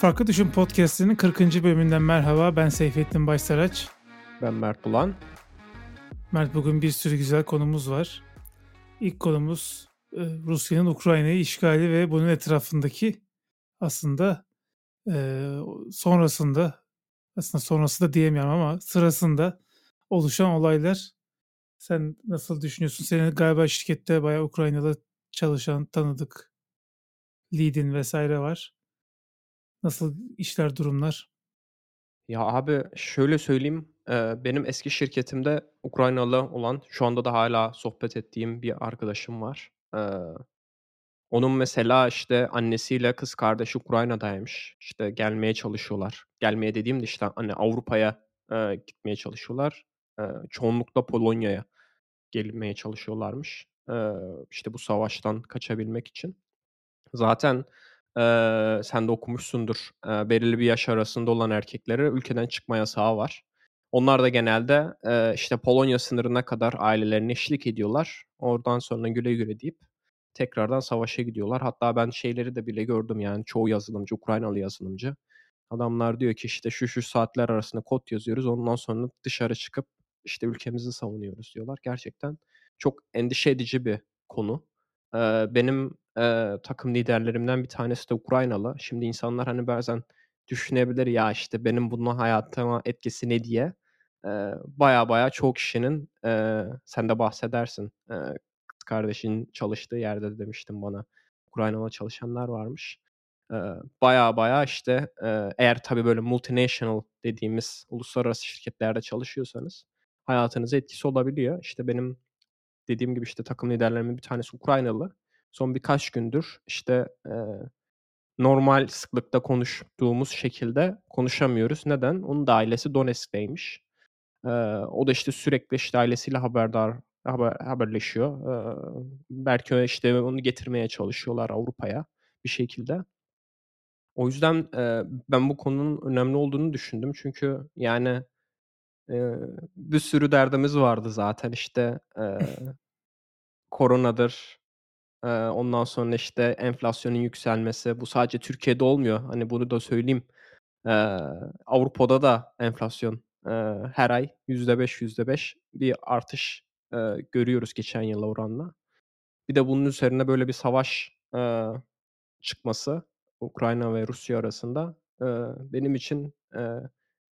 Farklı Düşün Podcast'inin 40. bölümünden merhaba. Ben Seyfettin Başsaraç. Ben Mert Bulan. Mert bugün bir sürü güzel konumuz var. İlk konumuz e, Rusya'nın Ukrayna'yı işgali ve bunun etrafındaki aslında e, sonrasında aslında sonrası da diyemiyorum ama sırasında oluşan olaylar. Sen nasıl düşünüyorsun? Senin galiba şirkette bayağı Ukrayna'da çalışan tanıdık lead'in vesaire var. Nasıl işler, durumlar? Ya abi şöyle söyleyeyim, benim eski şirketimde Ukraynalı olan, şu anda da hala sohbet ettiğim bir arkadaşım var. onun mesela, işte, annesiyle kız kardeşi Ukrayna'daymış. İşte, gelmeye çalışıyorlar. Gelmeye dediğim de, işte, hani, Avrupa'ya, gitmeye çalışıyorlar. çoğunlukla Polonya'ya gelmeye çalışıyorlarmış. işte, bu savaştan kaçabilmek için. Zaten Eee, sen de okumuşsundur. Eee, belirli bir yaş arasında olan erkeklere ülkeden çıkma yasağı var. Onlar da genelde, eee, işte, Polonya sınırına kadar ailelerine eşlik ediyorlar. Oradan sonra güle güle deyip tekrardan savaşa gidiyorlar. Hatta ben şeyleri de bile gördüm, yani, çoğu yazılımcı, Ukraynalı yazılımcı. Adamlar diyor ki, işte, şu şu saatler arasında kod yazıyoruz, ondan sonra dışarı çıkıp, işte, ülkemizi savunuyoruz diyorlar. Gerçekten çok endişe edici bir konu. Eee, benim, eee, takım liderlerimden bir tanesi de Ukraynalı. Şimdi insanlar, hani, bazen düşünebilir, "Ya, işte, benim bunun hayatıma etkisi ne?" diye. Baya baya çoğu kişinin, eee, sen de bahsedersin, eee, kız kardeşinin çalıştığı yerde de demiştin bana, Ukraynalı çalışanlar varmış. Baya baya, işte, eğer tabii böyle multinational dediğimiz uluslararası şirketlerde çalışıyorsanız hayatınıza etkisi olabiliyor. İşte, benim dediğim gibi işte takım liderlerimin bir tanesi Ukraynalı. Son birkaç gündür işte e, normal sıklıkta konuştuğumuz şekilde konuşamıyoruz. Neden? Onun da ailesi Donetsk'teymiş. E, o da işte sürekli işte ailesiyle haberdar haber, haberleşiyor. E, belki işte onu getirmeye çalışıyorlar Avrupa'ya bir şekilde. O yüzden e, ben bu konunun önemli olduğunu düşündüm. Çünkü yani e, bir sürü derdimiz vardı zaten işte e, koronadır, eee, ondan sonra, işte, enflasyonun yükselmesi. Bu sadece Türkiye'de olmuyor. Hani, bunu da söyleyeyim. Eee, Avrupa'da da enflasyon, eee, her ay %5, %5 bir artış, eee, görüyoruz geçen yıla oranla. Bir de bunun üzerine böyle bir savaş, eee, çıkması Ukrayna ve Rusya arasında, eee, benim için, eee,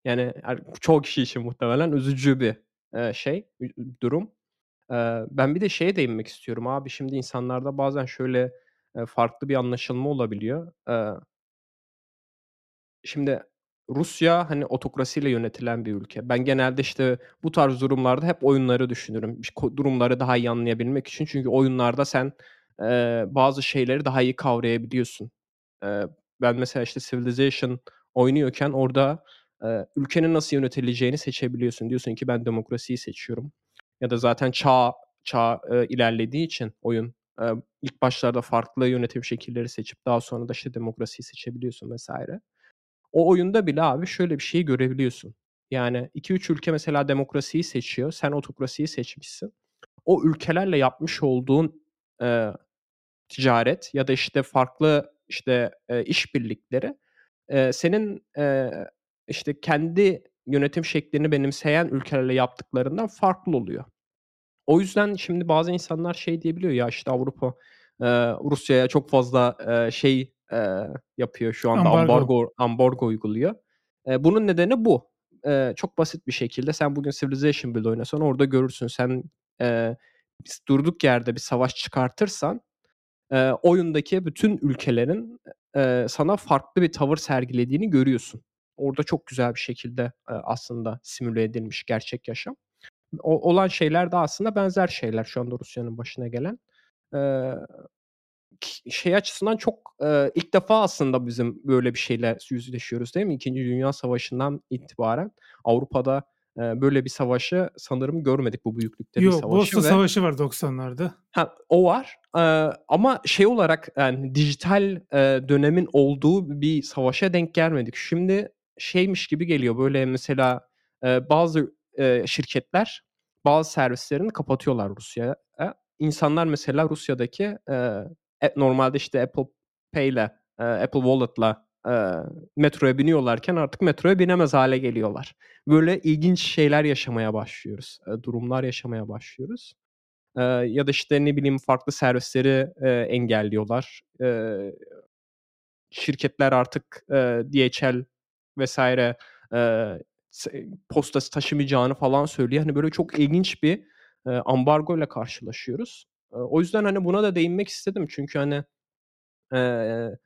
yani, er çoğu kişi için muhtemelen üzücü bir, şey, durum. Ben bir de şeye değinmek istiyorum abi. Şimdi insanlarda bazen şöyle, farklı bir anlaşılma olabiliyor. Şimdi Rusya, hani, otokrasiyle yönetilen bir ülke. Ben genelde, işte, bu tarz durumlarda hep oyunları düşünürüm. Durumları daha iyi anlayabilmek için. Çünkü oyunlarda sen, bazı şeyleri daha iyi kavrayabiliyorsun. Ben mesela, işte, Civilization oynuyorken orada, ülkenin nasıl yönetileceğini seçebiliyorsun. Diyorsun ki ben demokrasiyi seçiyorum. Ya da zaten çağ çağ, eee, ilerlediği için oyun, eee, ilk başlarda farklı yönetim şekilleri seçip daha sonra da, işte, demokrasiyi seçebiliyorsun vesaire. O oyunda bile abi şöyle bir şeyi görebiliyorsun. Yani 2-3 ülke mesela demokrasiyi seçiyor. Sen otokrasiyi seçmişsin. O ülkelerle yapmış olduğun, eee, ticaret ya da, işte, farklı, işte, eee, işbirlikleri, eee, senin, eee, işte, kendi yönetim şeklini benimseyen ülkelerle yaptıklarından farklı oluyor. O yüzden şimdi bazı insanlar şey diyebiliyor, ya, işte, Avrupa, eee, Rusya'ya çok fazla, eee, şey, eee, yapıyor şu anda Ambargo. ambargo ambargo uyguluyor. Eee, bunun nedeni bu. Eee, çok basit bir şekilde sen bugün Civilization bile oynasan orada görürsün. Sen, biz durduk yerde bir savaş çıkartırsan, eee, oyundaki bütün ülkelerin, eee, sana farklı bir tavır sergilediğini görüyorsun. Orada çok güzel bir şekilde, aslında simüle edilmiş gerçek yaşam. O olan şeyler de aslında benzer şeyler şu anda Rusya'nın başına gelen. Ki şey açısından çok, eee, ilk defa aslında bizim böyle bir şeyle yüzleşiyoruz değil mi? 2. Dünya Savaşı'ndan itibaren Avrupa'da, eee, böyle bir savaşı sanırım görmedik bu büyüklükte bir Yok, savaşı Bosna ve Savaşı var 90'larda. Ha, o var, eee, ama şey olarak, yani, dijital, eee, dönemin olduğu bir savaşa denk gelmedik. Şimdi şeymiş gibi geliyor, böyle, mesela, eee, bazı, eee, şirketler bazı servislerini kapatıyorlar Rusya'ya. İnsanlar mesela Rusya'daki, e normalde, işte, Apple Pay'le, eee, Apple Wallet'la, eee, metroya biniyorlarken artık metroya binemez hale geliyorlar. Böyle ilginç şeyler yaşamaya başlıyoruz. Eee, durumlar yaşamaya başlıyoruz. Eee, ya da, işte, ne bileyim, farklı servisleri, eee, engelliyorlar. Eee, şirketler artık, eee, DHL vesaire se postası taşımayacağını falan söylüyor. Hani, böyle çok ilginç bir, eee, ambargoyla karşılaşıyoruz. Eee, o yüzden, hani, buna da değinmek istedim. Çünkü, hani, eee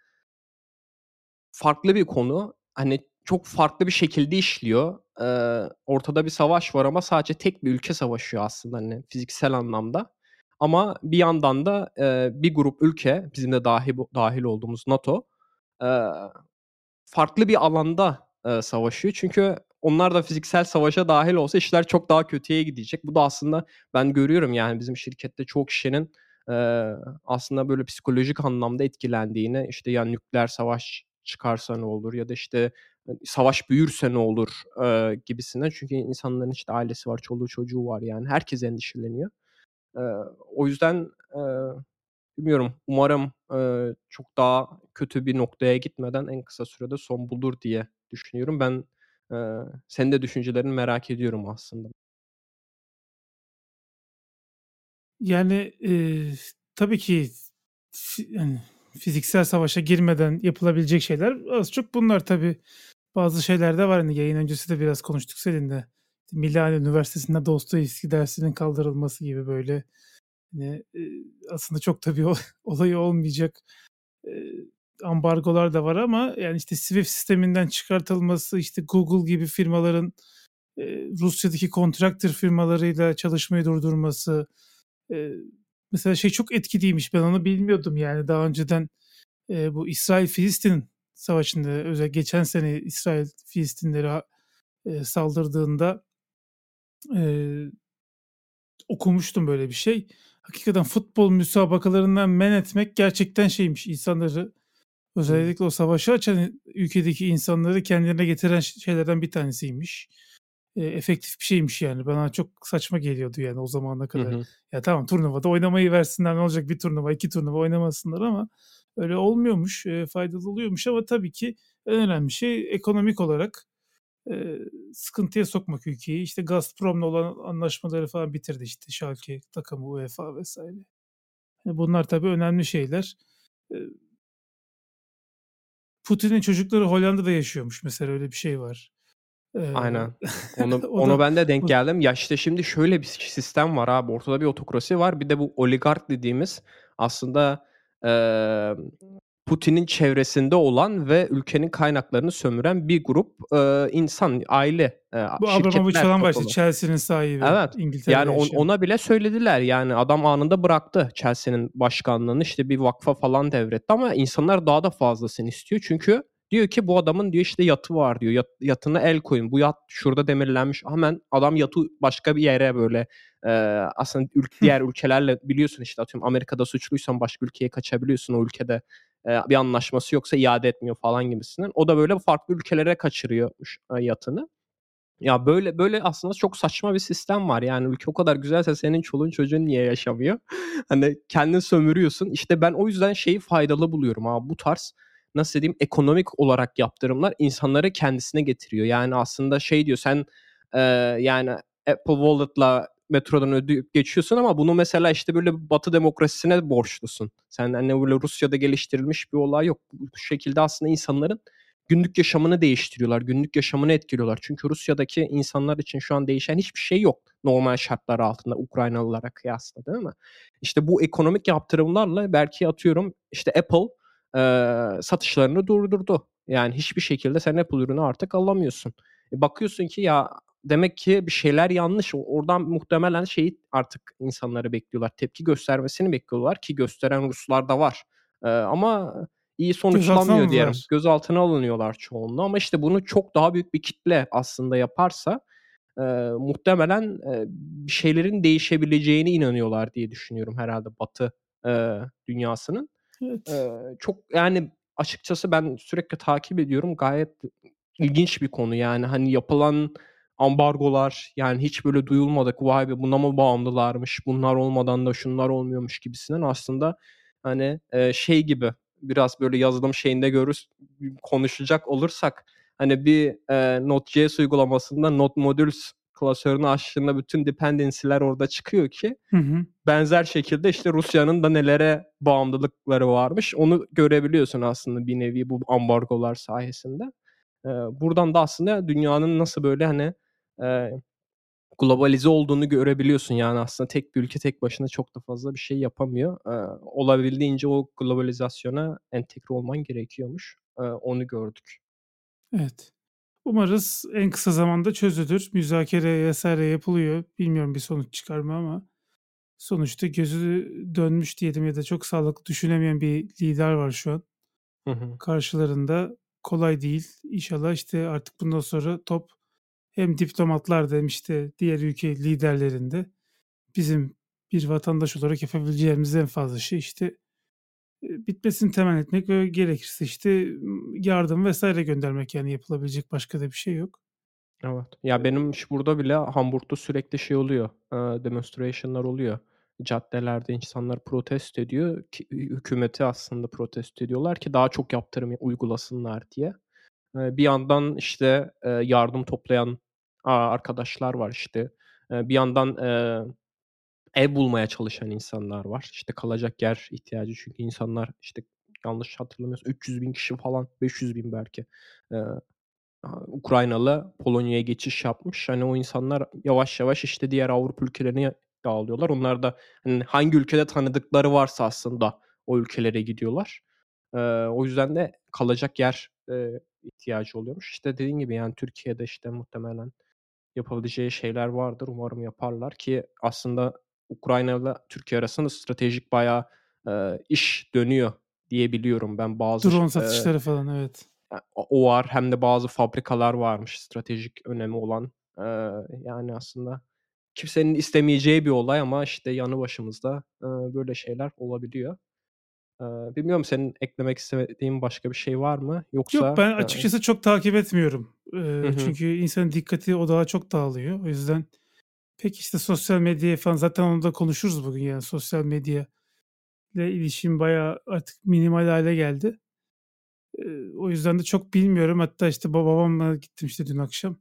farklı bir konu. Hani, çok farklı bir şekilde işliyor. Eee, ortada bir savaş var ama sadece tek bir ülke savaşıyor aslında, hani, fiziksel anlamda. Ama bir yandan da, eee, bir grup ülke, bizim de dahi dâhil olduğumuz NATO, eee, farklı bir alanda, eee, savaşıyor. Çünkü onlar da fiziksel savaşa dâhil olsa işler çok daha kötüye gidecek. Bu da aslında ben görüyorum, yani, bizim şirkette çoğu kişinin, eee, aslında böyle psikolojik anlamda etkilendiğini, işte, ya nükleer savaş çıkarsa ne olur ya da, işte, savaş büyürse ne olur, eee, gibisinden. Çünkü insanların, işte, ailesi var, çoluğu çocuğu var, yani, herkes endişeleniyor. Eee, o yüzden, eee, bilmiyorum, umarım, eee, çok daha kötü bir noktaya gitmeden en kısa sürede son bulur diye düşünüyorum. Ben, eee, senin de düşüncelerini merak ediyorum aslında. Yani, eee, tabii ki fi hani, fiziksel savaşa girmeden yapılabilecek şeyler az çok bunlar tabii. Bazı şeyler de var, hani, yayın öncesi de biraz konuştuk seninle. Milani Üniversitesi'nde Dostoyevski dersinin kaldırılması gibi böyle, hani, eee, aslında çok o olayı olmayacak, eee, ambargolar da var ama, yani, işte, SWIFT sisteminden çıkartılması, işte, Google gibi firmaların, eee, Rusya'daki contractor firmalarıyla çalışmayı durdurması, eee, mesela şey çok etkiliymiş, ben onu bilmiyordum, yani, daha önceden, eee, bu İsrail-Filistin savaşında özellikle geçen sene İsrail Filistinlere eee, saldırdığında eee, okumuştum böyle bir şey. Hakikaten futbol müsabakalarından men etmek gerçekten şeymiş, insanları özellikle o savaşı açan ülkedeki insanları kendilerine getiren şeylerden bir tanesiymiş. Eee, efektif bir şeymiş yani. Bana çok saçma geliyordu yani o zamana Hı kadar. hı. Ya tamam turnuvada oynamayı versinler ne olacak 1 turnuva 2 turnuva oynamasınlar ama öyle olmuyormuş, eee, faydalı oluyormuş ama tabii ki en önemli şey ekonomik olarak, eee, sıkıntıya sokmak ülkeyi. İşte Gazprom'la olan anlaşmaları falan bitirdi işte Schalke takımı, UEFA vs. E, bunlar tabii önemli şeyler. Eee Putin'in çocukları Hollanda'da yaşıyormuş mesela öyle bir şey var. Eee, Aynen. Onu da ben de denk geldim. Ya, işte, şimdi şöyle bir sistem var abi, ortada bir otokrasi var. Bir de bu oligark dediğimiz aslında, emm, Putin'in çevresinde olan ve ülkenin kaynaklarını sömüren bir grup, eee, insan, aile, eee, Bu Abramovich işte toplamı. Chelsea'nin sahibi, Evet, İngiltere'de yani on ona bile söylediler. Yani adam anında bıraktı Chelsea'nin başkanlığını, işte, bir vakfa falan devretti ama insanlar daha da fazlasını istiyor. Çünkü diyor ki bu adamın diyor, işte, yatı var diyor. Yat yatına el koyun. Bu yat şurada demirlenmiş. Hemen adam yatı başka bir yere böyle, eee, aslında ül diğer ülkelerle biliyorsun, işte, atıyorum Amerika'da suçluysan başka ülkeye kaçabiliyorsun. O ülkede, bir anlaşması yoksa iade etmiyor falan gibisinden. O da böyle farklı ülkelere kaçırıyormuş, eee, yatını. Ya, böyle böyle aslında çok saçma bir sistem var. Yani ülke o kadar güzelse senin çoluğun çocuğun niye yaşamıyor? Hani, kendin sömürüyorsun. İşte, ben o yüzden şeyi faydalı buluyorum abi, bu tarz, nasıl diyeyim, ekonomik olarak yaptırımlar insanları kendisine getiriyor. Yani aslında şey diyor, sen, eee, yani Apple Wallet'la metrodan ödeyip geçiyorsun ama bunu mesela, işte, böyle Batı demokrasisine borçlusun. Sen, hani, öyle Rusya'da geliştirilmiş bir olay yok. Bu şekilde aslında insanların günlük yaşamını değiştiriyorlar, günlük yaşamını etkiliyorlar. Çünkü Rusya'daki insanlar için şu an değişen hiçbir şey yok normal şartlar altında Ukraynalılara kıyasla, değil mi? İşte, bu ekonomik yaptırımlarla belki atıyorum, işte, Apple, eee, satışlarını durdurdu. Yani hiçbir şekilde sen Apple ürünü artık alamıyorsun. E, bakıyorsun ki ya demek ki bir şeyler yanlış. Oradan muhtemelen şeyi artık insanları bekliyorlar, tepki göstermesini bekliyorlar ki gösteren Ruslar da var. Eee, ama iyi sonuçlanmıyor diyelim. Gözaltına alınıyorlar çoğunluğu ama, işte, bunu çok daha büyük bir kitle aslında yaparsa, eee, muhtemelen, eee, bir şeylerin değişebileceğine inanıyorlar diye düşünüyorum herhâlde Batı, eee, dünyasının. Evet. Eee, çok, yani, açıkçası ben sürekli takip ediyorum. Gayet ilginç bir konu, yani, hani, yapılan ambargolar, yani, hiç böyle duyulmadık, vay be buna mı bağımlılarmış, bunlar olmadan da şunlar olmuyormuş gibisinden aslında, hani, eee, şey gibi, biraz böyle yazılım şeyinde görür konuşacak olursak hani bir e, Node.js uygulamasında Node Modules klasörünü açtığında bütün dependency'ler orada çıkıyor ki Hı hı. benzer şekilde işte Rusya'nın da nelere bağımlılıkları varmış onu görebiliyorsun aslında bir nevi bu ambargolar sayesinde. Ee, buradan da aslında dünyanın nasıl böyle hani e, globalize olduğunu görebiliyorsun. Yani aslında tek bir ülke tek başına çok da fazla bir şey yapamıyor. Ee, olabildiğince o globalizasyona entegre olman gerekiyormuş. Ee, onu gördük. Evet. Umarız en kısa zamanda çözülür. Müzakere vesaire yapılıyor. Bilmiyorum bir sonuç çıkar mı ama sonuçta gözü dönmüş diyelim ya da çok sağlıklı düşünemeyen bir lider var şu an. Hı hı. Karşılarında kolay değil. İnşallah işte artık bundan sonra top hem diplomatlar hem işte diğer ülke liderlerinde bizim bir vatandaş olarak yapabileceğimiz en fazla şey işte e, bitmesini temenni etmek ve gerekirse işte yardım vesaire göndermek yani yapılabilecek başka da bir şey yok. Evet. Ya benim iş burada bile Hamburg'da sürekli şey oluyor. Demonstration'lar oluyor. Caddelerde insanlar protesto ediyor ki hükümeti aslında protesto ediyorlar ki daha çok yaptırım uygulasınlar diye. Bir yandan işte yardım toplayan arkadaşlar var işte. Bir yandan ev bulmaya çalışan insanlar var. İşte kalacak yer ihtiyacı çünkü insanlar işte yanlış hatırlamıyorsam 300 bin kişi falan 500 bin belki Ukraynalı Polonya'ya geçiş yapmış. Hani o insanlar yavaş yavaş işte diğer Avrupa ülkelerine dağılıyorlar. Onlar da hani hangi ülkede tanıdıkları varsa aslında o ülkelere gidiyorlar. O yüzden de kalacak yer ihtiyacı oluyormuş. İşte dediğin gibi yani Türkiye'de işte muhtemelen yapabileceği şeyler vardır. Umarım yaparlar ki aslında Ukrayna ile Türkiye arasında stratejik bayağı e, iş dönüyor diyebiliyorum ben bazı drone satışları e, falan evet. O var hem de bazı fabrikalar varmış stratejik önemi olan. E, yani aslında kimsenin istemeyeceği bir olay ama işte yanı başımızda e, böyle şeyler olabiliyor. Bilmiyorum senin eklemek istediğin başka bir şey var mı? Yoksa Yok ben açıkçası çok takip etmiyorum. Çünkü insanın dikkati o daha çok dağılıyor. O yüzden Peki işte sosyal medya falan zaten onu da konuşuruz bugün yani sosyal medya ile ilişim bayağı artık minimal hale geldi. Ee, o yüzden de çok bilmiyorum. Hatta işte babamla gittim işte dün akşam.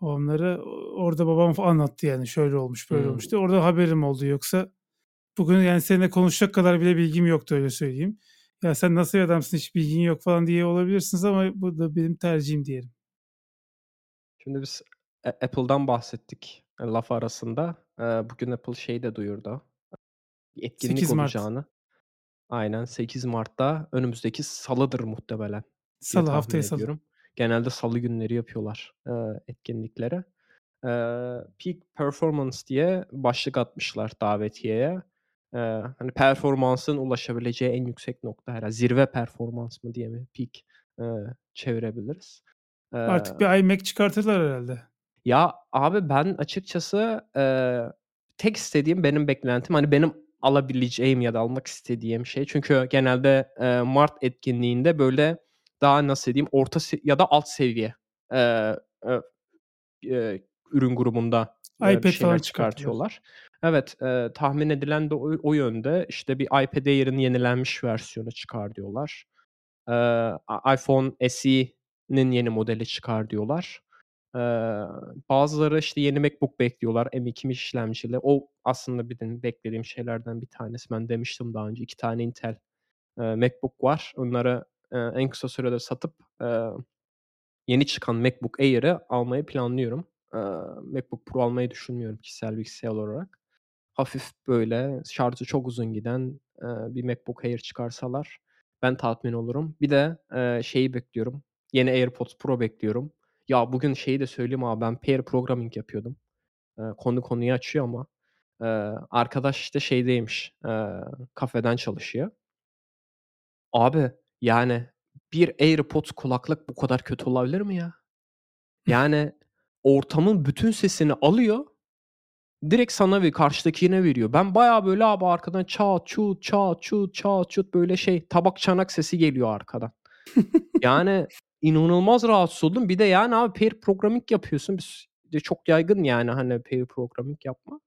Babamlara orada babam anlattı yani şöyle olmuş böyle hmm. olmuş diye. Orada haberim oldu yoksa bugün yani seninle konuşacak kadar bile bilgim yoktu öyle söyleyeyim. Ya sen nasıl bir adamsın hiç bilgin yok falan diye olabilirsiniz ama bu da benim tercihim diyelim. Şimdi biz Apple'dan bahsettik laf arasında. bugün Apple şey de duyurdu. Bir etkinlik 8 Mart. olacağını. Aynen 8 Mart'ta önümüzdeki salıdır muhtemelen. Salı haftaya salı. Genelde salı günleri yapıyorlar e, etkinliklere. E, Peak Performance diye başlık atmışlar davetiyeye. E, hani performansın ulaşabileceği en yüksek nokta herhalde. Zirve performans mı diye mi peak e, çevirebiliriz. E, Artık bir iMac çıkartırlar herhalde. Ya abi ben açıkçası, eee, tek istediğim benim beklentim, hani, benim alabileceğim ya da almak istediğim şey çünkü genelde, eee, mart etkinliğinde, böyle, daha nasıl diyeyim, orta ya da alt seviye, eee, eee, ürün grubunda, eee, bir iPad şeyler çıkartıyorlar. Evet, eee, tahmin edilen de o o yönde. İşte, bir iPad Air'in yenilenmiş versiyonu çıkar diyorlar. Eee, iPhone SE'nin yeni modeli çıkar diyorlar. Eee, bazıları, işte, yeni MacBook bekliyorlar M2 işlemciyle. O aslında benim beklediğim şeylerden bir tanesi. Ben demiştim daha önce 2 tane Intel, eee, MacBook var. Onları, eee, en kısa sürede satıp, eee, yeni çıkan MacBook Air'i almayı planlıyorum. MacBook Pro almayı düşünmüyorum kişisel bilgisayar olarak. Hafif, böyle, şarjı çok uzun giden, eee, bir MacBook Air çıkarsalar ben tatmin olurum. Bir de, eee, şeyi bekliyorum, yeni AirPods Pro bekliyorum. Ya bugün şeyi de söyleyeyim abi ben pair programming yapıyordum. Eee, konu konuyu açıyor ama, eee, arkadaş işte şeydeymiş, eee, kafeden çalışıyor. Abi yani bir AirPods kulaklık bu kadar kötü olabilir mi ya? Yani ortamın bütün sesini alıyor. Direkt sana ve karşıdakine veriyor. Ben bayağı böyle abi arkadan çat çut, çat çut, çat çut böyle şey tabak çanak sesi geliyor arkadan. Yani inanılmaz rahatsız oldum. Bir de yani abi pair programming yapıyorsun. Biz de çok yaygın yani hani pair programming yapma.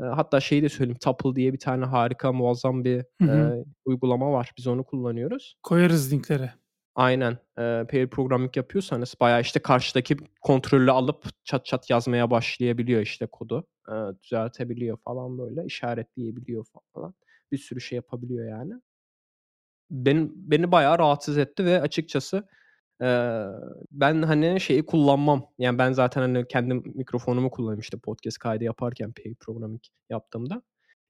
Hatta şeyi de söyleyeyim, Tuple diye bir tane harika, muazzam bir, Hı hı. eee, uygulama var. Biz onu kullanıyoruz. Koyarız linklere. Aynen. Eee, pair programming yapıyorsanız bayağı, işte, karşıdaki kontrolü alıp çat çat yazmaya başlayabiliyor, işte, kodu. Eee, düzeltebiliyor falan böyle, işaretleyebiliyor falan. Bir sürü şey yapabiliyor yani. Benim beni bayağı rahatsız etti ve açıkçası, eee, ben, hani, şeyi kullanmam. Yani, ben zaten, hani, kendim mikrofonumu kullanıyorum, işte, podcast kaydı yaparken pair programming yaptığımda.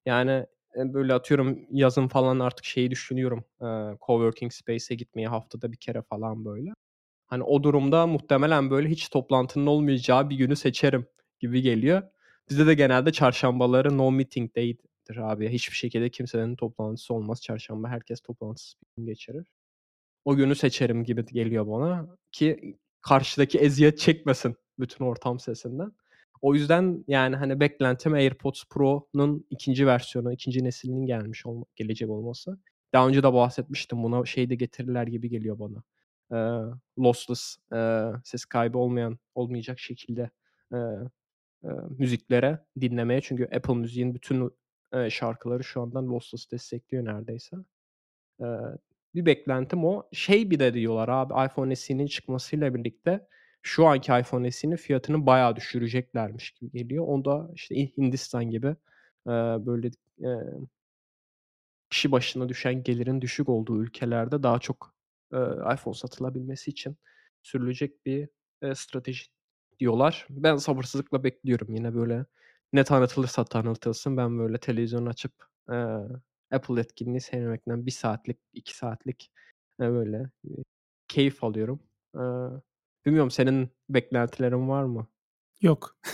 Yani, böyle atıyorum yazın falan artık şeyi düşünüyorum, eee, coworking space'e gitmeyi haftada bir kere falan böyle. Hani, o durumda muhtemelen böyle hiç toplantının olmayacağı bir günü seçerim gibi geliyor. Bizde de genelde çarşambaları no meeting day'dir abi. Hiçbir şekilde kimsenin toplantısı olmaz çarşamba. Herkes toplantısız bir gün geçirir. O günü seçerim gibi geliyor bana ki karşıdaki eziyet çekmesin bütün ortam sesinden. O yüzden, yani, hani, beklentim AirPods Pro'nun 2'nci versiyonu, 2'nci neslinin gelmiş olma gelecek olması. Daha önce de bahsetmiştim. Buna şey de getirirler gibi geliyor bana. Eee, lossless, eee, ses kaybı olmayan olmayacak şekilde, eee, eee, müziklere dinlemeye çünkü Apple Müzik'in bütün, eee, şarkıları şu andan lossless destekliyor neredeyse. Eee, bir beklentim o. Şey bir de diyorlar abi, iPhone SE'nin çıkmasıyla birlikte şu anki iPhone SE'nin fiyatını bayağı düşüreceklermiş gibi geliyor. O da, işte, Hindistan gibi, eee, böyle, eee kişi başına düşen gelirin düşük olduğu ülkelerde daha çok, eee, iPhone satılabilmesi için sürülecek bir, eee, strateji diyorlar. Ben sabırsızlıkla bekliyorum yine böyle ne tanıtılırsa tanıtılsın ben böyle televizyonu açıp, eee, Apple etkinliği seyretmekten 1 saatlik, 2 saatlik, eee, böyle, eee, keyif alıyorum. Eee, bilmiyorum senin beklentilerin var mı? Yok.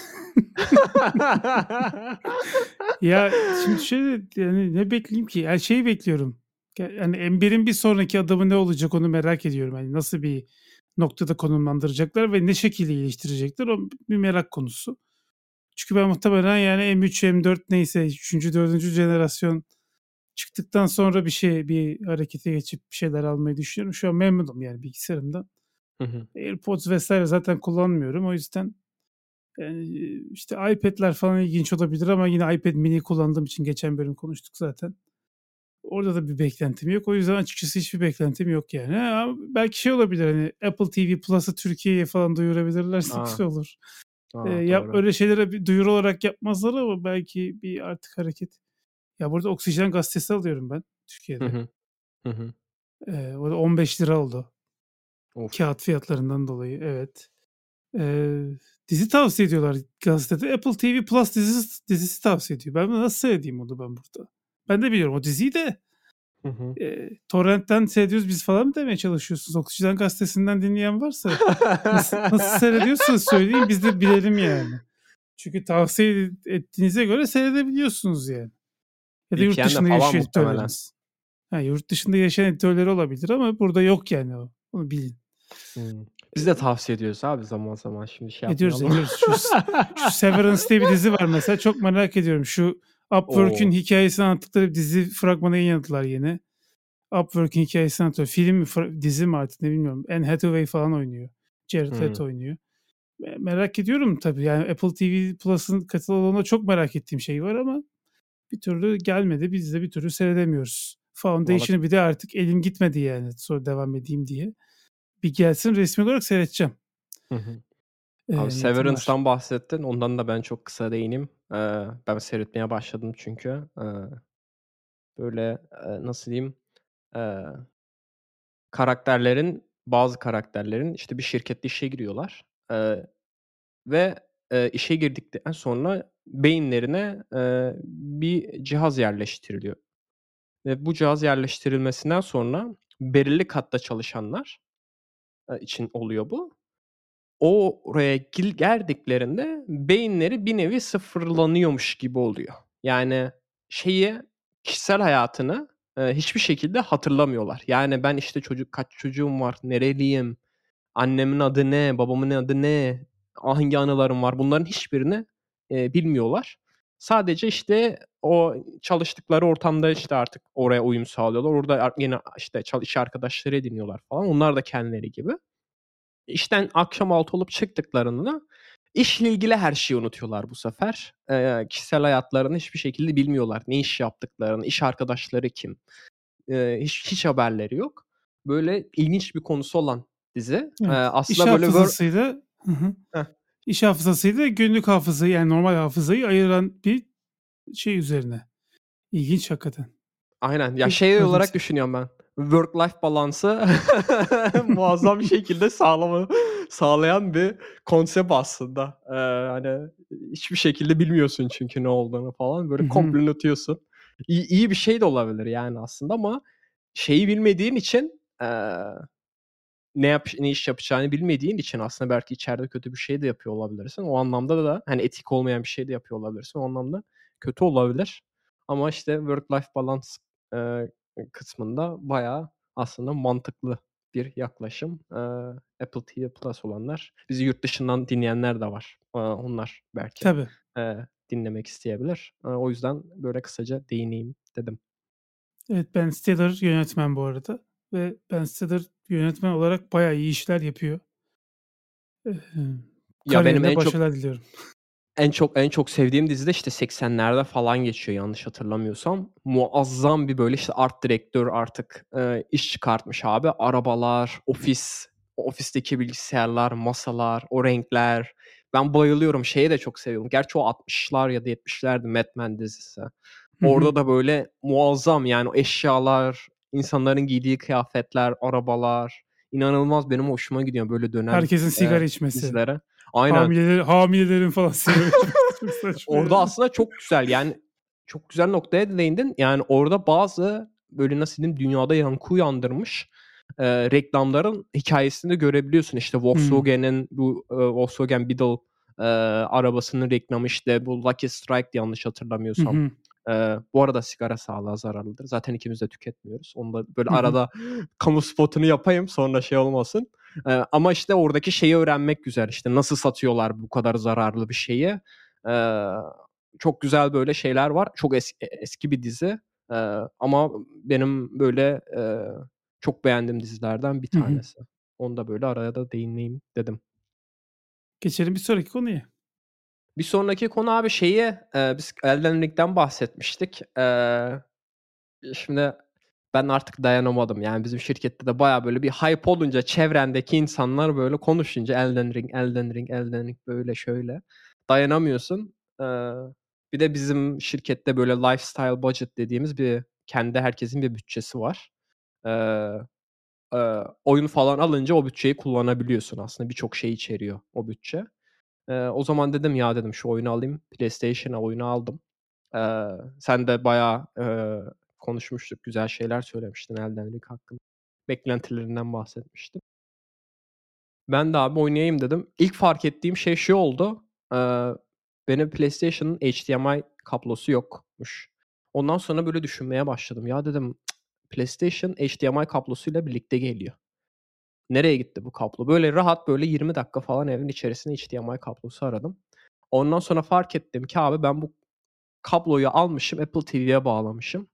Ya, şimdi şöyle, yani, ne bekleyeyim ki? Ya, şeyi bekliyorum. Ya, yani, M1'in bir sonraki adımı ne olacak onu merak ediyorum. Hani, nasıl bir noktada konumlandıracaklar ve ne şekilde geliştirecekler o bir merak konusu. Çünkü ben muhtemelen, yani, M3, M4 neyse 3'üncü 4'üncü jenerasyon çıktıktan sonra bir şey, bir harekete geçip bir şeyler almayı düşünüyorum. Şu an memnunum yani bilgisayarımdan. Hı hı. AirPods vs. zaten kullanmıyorum. O yüzden, yani, işte, iPad'ler falan ilginç olabilir ama yine iPad mini kullandığım için geçen bölüm konuştuk zaten. Orada da bir beklentim yok. O yüzden açıkçası hiçbir beklentim yok yani. Ha, belki şey olabilir, hani, Apple TV Plus'ı Türkiye'ye falan duyurabilirlerse A! güzel olur. A, Eee, yap doğru. öyle şeylere bir duyuru olarak yapmazlar ama belki bir artık hareket. Ya, burada Oksijen gazetesi alıyorum ben Hı Türkiye'de. hı. Hı hı. Eee, o da £15 oldu. Of. Kâğıt fiyatlarından dolayı, evet. Eee, dizi tavsiye ediyorlar gazetede. Apple TV Plus dizisi dizisi tavsiye ediyor. Ben nasıl seyredeyim onu ben burada? Ben de biliyorum o diziyi de. Hı hı. Eee, torrentten seyrediyoruz biz falan mı demeye çalışıyorsunuz? Oksijen gazetesinden dinleyen varsa nasıl nasıl seyrediyorsanız söyleyin biz de bilelim yani. Çünkü tavsiye ettiğinize göre seyredebiliyorsunuz yani. Ya da yurt dışında muhtemelen. editörleriniz. Ha, yurt dışında yaşayan editörleri olabilir ama burada yok yani o. Onu bilin. Hımm. Biz de tavsiye ediyoruz abi zaman zaman şimdi şey Ediyoruz, yapmayalım. ediyoruz. Şu şu Severance diye bir dizi var mesela. Çok merak ediyorum. Şu Upwork'ün O! hikâyesini anlattıkları bir dizi fragmanı yayınladılar yeni. Upwork'ün hikâyesini anlatıyor. Film mi, fra dizi mi artık ne bilmiyorum. Anne Hathaway falan oynuyor. Jared Hımm. Leto oynuyor. Me merak ediyorum tabii. Yani Apple TV Plus'ın kataloğunda çok merak ettiğim şey var ama bir türlü gelmedi. Biz de bir türlü seyredemiyoruz. Valla Foundation'ı bir de artık elim gitmedi yani sonra devam edeyim diye. Bir gelsin resmi olarak seyredeceğim. Hı hı. Eee, Abi niyetim var. Severance'dan bahsettin. Ondan da ben çok kısa değineyim. Eee, ben seyretmeye başladım çünkü. Eee, böyle, nasıl diyeyim, eee karakterlerin, bazı karakterlerin, işte, bir şirkette işe giriyorlar, eee, ve, eee, işe girdikten sonra beyinlerine, eee, bir cihaz yerleştiriliyor ve bu cihaz yerleştirilmesinden sonra belirli katta çalışanlar, için oluyor bu. Oraya geldiklerinde beyinleri bir nevi sıfırlanıyormuş gibi oluyor. Yani şeyi, kişisel hayatını, eee, hiçbir şekilde hatırlamıyorlar. Yani ben, işte, çocuk kaç çocuğum var, nereliyim, annemin adı ne, babamın adı ne, hangi anılarım var bunların hiçbirini, eee, bilmiyorlar. Sadece, işte, o çalıştıkları ortamda, işte, artık oraya uyum sağlıyorlar. Orada yine, işte, iş arkadaşları ediniyorlar falan. Onlar da kendileri gibi. İşten akşam 18.00 olup çıktıklarında İşle ilgili her şeyi unutuyorlar bu sefer. Eee, kişisel hayatlarını hiçbir şekilde bilmiyorlar. Ne iş yaptıklarını, iş arkadaşları kim? Eee, hiç hiç haberleri yok. Böyle ilginç bir konusu olan dizi. Evet. İş aslında böyle wor hafızasıyla Hı hı. Heh. İş hafızasıyla günlük hafızayı yani normal hafızayı ayıran bir şey üzerine. İlginç hakikaten. Aynen. Ya şey olarak düşünüyorum ben. Work life balansı muazzam bir şekilde sağlama sağlayan bir konsept aslında. Eee, hani hiçbir şekilde bilmiyorsun çünkü ne olduğunu falan. Böyle komple unutuyorsun. İyi, iyi bir şey de olabilir yani aslında ama şeyi bilmediğin için eee, ne yap ne iş yapacağını bilmediğin için aslında belki içeride kötü bir şey de yapıyor olabilirsin. O anlamda da hani etik olmayan bir şey de yapıyor olabilirsin. O anlamda kötü olabilir. Ama işte work life balance eee, kısmında bayağı aslında mantıklı bir yaklaşım. Eee, Apple TV Plus olanlar, bizi yurt dışından dinleyenler de var. Eee, onlar belki Tabii. eee, dinlemek isteyebilir. Eee, o yüzden böyle kısaca değineyim dedim. Evet Ben Stiller yönetmen bu arada ve Ben Stiller yönetmen olarak bayağı iyi işler yapıyor. Eee, Ya benim en çok diliyorum. en çok en çok sevdiğim dizi de işte 80'lerde falan geçiyor yanlış hatırlamıyorsam. Muazzam bir böyle işte art direktör artık eee, iş çıkartmış abi. Arabalar, ofis, ofisteki bilgisayarlar, masalar, o renkler. Ben bayılıyorum. Şeye de çok seviyorum. Gerçi o 60'lar ya da 70'lerdi Mad Men dizisi. Orada da böyle muazzam yani eşyalar, insanların giydiği kıyafetler, arabalar inanılmaz benim hoşuma gidiyor böyle dönem Herkesin sigara eee, içmesi. dizilere. Aynen. Hamileler, hamilelerin falan sigara içmesi Orada aslında çok güzel yani çok güzel noktaya değindin. Yani orada bazı böyle nasıl diyeyim dünyada yankı uyandırmış eee, reklamların hikayesini de görebiliyorsun. İşte. Volkswagen'in bu eee, Volkswagen Beetle eee, arabasının reklamı işte bu Lucky Strike'di yanlış hatırlamıyorsam. hı. Eee, bu arada sigara sağlığa zararlıdır. Zaten ikimiz de tüketmiyoruz. Onu da böyle arada kamu spotunu yapayım sonra şey olmasın. Eee, ama işte oradaki şeyi öğrenmek güzel. İşte nasıl satıyorlar bu kadar zararlı bir şeyi. Eee, çok güzel böyle şeyler var. Çok es- e- eski bir dizi. Eee, ama benim böyle eee, çok beğendiğim dizilerden bir tanesi. Onu da böyle araya da değineyim dedim. Geçelim bir sonraki konuya. Bir sonraki konu abi şeyi eee, biz Elden Ring'den bahsetmiştik. Eee, şimdi ben artık dayanamadım. Yani bizim şirkette de bayağı böyle bir hype olunca çevrendeki insanlar böyle konuşunca Elden Ring, Elden Ring, Elden Ring böyle şöyle dayanamıyorsun. Eee, bir de bizim şirkette böyle lifestyle budget dediğimiz bir kendi herkesin bir bütçesi var. Eee, eee, oyun falan alınca o bütçeyi kullanabiliyorsun aslında. Birçok şey içeriyor o bütçe. Eee, o zaman dedim ya dedim şu oyunu alayım. PlayStation'a oyunu aldım. Eee, sen de bayağı eee, konuşmuştuk. Güzel şeyler söylemiştin Elden Ring hakkında. Beklentilerinden bahsetmiştin. Ben de abi oynayayım dedim. İlk fark ettiğim şey şu oldu. Eee, benim PlayStation'ın HDMI kablosu yokmuş. Ondan sonra böyle düşünmeye başladım. Ya dedim "Cık, PlayStation HDMI kablosuyla birlikte geliyor. Nereye gitti bu kablo? Böyle rahat böyle 20 dakika falan evin içerisinde HDMI kablosu aradım. Ondan sonra fark ettim ki abi ben bu kabloyu almışım Apple TV'ye bağlamışım.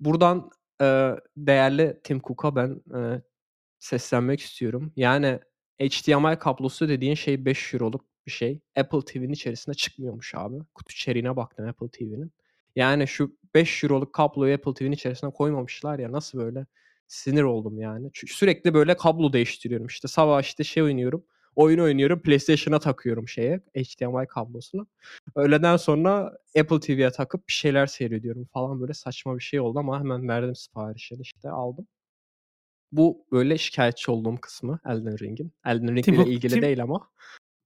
Buradan, eee, değerli Tim Cook'a ben, eee, seslenmek istiyorum. Yani HDMI kablosu dediğin şey €5'luk bir şey. Apple TV'nin içerisinde çıkmıyormuş abi. Kutu içeriğine baktım Apple TV'nin. Yani şu €5'luk kabloyu Apple TV'nin içerisine koymamışlar ya nasıl böyle? Sinir oldum yani. Çünkü sürekli böyle kablo değiştiriyorum. İşte sabah işte şey oynuyorum, oyun oynuyorum, PlayStation'a takıyorum şeye, HDMI kablosunu. Öğleden sonra Apple TV'ye takıp bir şeyler seyrediyorum falan. Böyle saçma bir şey oldu ama hemen verdim siparişini işte aldım. Bu böyle şikâyetçi olduğum kısmı Elden Ring'in. Elden Ring Tim ile ilgili Tim değil ama.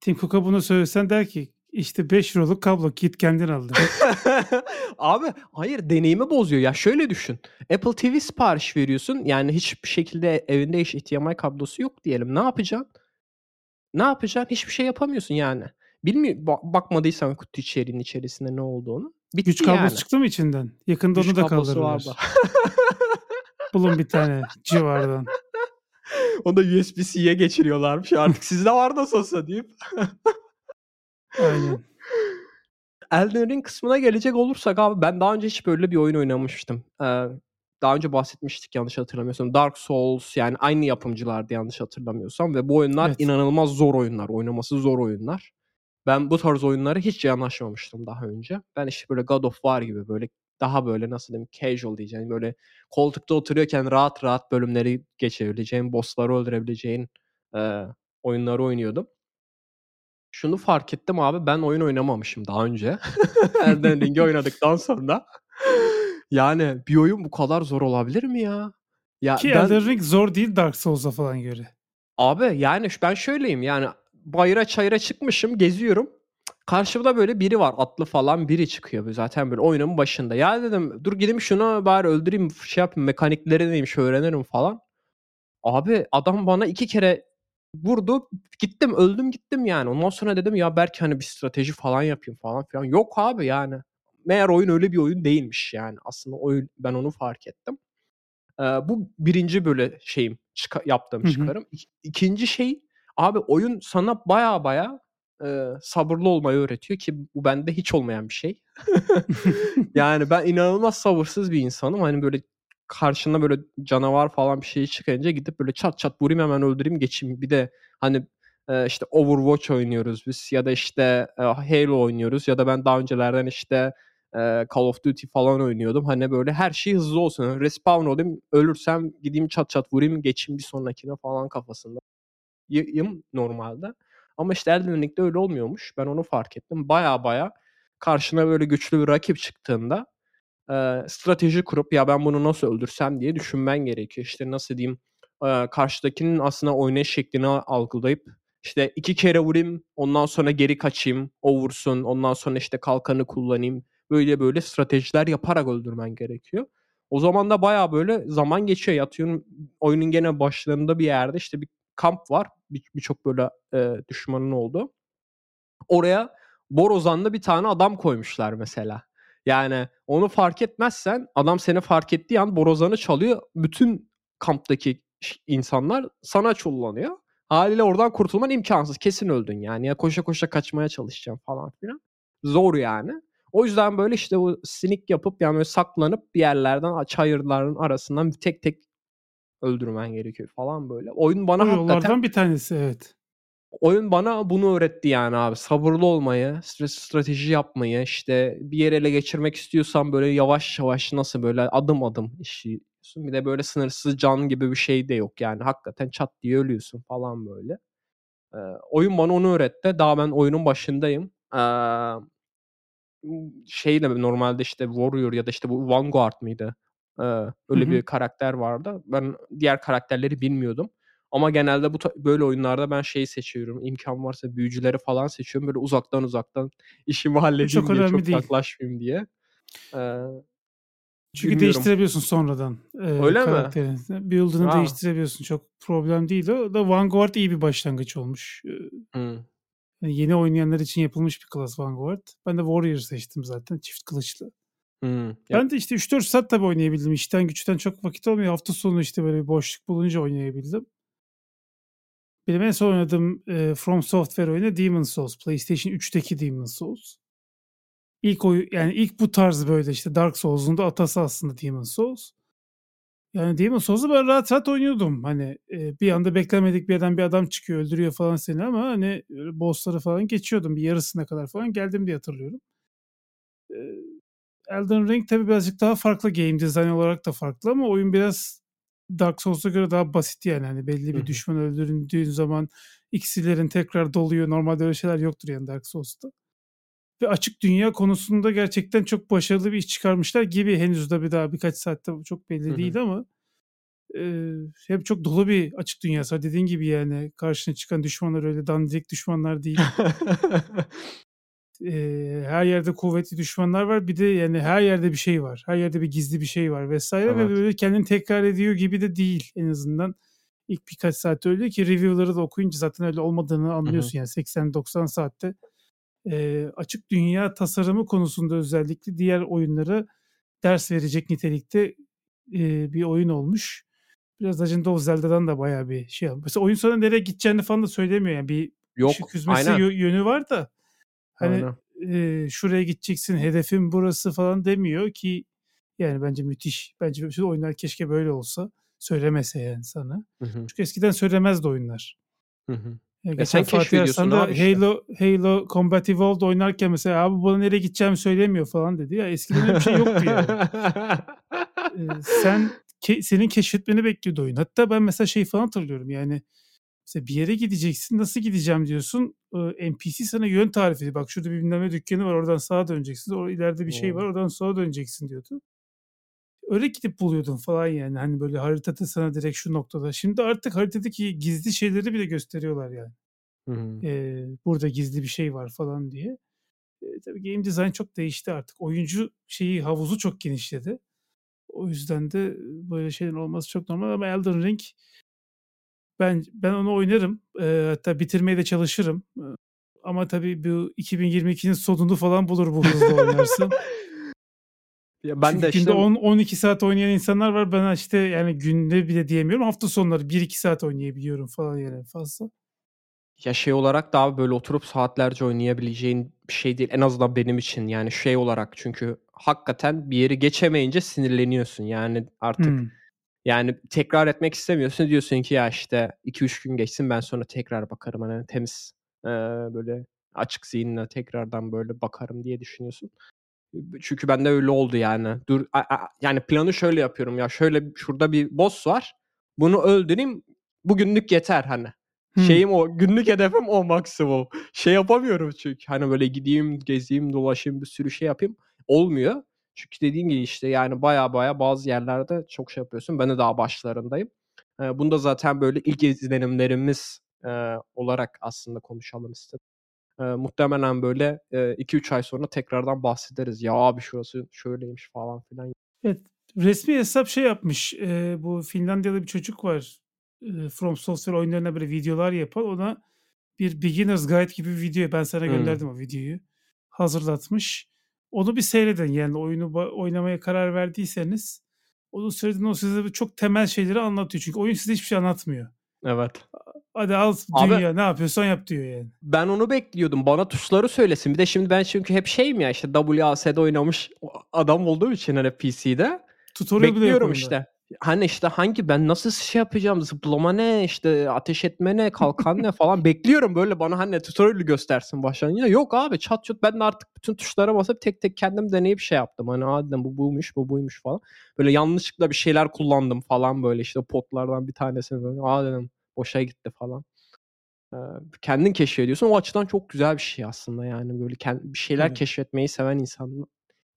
Tim Cook'a bunu söylesen der ki işte €5'luk kablo git kendin al der. Abi hayır deneyimi bozuyor. Ya şöyle düşün. Apple TV sipariş veriyorsun. Yani hiçbir şekilde evinde hiç HDMI kablosu yok diyelim. Ne yapacaksın? Ne yapacaksın? Hiçbir şey yapamıyorsun yani. Bilmiyor ba bakmadıysan kutu içeriğinin içerisinde ne olduğunu. Güç Bitti kablosu yani. çıktı mı içinden? Yakında Güç onu da kaldırırlar. Bulun bir tane civardan. Onu da USB-C'ye geçiriyorlarmış. Artık sizde var nasıl olsa deyip. Aynen. Elden Ring kısmına gelecek olursak abi ben daha önce hiç böyle bir oyun oynamamıştım. Eee, daha önce bahsetmiştik yanlış hatırlamıyorsam. Dark Souls yani aynı yapımcılardı yanlış hatırlamıyorsam ve bu oyunlar Evet. inanılmaz zor oyunlar. Oynaması zor oyunlar. Ben bu tarz oyunlara hiç yanaşmamıştım daha önce. Ben işte böyle God of War gibi böyle daha böyle nasıl diyeyim casual diyeceğim böyle koltukta oturuyorken rahat rahat bölümleri geçebileceğin, bossları öldürebileceğin e, oyunları oynuyordum. Şunu fark ettim abi ben oyun oynamamışım daha önce. Elden Ring'i oynadıktan sonra. Yani bir oyun bu kadar zor olabilir mi ya? Ya Ki ben Elden Ring zor değil Dark Souls'a falan göre. abi yani ben şöyleyim yani bayıra çayıra çıkmışım geziyorum. Karşımda böyle biri var atlı falan biri çıkıyor zaten böyle oyunun başında. Ya dedim dur gideyim şunu bari öldüreyim şey yapayım mekanikleri neymiş öğrenirim falan. Abi adam bana iki kere vurdu. Gittim öldüm gittim yani. Ondan sonra dedim ya belki hani bir strateji falan yapayım falan filan. Yok abi yani. Meğer oyun öyle bir oyun değilmiş yani. Aslında oyun ben onu fark ettim. Ee, bu birinci böyle şeyim çıka- yaptığım Hı hı. çıkarım. İk- İkinci şey abi oyun sana baya baya e, sabırlı olmayı öğretiyor ki bu bende hiç olmayan bir şey. Yani ben inanılmaz sabırsız bir insanım. Hani böyle karşına böyle canavar falan bir şey çıkınca gidip böyle çat çat vurayım hemen öldüreyim geçeyim. Bir de hani e, işte Overwatch oynuyoruz biz ya da işte e, Halo oynuyoruz ya da ben daha öncelerden işte e, Call of Duty falan oynuyordum. Hani böyle her şey hızlı olsun. Respawn olayım ölürsem gideyim çat çat vurayım geçeyim bir sonrakine falan kafasında yım normalde. Ama işte Elden Ring'de öyle olmuyormuş. Ben onu fark ettim. Baya baya karşına böyle güçlü bir rakip çıktığında e, strateji kurup ya ben bunu nasıl öldürsem diye düşünmen gerekiyor. İşte nasıl diyeyim e, karşıdakinin aslında oynayış şeklini algılayıp işte iki kere vurayım ondan sonra geri kaçayım o vursun ondan sonra işte kalkanı kullanayım böyle böyle stratejiler yaparak öldürmen gerekiyor. O zaman da baya böyle zaman geçiyor. Yatıyorum oyunun gene başlarında bir yerde işte bir kamp var. Bir- Birçok böyle e, düşmanın olduğu. Oraya Borozan'da bir tane adam koymuşlar mesela. Yani onu fark etmezsen adam seni fark ettiği an Borozan'ı çalıyor. Bütün kamptaki insanlar sana çullanıyor. Haliyle oradan kurtulman imkansız. Kesin öldün yani. Ya koşa koşa kaçmaya çalışacağım falan filan. Zor yani. O yüzden böyle işte o sinik yapıp yani böyle saklanıp bir yerlerden çayırların arasından tek tek öldürmen gerekiyor falan böyle. Oyun bana O hakikaten bir tanesi evet. Oyun bana bunu öğretti yani abi. Sabırlı olmayı, strateji yapmayı, işte bir yere ele geçirmek istiyorsan böyle yavaş yavaş nasıl böyle adım adım işliyorsun. Bir de böyle sınırsız can gibi bir şey de yok yani. Hakikaten çat diye ölüyorsun falan böyle. Ee, oyun bana onu öğretti. Daha ben oyunun başındayım. Ee, şeyle normalde işte Warrior ya da işte bu Vanguard mıydı? Ee, öyle hı. bir karakter vardı. Ben diğer karakterleri bilmiyordum. Ama genelde bu böyle oyunlarda ben şeyi seçiyorum. İmkan varsa büyücüleri falan seçiyorum. Böyle uzaktan uzaktan işimi halledeyim çok diye çok değil. yaklaşmayayım diye. Ee, Çünkü bilmiyorum. değiştirebiliyorsun sonradan e, Öyle mi? Build'ını Ha. değiştirebiliyorsun. Çok problem değil. O da Vanguard iyi bir başlangıç olmuş. Hmm. Yani yeni oynayanlar için yapılmış bir klas Vanguard. Ben de Warrior seçtim zaten. Çift kılıçlı. Hmm. Ben de işte 3-4 saat tabii oynayabildim. İşten güçten çok vakit olmuyor. Hafta sonu işte böyle bir boşluk bulunca oynayabildim. Benim en son oynadığım e, From Software oyunu Demon's Souls. PlayStation 3'teki Demon's Souls. İlk oyu yani ilk bu tarz böyle işte Dark Souls'un da atası aslında Demon's Souls. Yani Demon's Souls'u ben rahat rahat oynuyordum. Hani e, bir anda beklemedik bir yerden bir adam çıkıyor öldürüyor falan seni ama hani öyle bossları falan geçiyordum. Bir yarısına kadar falan geldim diye hatırlıyorum. E, Elden Ring tabii birazcık daha farklı game design olarak da farklı ama oyun biraz Dark Souls'a göre daha basit yani. Hani belli bir hı. düşman öldürüldüğün zaman iksirlerin tekrar doluyor. Normalde öyle şeyler yoktur yani Dark Souls'ta. Ve açık dünya konusunda gerçekten çok başarılı bir iş çıkarmışlar gibi. Henüz de bir daha birkaç saatte çok belli değil ama e, hep çok dolu bir açık dünyası. Dediğin gibi yani karşına çıkan düşmanlar öyle dandik düşmanlar değil. E, her yerde kuvvetli düşmanlar var. Bir de yani her yerde bir şey var. Her yerde bir gizli bir şey var vesaire ve Evet. böyle kendini tekrar ediyor gibi de değil en azından. İlk birkaç saat öyle ki review'ları da okuyunca zaten öyle olmadığını anlıyorsun yani 80-90 saatte e, açık dünya tasarımı konusunda özellikle diğer oyunlara ders verecek nitelikte e, bir oyun olmuş. Biraz Legend of Zelda'dan da bayağı bir şey almış. Mesela oyun sonra nereye gideceğini falan da söylemiyor. Yani bir Yok. ışık hüzmesi Aynen. yö- yönü var da hani Aynen. e, şuraya gideceksin hedefin burası falan demiyor ki Yani bence müthiş. Bence bütün oyunlar keşke böyle olsa. Söylemese yani sana. Hı hı. Çünkü eskiden söylemezdi oyunlar. Hı hı. E, sen keşfediyorsun da işte. Halo, Halo Combat Evolved oynarken mesela abi bana nereye gideceğimi söylemiyor falan dedi. Ya eskiden öyle bir şey yoktu yani. Ee, sen ke- senin keşfetmeni bekliyordu oyun. Hatta ben mesela şey falan hatırlıyorum yani mesela bir yere gideceksin nasıl gideceğim diyorsun. NPC sana yön tarif ediyor. Bak şurada bir bilmem dükkanı var oradan sağa döneceksin. Orada ileride bir şey var oradan sola döneceksin diyordu. Öyle gidip buluyordun falan yani. Hani böyle haritada sana direkt şu noktada. Şimdi artık haritadaki gizli şeyleri bile gösteriyorlar yani. Ee, burada gizli bir şey var falan diye. Ee, tabii game design çok değişti artık. Oyuncu şeyi havuzu çok genişledi. O yüzden de böyle şeylerin olması çok normal ama Elden Ring ben ben onu oynarım. Ee, hatta bitirmeye de çalışırım. Ee, ama tabii bu 2022'nin sonunu falan bulur bu hızla oynarsan. Ya ben Çünkü de günde işte 10-12 saat oynayan insanlar var. Ben işte yani günde bile diyemiyorum. Hafta sonları 1-2 saat oynayabiliyorum falan yani fazla. ya şey olarak daha böyle oturup saatlerce oynayabileceğin bir şey değil. En azından benim için yani şey olarak çünkü hakikaten bir yeri geçemeyince sinirleniyorsun. Yani artık Hmm. Yani tekrar etmek istemiyorsun. Diyorsun ki ya işte 2-3 gün geçsin ben sonra tekrar bakarım. Hani temiz eee, böyle açık zihinle tekrardan böyle bakarım diye düşünüyorsun. Çünkü bende öyle oldu yani. Dur a- a- yani planı şöyle yapıyorum ya. Şöyle şurada bir boss var. Bunu öldüreyim. Bugünlük yeter hani. Hmm. Şeyim o. Günlük hedefim o maksimum. Şey yapamıyorum çünkü. Hani böyle gideyim, gezeyim, dolaşayım, bir sürü şey yapayım. Olmuyor. Çünkü dediğin gibi işte yani baya baya bazı yerlerde çok şey yapıyorsun. Ben de daha başlarındayım. Ee, bunu da zaten böyle ilk izlenimlerimiz e, olarak aslında konuşalım istedim. Ee, muhtemelen böyle 2-3 ay sonra tekrardan bahsederiz. Ya abi şurası şöyleymiş falan filan. Evet, resmi hesap şey yapmış. e, bu Finlandiyalı bir çocuk var. E, From Software oyunlarına böyle videolar yapan. Ona bir beginner's guide gibi bir video. Ben sana Hmm. gönderdim o videoyu. Hazırlatmış. Onu bir seyredin. Yani oyunu oynamaya karar verdiyseniz onu seyredin. O size çok temel şeyleri anlatıyor. Çünkü oyun size hiçbir şey anlatmıyor. Evet. Hadi al Abi- dünya ne yapıyorsan yap diyor yani. Ben onu bekliyordum. Bana tuşları söylesin. Bir de şimdi ben çünkü hep şeyim ya işte WAS'de oynamış adam olduğum için hani PC'de. Tutorial bile yok Bekliyorum işte. Hani işte hangi ben nasıl şey yapacağım zıplama ne işte ateş etme ne kalkan ne falan bekliyorum böyle bana hani tutorial'ı göstersin başlangıçta. Yok abi çat çut ben de artık bütün tuşlara basıp tek tek kendim deneyip şey yaptım. Hani aa dedim bu buymuş bu buymuş falan. Böyle yanlışlıkla bir şeyler kullandım falan böyle işte potlardan bir tanesini böyle aa dedim boşa gitti falan. Kendin keşfediyorsun. O açıdan çok güzel bir şey aslında yani böyle kend- bir şeyler Tabii. keşfetmeyi seven insan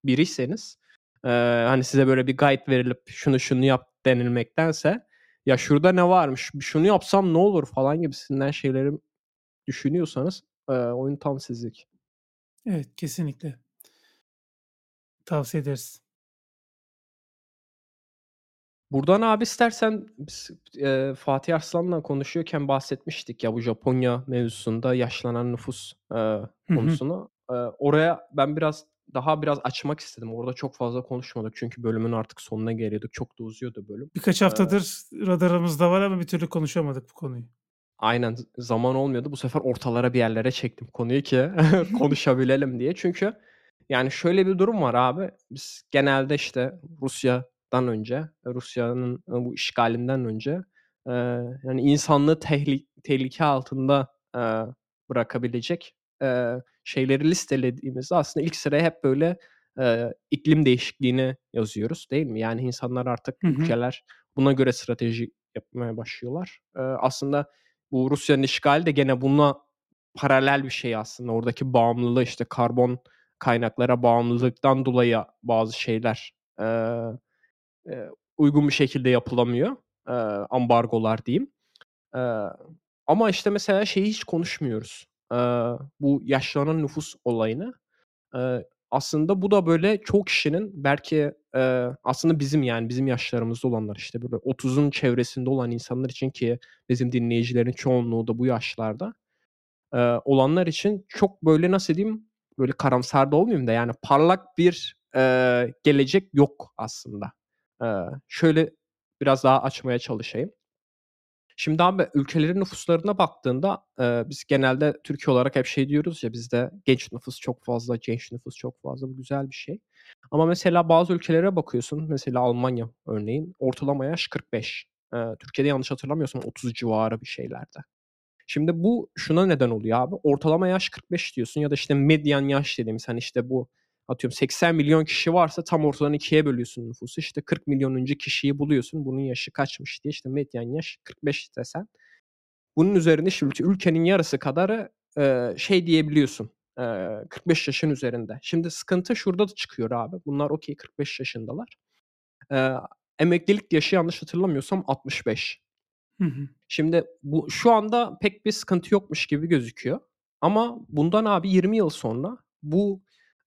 biriyseniz e, hani size böyle bir guide verilip şunu şunu yap denilmektense ya şurada ne varmış şunu yapsam ne olur falan gibisinden şeyleri düşünüyorsanız e, oyun tam sizlik. Evet kesinlikle. Tavsiye ederiz. Buradan abi istersen biz, e, Fatih Arslan'la konuşuyorken bahsetmiştik ya bu Japonya mevzusunda yaşlanan nüfus e, hı. konusunu. E, oraya ben biraz daha biraz açmak istedim. Orada çok fazla konuşmadık çünkü bölümün artık sonuna geliyorduk. Çok da uzuyordu bölüm. Birkaç haftadır radarımızda var ama bir türlü konuşamadık bu konuyu. Aynen zaman olmuyordu. Bu sefer ortalara bir yerlere çektim konuyu ki konuşabilelim diye. Çünkü yani şöyle bir durum var abi. Biz genelde işte Rusya'dan önce, Rusya'nın bu işgalinden önce e, yani insanlığı tehli- tehlike altında e, bırakabilecek e, şeyleri listelediğimizde aslında ilk sıraya hep böyle e, iklim değişikliğini yazıyoruz değil mi? Yani insanlar artık Hı hı. ülkeler buna göre strateji yapmaya başlıyorlar. E, aslında bu Rusya'nın işgali de gene buna paralel bir şey aslında. Oradaki bağımlılığı işte karbon kaynaklara bağımlılıktan dolayı bazı şeyler e, e, uygun bir şekilde yapılamıyor. E, ambargolar diyeyim. E, ama işte mesela şeyi hiç konuşmuyoruz. Bu yaşlanan nüfus olayını. Aslında bu da böyle çok kişinin belki aslında bizim yani bizim yaşlarımızda olanlar işte böyle 30'un çevresinde olan insanlar için ki bizim dinleyicilerin çoğunluğu da bu yaşlarda olanlar için çok böyle nasıl diyeyim böyle karamsar da olmayayım da yani parlak bir gelecek yok aslında. Şöyle biraz daha açmaya çalışayım. Şimdi abi ülkelerin nüfuslarına baktığında e, biz genelde Türkiye olarak hep şey diyoruz ya bizde genç nüfus çok fazla, genç nüfus çok fazla. Bu güzel bir şey. Ama mesela bazı ülkelere bakıyorsun. Mesela Almanya örneğin ortalama yaş 45. Eee, Türkiye'de yanlış hatırlamıyorsam 30 civarı bir şeylerde. Şimdi bu şuna neden oluyor abi. Ortalama yaş 45 diyorsun ya da işte medyan yaş dediğimiz hani işte bu atıyorum 80 milyon kişi varsa tam ortadan ikiye bölüyorsun nüfusu. İşte 40 milyonuncu kişiyi buluyorsun. Bunun yaşı kaçmış diye işte medyan yaş 45 desen. Bunun üzerinde şimdi ülkenin yarısı kadarı e, şey diyebiliyorsun. E, 45 yaşın üzerinde. Şimdi sıkıntı şurada da çıkıyor abi. Bunlar okey 45 yaşındalar. E, emeklilik yaşı yanlış hatırlamıyorsam 65. Hı hı. Şimdi bu şu anda pek bir sıkıntı yokmuş gibi gözüküyor. Ama bundan abi 20 yıl sonra bu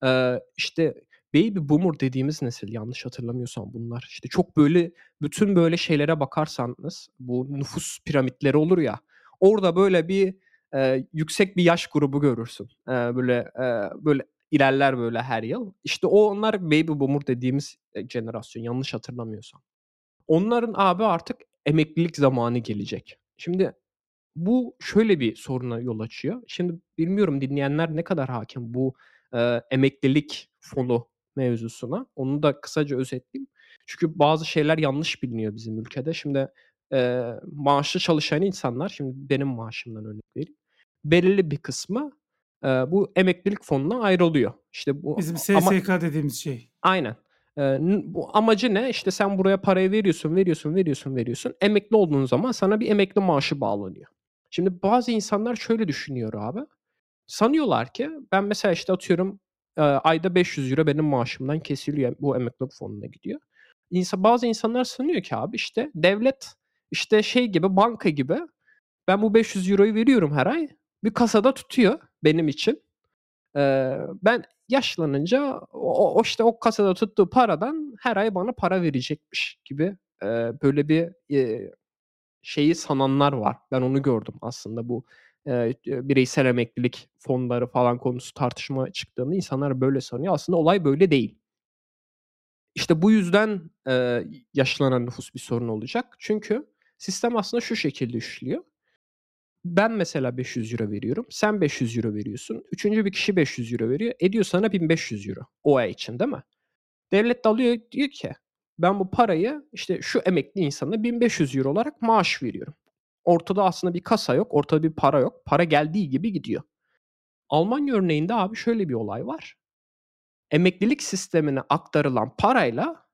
e, işte baby boomer dediğimiz nesil yanlış hatırlamıyorsam bunlar. İşte çok böyle bütün böyle şeylere bakarsanız bu nüfus piramitleri olur ya. Orada böyle bir e, yüksek bir yaş grubu görürsün. E, böyle e, böyle ilerler böyle her yıl. İşte o onlar baby boomer dediğimiz jenerasyon yanlış hatırlamıyorsam. Onların abi artık emeklilik zamanı gelecek. Şimdi bu şöyle bir soruna yol açıyor. Şimdi bilmiyorum dinleyenler ne kadar hakim bu e, emeklilik fonu mevzusuna. Onu da kısaca özetleyeyim. Çünkü bazı şeyler yanlış biliniyor bizim ülkede. Şimdi e, maaşlı çalışan insanlar, şimdi benim maaşımdan örnek vereyim. Belirli bir kısmı e, bu emeklilik fonuna ayrılıyor. İşte bu Bizim SSK ama, dediğimiz şey. Aynen. E, bu amacı ne? İşte sen buraya parayı veriyorsun, veriyorsun, veriyorsun, veriyorsun. Emekli olduğun zaman sana bir emekli maaşı bağlanıyor. Şimdi bazı insanlar şöyle düşünüyor abi. Sanıyorlar ki ben mesela işte atıyorum e, ayda 500 euro benim maaşımdan kesiliyor bu emeklilik fonuna gidiyor. İnsan, bazı insanlar sanıyor ki abi işte devlet işte şey gibi banka gibi ben bu 500 euroyu veriyorum her ay bir kasada tutuyor benim için. Ee, ben yaşlanınca o, o işte o kasada tuttuğu paradan her ay bana para verecekmiş gibi e, böyle bir e, şeyi sananlar var. Ben onu gördüm aslında bu e, bireysel emeklilik fonları falan konusu tartışma çıktığında insanlar böyle sanıyor. Aslında olay böyle değil. İşte bu yüzden e, yaşlanan nüfus bir sorun olacak. Çünkü sistem aslında şu şekilde işliyor. Ben mesela 500 euro veriyorum. Sen 500 euro veriyorsun. Üçüncü bir kişi 500 euro veriyor. Ediyor sana 1500 euro. O ay için değil mi? Devlet de alıyor diyor ki ben bu parayı işte şu emekli insana 1500 euro olarak maaş veriyorum. Ortada aslında bir kasa yok. Ortada bir para yok. Para geldiği gibi gidiyor. Almanya örneğinde abi şöyle bir olay var. Emeklilik sistemine aktarılan parayla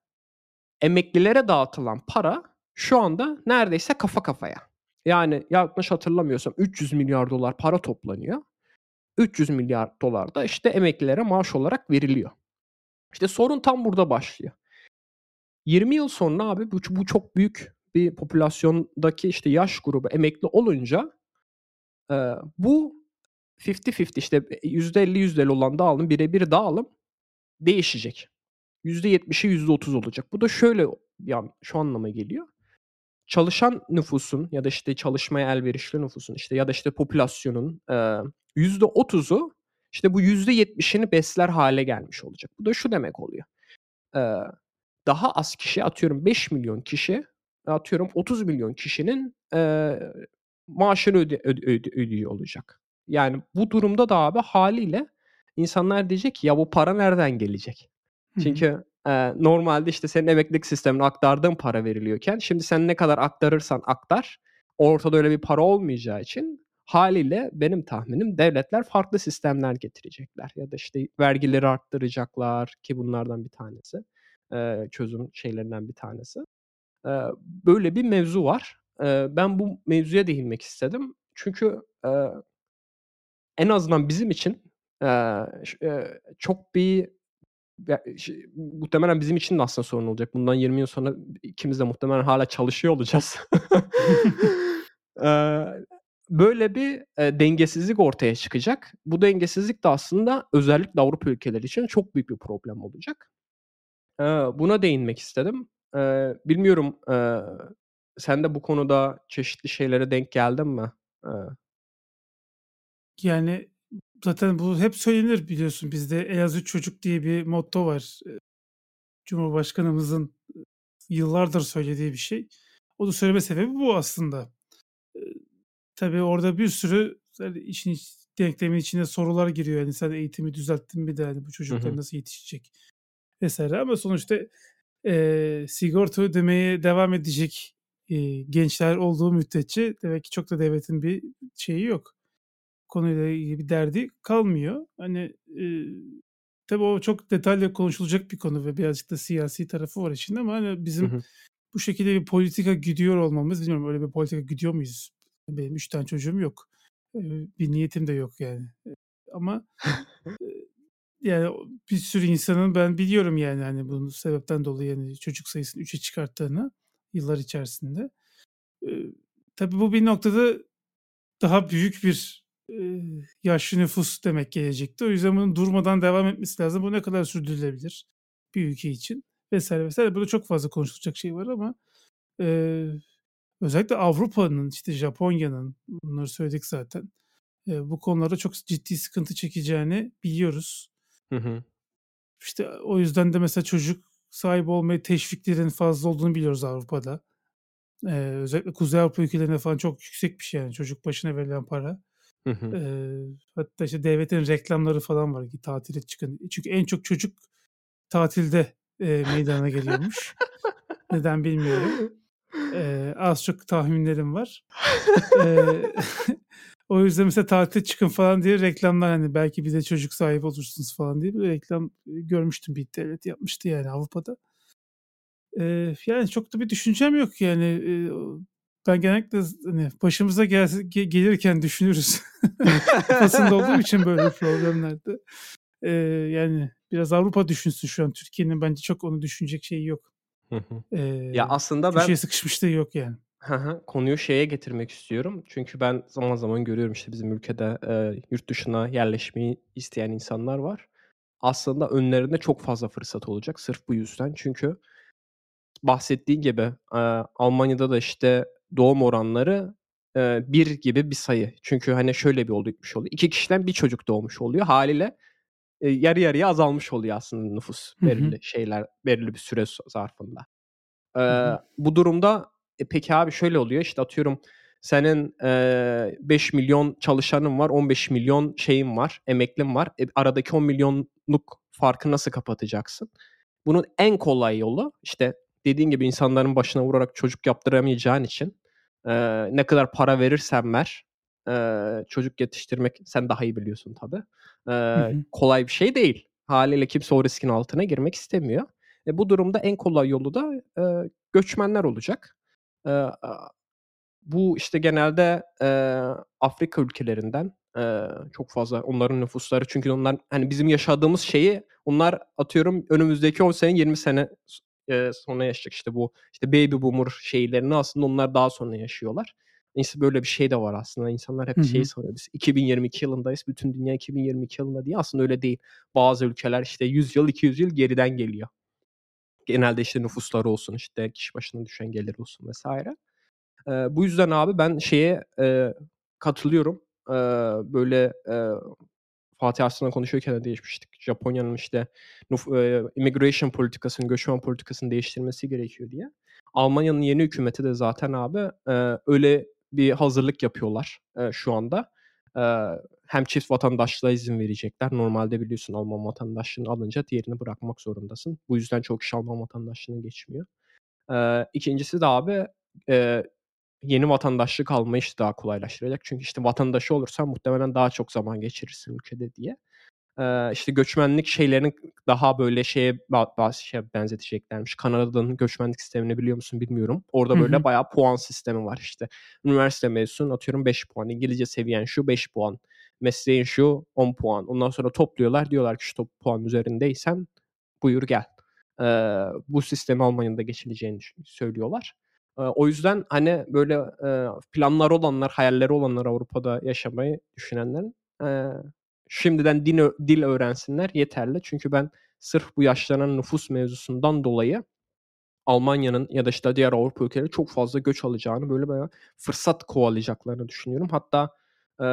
emeklilere dağıtılan para şu anda neredeyse kafa kafaya. Yani yanlış hatırlamıyorsam 300 milyar dolar para toplanıyor. 300 milyar dolar da işte emeklilere maaş olarak veriliyor. İşte sorun tam burada başlıyor. 20 yıl sonra abi bu, bu çok büyük bir popülasyondaki işte yaş grubu emekli olunca e, bu 50-50 işte %50 %50 olan dağılım birebir dağılım değişecek. %70'i %30 olacak. Bu da şöyle yani şu anlama geliyor. Çalışan nüfusun ya da işte çalışmaya elverişli nüfusun işte ya da işte popülasyonun e, %30'u işte bu %70'ini besler hale gelmiş olacak. Bu da şu demek oluyor. E, daha az kişi atıyorum 5 milyon kişi atıyorum 30 milyon kişinin e, maaşını öde, öde, öde, ödüyor olacak. Yani bu durumda da abi haliyle insanlar diyecek ki ya bu para nereden gelecek? Çünkü e, normalde işte senin emeklilik sistemine aktardığın para veriliyorken şimdi sen ne kadar aktarırsan aktar ortada öyle bir para olmayacağı için haliyle benim tahminim devletler farklı sistemler getirecekler ya da işte vergileri arttıracaklar ki bunlardan bir tanesi e, çözüm şeylerinden bir tanesi. Böyle bir mevzu var. Ben bu mevzuya değinmek istedim. Çünkü en azından bizim için çok bir muhtemelen bizim için de aslında sorun olacak. Bundan 20 yıl sonra ikimiz de muhtemelen hala çalışıyor olacağız. böyle bir dengesizlik ortaya çıkacak. Bu dengesizlik de aslında özellikle Avrupa ülkeleri için çok büyük bir problem olacak. Buna değinmek istedim. E, bilmiyorum e, sen de bu konuda çeşitli şeylere denk geldin mi? E, Yani zaten bu hep söylenir biliyorsun. Bizde Elazığ çocuk diye bir motto var. Cumhurbaşkanımızın yıllardır söylediği bir şey. O da söyleme sebebi bu aslında. tabii orada bir sürü yani işin denklemin içine sorular giriyor. Yani sen eğitimi düzelttin mi de yani bu çocuklar nasıl yetişecek? vesaire ama sonuçta e, sigorta ödemeye devam edecek e, gençler olduğu müddetçe demek ki çok da devletin bir şeyi yok. Konuyla ilgili bir derdi kalmıyor. Hani e, tabii o çok detaylı konuşulacak bir konu ve birazcık da siyasi tarafı var içinde ama hani bizim Hı hı. bu şekilde bir politika gidiyor olmamız bilmiyorum öyle bir politika gidiyor muyuz? Benim üç tane çocuğum yok. E, bir niyetim de yok yani. E, ama yani bir sürü insanın ben biliyorum yani hani bunun sebepten dolayı yani çocuk sayısını 3'e çıkarttığını yıllar içerisinde. E, tabii bu bir noktada daha büyük bir e, yaşlı nüfus demek gelecekti. O yüzden bunun durmadan devam etmesi lazım. Bu ne kadar sürdürülebilir bir ülke için vesaire vesaire. Burada çok fazla konuşulacak şey var ama e, özellikle Avrupa'nın işte Japonya'nın bunları söyledik zaten. E, bu konularda çok ciddi sıkıntı çekeceğini biliyoruz. Hı hı. İşte o yüzden de mesela çocuk sahibi olmaya teşviklerin fazla olduğunu biliyoruz Avrupa'da. Ee, özellikle Kuzey Avrupa ülkelerinde falan çok yüksek bir şey yani çocuk başına verilen para. Hı hı. Ee, hatta işte devletin reklamları falan var ki tatile çıkın. Çünkü en çok çocuk tatilde e, meydana geliyormuş. Neden bilmiyorum. Ee, az çok tahminlerim var. Ee, o yüzden mesela tatile çıkın falan diye reklamlar hani belki bize çocuk sahibi olursunuz falan diye bir reklam görmüştüm bir devlet yapmıştı yani Avrupa'da. Ee, yani çok da bir düşüncem yok yani. Ee, ben genellikle hani başımıza gel gelirken düşünürüz. Kafasında olduğum için böyle problemlerde. Ee, yani biraz Avrupa düşünsün şu an. Türkiye'nin bence çok onu düşünecek şeyi yok. Hı hı. Ee, Ya aslında ben köşeye sıkışmışlığı yok yani. Hı hı. Konuyu şeye getirmek istiyorum. Çünkü ben zaman zaman görüyorum işte bizim ülkede e, yurt dışına yerleşmeyi isteyen insanlar var. Aslında önlerinde çok fazla fırsat olacak sırf bu yüzden. Çünkü bahsettiğin gibi e, Almanya'da da işte doğum oranları e, bir gibi bir sayı. Çünkü hani şöyle bir oldu şey oluyor. İki kişiden bir çocuk doğmuş oluyor. Haliyle e, yarı yarıya azalmış oluyor aslında nüfus Hı hı. belirli şeyler belirli bir süre zarfında. E, hı. bu durumda e, peki abi şöyle oluyor işte atıyorum senin e, 5 milyon çalışanın var 15 milyon şeyin var emeklim var. E, aradaki 10 milyonluk farkı nasıl kapatacaksın? Bunun en kolay yolu işte dediğin gibi insanların başına vurarak çocuk yaptıramayacağın için e, ne kadar para verirsen ver e, çocuk yetiştirmek sen daha iyi biliyorsun tabii. E, Hı hı. kolay bir şey değil. Haliyle kimse o riskin altına girmek istemiyor. E, bu durumda en kolay yolu da e, göçmenler olacak. E, bu işte genelde e, Afrika ülkelerinden e, çok fazla onların nüfusları çünkü onlar hani bizim yaşadığımız şeyi onlar atıyorum önümüzdeki 10 sene 20 sene e, sonra yaşayacak işte bu işte baby boomer şeylerini aslında onlar daha sonra yaşıyorlar. Neyse böyle bir şey de var aslında. İnsanlar hep Hı şey sanıyor biz 2022 yılındayız. Bütün dünya 2022 yılında diye. Aslında öyle değil. Bazı ülkeler işte 100 yıl 200 yıl geriden geliyor. Genelde işte nüfusları olsun işte kişi başına düşen gelir olsun vesaire. Ee, bu yüzden abi ben şeye e, katılıyorum. Ee, böyle e, Fatih Arslan'la konuşuyorken de değişmiştik. Japonya'nın işte e, immigration politikasını, göçmen politikasını değiştirmesi gerekiyor diye. Almanya'nın yeni hükümeti de zaten abi e, öyle bir hazırlık yapıyorlar e, şu anda. Hem çift vatandaşlığa izin verecekler. Normalde biliyorsun Alman vatandaşlığını alınca diğerini bırakmak zorundasın. Bu yüzden çok kişi Alman vatandaşlığına geçmiyor. E, ikincisi de abi e, yeni vatandaşlık almayı işte daha kolaylaştıracak. Çünkü işte vatandaşı olursan muhtemelen daha çok zaman geçirirsin ülkede diye. Ee, işte göçmenlik şeylerin daha böyle şeye bazı şey benzeteceklermiş. Kanada'nın göçmenlik sistemini biliyor musun bilmiyorum. Orada böyle hı. bayağı puan sistemi var işte. Üniversite mezun atıyorum 5 puan. İngilizce seviyen şu 5 puan. Mesleğin şu 10 puan. Ondan sonra topluyorlar. Diyorlar ki şu top puan üzerindeysen buyur gel. Ee, bu sistemi Almanya'da geçileceğini söylüyorlar. O yüzden hani böyle e, planları olanlar, hayalleri olanlar Avrupa'da yaşamayı düşünenlerin e, şimdiden din, dil öğrensinler yeterli. Çünkü ben sırf bu yaşlanan nüfus mevzusundan dolayı Almanya'nın ya da işte diğer Avrupa ülkeleri çok fazla göç alacağını böyle bayağı fırsat kovalayacaklarını düşünüyorum. Hatta e,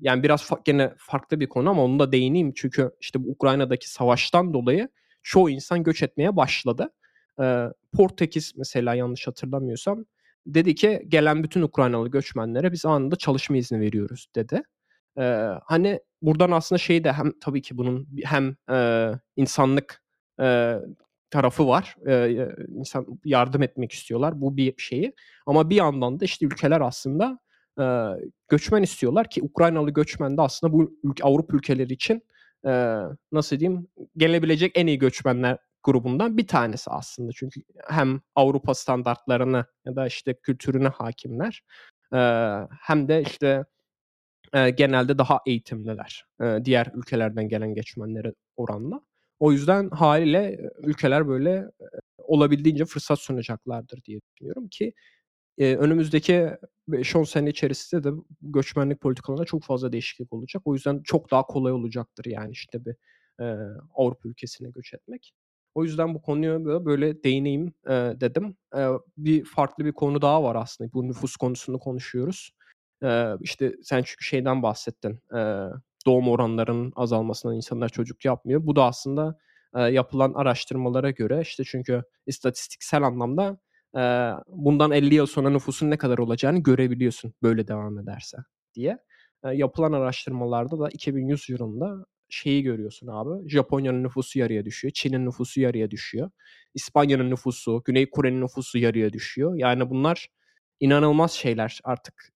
yani biraz fa- gene farklı bir konu ama onu da değineyim. Çünkü işte bu Ukrayna'daki savaştan dolayı çoğu insan göç etmeye başladı. E, Portekiz mesela yanlış hatırlamıyorsam dedi ki gelen bütün Ukraynalı göçmenlere biz anında çalışma izni veriyoruz dedi. Ee, hani buradan aslında şey de hem tabii ki bunun hem e, insanlık eee, tarafı var. Eee, insan yardım etmek istiyorlar. Bu bir şeyi ama bir yandan da, işte, ülkeler aslında, eee, göçmen istiyorlar ki Ukraynalı göçmen de aslında bu ülke Avrupa ülkeleri için, eee, nasıl diyeyim, gelebilecek en iyi göçmenler grubundan bir tanesi aslında. Çünkü hem Avrupa standartlarına ya da, işte, kültürüne hakimler eee, hem de, işte, genelde daha eğitimliler, diğer ülkelerden gelen göçmenlere oranla. O yüzden hâliyle ülkeler, böyle, olabildiğince fırsat sunacaklardır diye düşünüyorum ki, önümüzdeki 5-10 sene içerisinde de göçmenlik politikalarında çok fazla değişiklik olacak. O yüzden çok daha kolay olacaktır, yani, işte, bir, Avrupa ülkesine göç etmek. O yüzden bu konuya böyle değineyim, eee, dedim. Eee, bir farklı bir konu daha var aslında. Bu nüfus konusunu konuşuyoruz. Eee, işte, sen çünkü şeyden bahsettin, eee, doğum oranlarının azalmasından insanlar çocuk yapmıyor. Bu da aslında, eee, yapılan araştırmalara göre, işte, çünkü istatistiksel anlamda, eee, bundan 50 yıl sonra nüfusun ne kadar olacağını görebiliyorsun böyle devam ederse diye. Eee, yapılan araştırmalarda da 2100 yılında şeyi görüyorsun abi, Japonya'nın nüfusu yarıya düşüyor, Çin'in nüfusu yarıya düşüyor, İspanya'nın nüfusu, Güney Kore'nin nüfusu yarıya düşüyor. Yani bunlar inanılmaz şeyler. Artık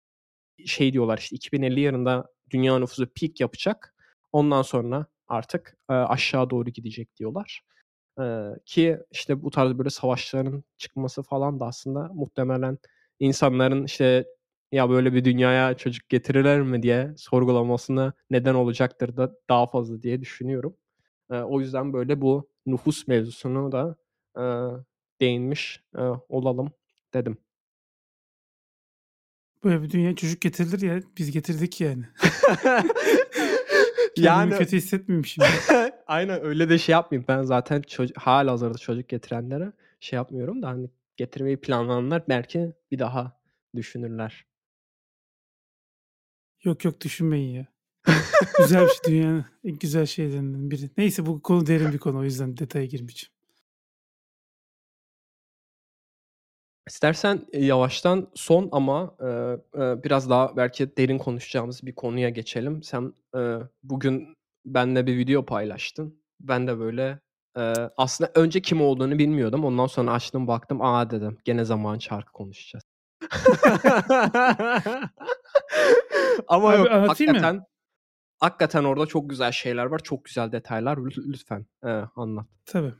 şey diyorlar, işte, 2050 yılında dünya nüfusu peak yapacak. Ondan sonra artık, eee, aşağı doğru gidecek diyorlar. Eee, ki, işte, bu tarz böyle savaşların çıkması falan da aslında muhtemelen insanların, işte, "Ya, böyle bir dünyaya çocuk getirirler mi?" diye sorgulamasına neden olacaktır da daha fazla diye düşünüyorum. Eee, o yüzden, böyle, bu nüfus mevzusunu da, eee, değinmiş, eee, olalım dedim. Böyle bir dünyaya çocuk getirilir ya. Biz getirdik yani. Yani kötü hissetmeyeyim şimdi. Aynen öyle de şey yapmayayım. Ben zaten çocu hâlihazırda çocuk getirenlere şey yapmıyorum da, hani, getirmeyi planlayanlar belki bir daha düşünürler. Yok, yok düşünmeyin ya. Güzel bir şey dünyanın en güzel şeylerinden biri. Neyse bu konu derin bir konu o yüzden detaya girmeyeceğim. İstersen, eee, yavaştan son ama, eee, eee, biraz daha belki derin konuşacağımız bir konuya geçelim. Sen, eee, bugün benimle bir video paylaştın. Ben de böyle, eee, aslında önce kim olduğunu bilmiyordum. Ondan sonra açtım baktım, "A!" dedim, "Gene Zaman Çarkı konuşacağız." Ama Abi yok, anlatayım mı? hakikaten hakikaten orada çok güzel şeyler var, çok güzel detaylar. Lü lütfen, eee, anlat. Tabii.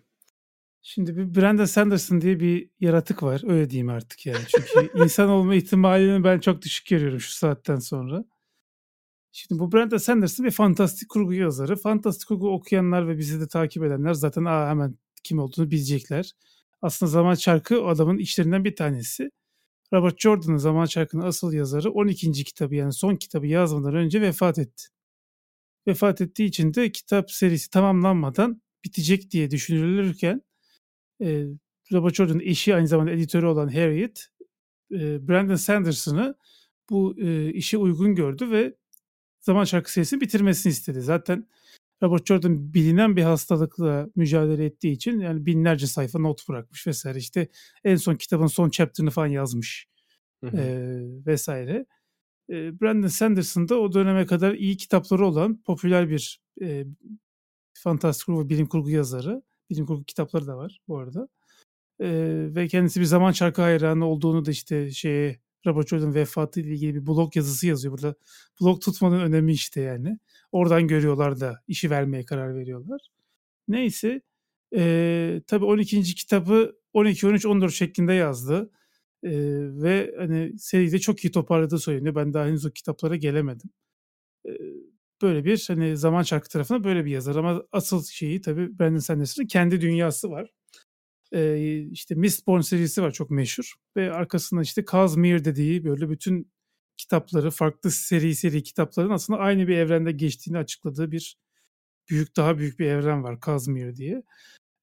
Şimdi bir Brandon Sanderson diye bir yaratık var. Öyle diyeyim artık yani. Çünkü insan olma ihtimalini ben çok düşük görüyorum şu saatten sonra. Şimdi bu Brandon Sanderson bir fantastik kurgu yazarı. Fantastik kurgu okuyanlar ve bizi de takip edenler zaten a, hemen kim olduğunu bilecekler. Aslında Zaman Çarkı o adamın işlerinden bir tanesi. Robert Jordan'ın Zaman Çarkı'nın asıl yazarı 12. kitabı yani son kitabı yazmadan önce vefat etti. Vefat ettiği için de kitap serisi tamamlanmadan bitecek diye düşünülürken e, Robert Jordan'ın eşi aynı zamanda editörü olan Harriet e, Brandon Sanderson'ı bu e, işe uygun gördü ve Zaman Çarkı serisini bitirmesini istedi. Zaten Robert Jordan bilinen bir hastalıkla mücadele ettiği için yani binlerce sayfa not bırakmış vesaire. İşte en son kitabın son chapter'ını falan yazmış Hı hı. e, vesaire. E, Brandon Sanderson da o döneme kadar iyi kitapları olan popüler bir e, fantastik ve bilim kurgu yazarı. Bilim kurgu kitapları da var bu arada. E, ve kendisi bir zaman çarkı hayranı olduğunu da işte şeye Robert Jordan vefatı ile ilgili bir blog yazısı yazıyor burada. Blog tutmanın önemi işte yani. Oradan görüyorlar da işi vermeye karar veriyorlar. Neyse e, tabii 12. kitabı 12, 13, 14 şeklinde yazdı. E, ve hani seride çok iyi toparladığı söyleniyor. Ben daha henüz o kitaplara gelemedim. E, böyle bir hani zaman çarkı tarafına böyle bir yazar ama asıl şeyi tabii Brandon Sanderson'ın kendi dünyası var. E, işte Mistborn serisi var çok meşhur ve arkasında işte Cosmere dediği böyle bütün kitapları farklı seri seri kitapların aslında aynı bir evrende geçtiğini açıkladığı bir büyük daha büyük bir evren var Cosmere diye.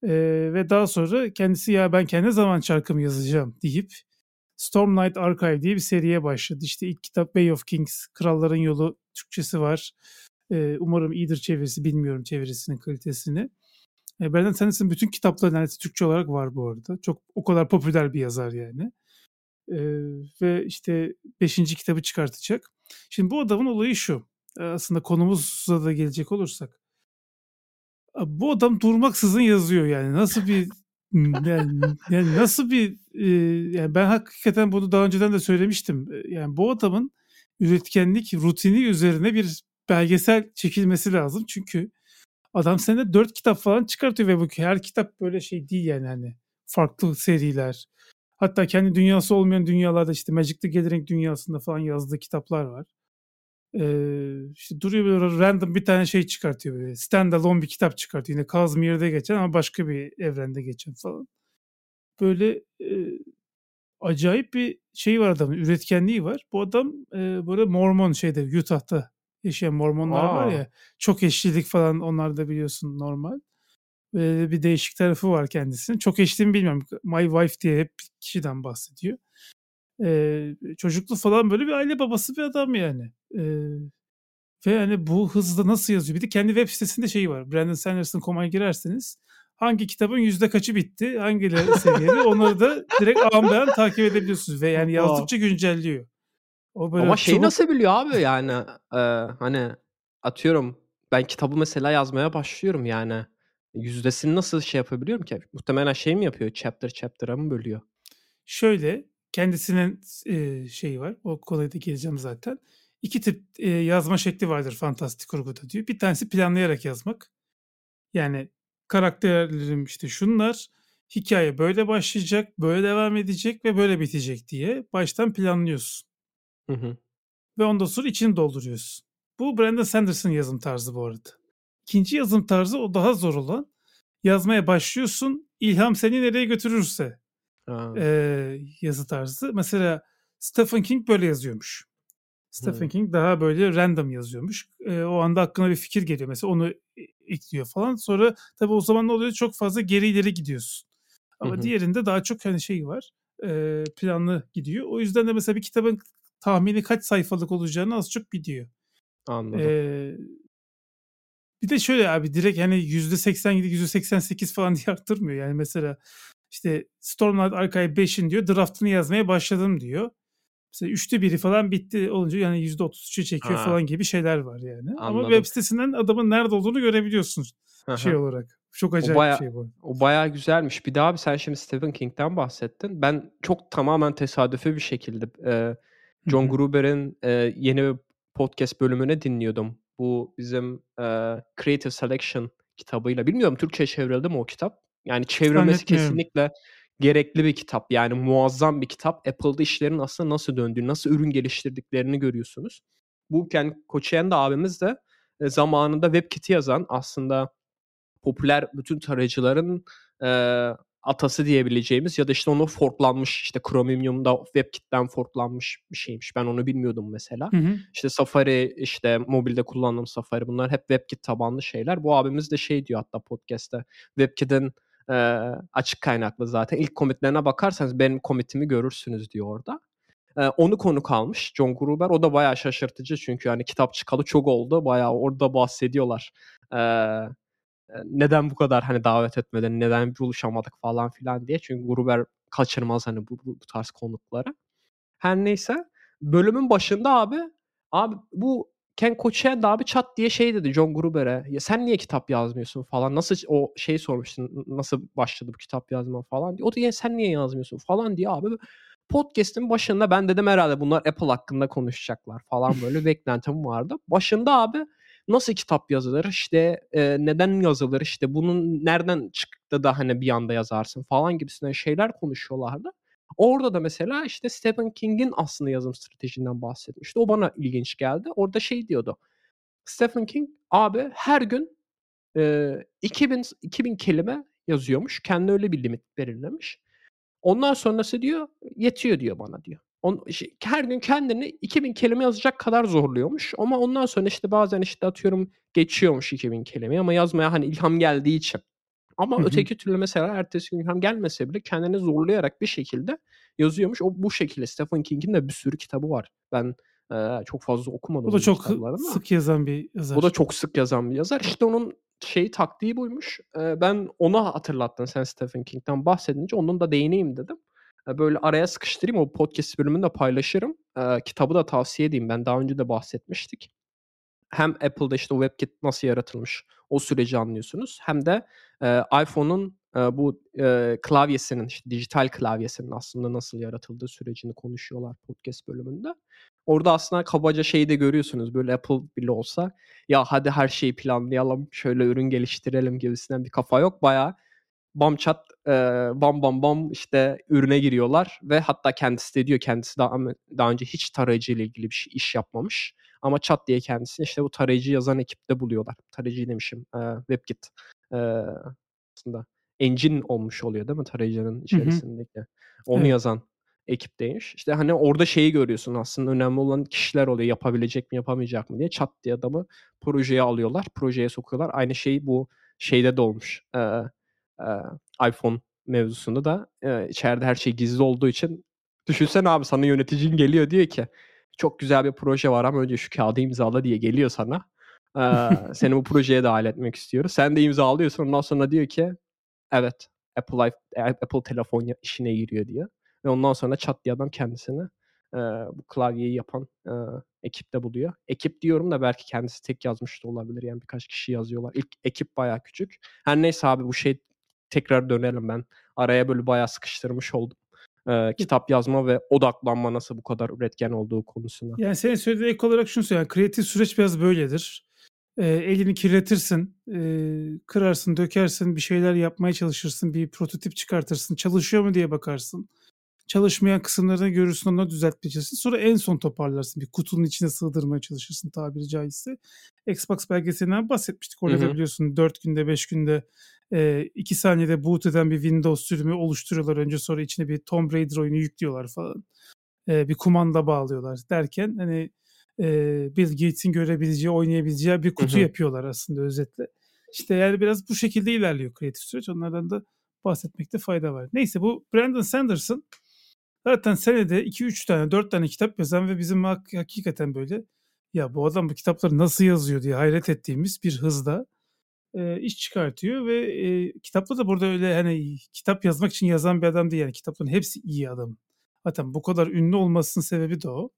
E, ve daha sonra kendisi ya ben kendi zaman çarkımı yazacağım deyip Stormlight Archive diye bir seriye başladı. İşte ilk kitap Bay of Kings, Kralların Yolu Türkçesi var. E, umarım iyidir çevirisi, bilmiyorum çevirisinin kalitesini. E, Sanderson bütün kitapları neredeyse Türkçe olarak var bu arada. Çok o kadar popüler bir yazar yani. E, ve işte beşinci kitabı çıkartacak. Şimdi bu adamın olayı şu. Aslında konumuza da gelecek olursak. bu adam durmaksızın yazıyor yani. Nasıl bir yani, yani nasıl bir e, yani ben hakikaten bunu daha önceden de söylemiştim. Yani bu adamın üretkenlik rutini üzerine bir belgesel çekilmesi lazım. Çünkü adam senede dört kitap falan çıkartıyor ve bu her kitap böyle şey değil yani hani farklı seriler. Hatta kendi dünyası olmayan dünyalarda işte Magic the Gathering dünyasında falan yazdığı kitaplar var. Ee, işte duruyor böyle random bir tane şey çıkartıyor böyle. Standalone bir kitap çıkartıyor. Yine Kazmir'de geçen ama başka bir evrende geçen falan. Böyle e, acayip bir şey var adamın. Üretkenliği var. Bu adam e, böyle Mormon şeyde Utah'ta yaşayan Mormonlar Aa. var ya. Çok eşlilik falan onlar da biliyorsun normal. Böyle bir değişik tarafı var kendisinin. Çok eşliğimi bilmiyorum. My Wife diye hep kişiden bahsediyor. Ee, çocuklu falan böyle bir aile babası bir adam yani. Ee, ve yani bu hızda nasıl yazıyor? Bir de kendi web sitesinde şeyi var. Brandon Sanderson.com'a girerseniz hangi kitabın yüzde kaçı bitti, hangileri seviyeli onları da direkt an beyan takip edebiliyorsunuz. Ve yani yazdıkça güncelliyor. O böyle Ama şey çabuk... nasıl biliyor abi yani e, hani atıyorum ben kitabı mesela yazmaya başlıyorum yani. Yüzdesini nasıl şey yapabiliyorum ki? Muhtemelen şey mi yapıyor? Chapter chapter'a mı bölüyor? Şöyle kendisinin e, şeyi var. O konuya da geleceğim zaten. İki tip e, yazma şekli vardır fantastik kurguda diyor. Bir tanesi planlayarak yazmak. Yani karakterlerim işte şunlar. Hikaye böyle başlayacak, böyle devam edecek ve böyle bitecek diye baştan planlıyorsun. Hı hı. Ve ondan sonra içini dolduruyorsun. Bu Brandon Sanderson yazım tarzı bu arada. İkinci yazım tarzı o daha zor olan. Yazmaya başlıyorsun, ilham seni nereye götürürse e, yazı tarzı. Mesela Stephen King böyle yazıyormuş. Stephen hmm. King daha böyle random yazıyormuş. E, o anda aklına bir fikir geliyor mesela onu ekliyor falan. Sonra tabii o zaman ne oluyor? Çok fazla geri ileri gidiyorsun. Ama hı diğerinde daha çok hani şey var. E, planlı gidiyor. O yüzden de mesela bir kitabın tahmini kaç sayfalık olacağını az çok biliyor. Anladım. E, bir de şöyle abi direkt hani %87, %88 falan diye arttırmıyor. Yani mesela işte Stormlight Archive 5'in diyor draftını yazmaya başladım diyor. Mesela üçte biri falan bitti olunca yani yüzde otuz üçe çekiyor ha. falan gibi şeyler var yani. Anladım. Ama web sitesinden adamın nerede olduğunu görebiliyorsun şey olarak. Çok acayip bir şey bu. O bayağı güzelmiş. Bir daha abi sen şimdi Stephen King'den bahsettin. Ben çok tamamen tesadüfi bir şekilde e, John Gruber'in e, yeni podcast bölümünü dinliyordum. Bu bizim e, Creative Selection kitabıyla. Bilmiyorum Türkçe çevrildi mi o kitap? Yani çevrilmesi kesinlikle gerekli bir kitap. Yani muazzam bir kitap. Apple'da işlerin aslında nasıl döndüğünü, nasıl ürün geliştirdiklerini görüyorsunuz. Bu Ken Koçayan abimiz de e, zamanında WebKit'i yazan aslında popüler bütün tarayıcıların e, atası diyebileceğimiz ya da işte onu forklanmış işte Chromium'da WebKit'ten forklanmış bir şeymiş. Ben onu bilmiyordum mesela. Hı hı. İşte Safari işte mobilde kullandığım Safari bunlar hep WebKit tabanlı şeyler. Bu abimiz de şey diyor hatta podcast'te WebKit'in e, açık kaynaklı zaten. İlk komitlerine bakarsanız benim komitimi görürsünüz diyor orada. E, onu konu kalmış John Gruber. O da bayağı şaşırtıcı çünkü hani kitap çıkalı çok oldu. Bayağı orada bahsediyorlar. E, neden bu kadar hani davet etmeden, neden buluşamadık falan filan diye. Çünkü Gruber kaçırmaz hani bu, bu, bu tarz konukları. Her neyse bölümün başında abi abi bu Ken Koçen de abi çat diye şey dedi John Gruber'e. Ya sen niye kitap yazmıyorsun falan. Nasıl o şey sormuştun. Nasıl başladı bu kitap yazma falan diye. O da ya sen niye yazmıyorsun falan diye abi. Podcast'in başında ben dedim herhalde bunlar Apple hakkında konuşacaklar falan böyle beklentim vardı. Başında abi nasıl kitap yazılır işte e, neden yazılır işte bunun nereden çıktı da hani bir anda yazarsın falan gibisinden şeyler konuşuyorlardı. Orada da mesela işte Stephen King'in aslında yazım stratejinden bahsetmişti. O bana ilginç geldi. Orada şey diyordu. Stephen King abi her gün e, 2000 2000 kelime yazıyormuş. Kendi öyle bir limit belirlemiş. Ondan sonrası diyor yetiyor diyor bana diyor. On, şey, her gün kendini 2000 kelime yazacak kadar zorluyormuş. Ama ondan sonra işte bazen işte atıyorum geçiyormuş 2000 kelimeyi ama yazmaya hani ilham geldiği için ama Hı hı. öteki türlü mesela ertesi gün ilham gelmese bile kendini zorlayarak bir şekilde yazıyormuş. O bu şekilde Stephen King'in de bir sürü kitabı var. Ben e, çok fazla okumadım. O da çok sık yazan bir yazar. O da çok sık yazan bir yazar. İşte onun şeyi taktiği buymuş. E, ben ona hatırlattın sen Stephen King'den bahsedince onun da değineyim dedim. Böyle araya sıkıştırayım o podcast bölümünü de paylaşırım. E, kitabı da tavsiye edeyim. Ben daha önce de bahsetmiştik. hem Apple'da işte WebKit nasıl yaratılmış o süreci anlıyorsunuz hem de e, iPhone'un e, bu e, klavyesinin işte dijital klavyesinin aslında nasıl yaratıldığı sürecini konuşuyorlar podcast bölümünde. Orada aslında kabaca şeyi de görüyorsunuz böyle Apple bile olsa ya hadi her şeyi planlayalım şöyle ürün geliştirelim gibisinden bir kafa yok. Bayağı bam çat e, bam bam bam işte ürüne giriyorlar ve hatta kendisi de diyor kendisi daha, daha önce hiç tarayıcı ile ilgili bir şey, iş yapmamış. Ama çat diye kendisini işte bu tarayıcı yazan ekipte buluyorlar. Tarayıcı demişim. E, WebKit. E, aslında engine olmuş oluyor değil mi tarayıcının içerisindeki? Hı hı. Onu evet. yazan ekipteymiş. İşte hani orada şeyi görüyorsun aslında önemli olan kişiler oluyor. Yapabilecek mi yapamayacak mı diye çat diye adamı projeye alıyorlar. Projeye sokuyorlar. Aynı şey bu şeyde de olmuş. Ee, e, iPhone mevzusunda da e, içeride her şey gizli olduğu için düşünsene abi sana yöneticin geliyor diyor ki çok güzel bir proje var ama önce şu kağıdı imzala diye geliyor sana. Ee, seni bu projeye dahil etmek istiyoruz. Sen de imzalıyorsun ondan sonra diyor ki evet Apple, Apple telefon işine giriyor diyor. Ve ondan sonra çat diye adam kendisini e, bu klavyeyi yapan e, ekipte buluyor. Ekip diyorum da belki kendisi tek yazmış da olabilir. Yani birkaç kişi yazıyorlar. İlk ekip bayağı küçük. Her neyse abi bu şey tekrar dönelim ben. Araya böyle bayağı sıkıştırmış oldum. E, kitap yazma ve odaklanma nasıl bu kadar üretken olduğu konusuna. Yani senin söylediğin ek olarak şunu söyleyeyim. Yani kreatif süreç biraz böyledir. E, elini kirletirsin, e, kırarsın, dökersin, bir şeyler yapmaya çalışırsın, bir prototip çıkartırsın, çalışıyor mu diye bakarsın çalışmayan kısımlarını görürsün onları düzeltmeye çalışırsın. Sonra en son toparlarsın. Bir kutunun içine sığdırmaya çalışırsın tabiri caizse. Xbox belgeselinden bahsetmiştik. Orada da biliyorsun 4 günde 5 günde 2 e, saniyede boot eden bir Windows sürümü oluşturuyorlar. Önce sonra içine bir Tomb Raider oyunu yüklüyorlar falan. E, bir kumanda bağlıyorlar derken hani e, Bill Gates'in görebileceği, oynayabileceği bir kutu yapıyorlar aslında özetle. İşte yani biraz bu şekilde ilerliyor kreatif süreç. Onlardan da bahsetmekte fayda var. Neyse bu Brandon Sanderson Zaten senede 2-3 tane 4 tane kitap yazan ve bizim hakikaten böyle ya bu adam bu kitapları nasıl yazıyor diye hayret ettiğimiz bir hızda e, iş çıkartıyor ve e, kitapta da burada öyle hani kitap yazmak için yazan bir adam değil yani kitapların hepsi iyi adam. Zaten bu kadar ünlü olmasının sebebi de o.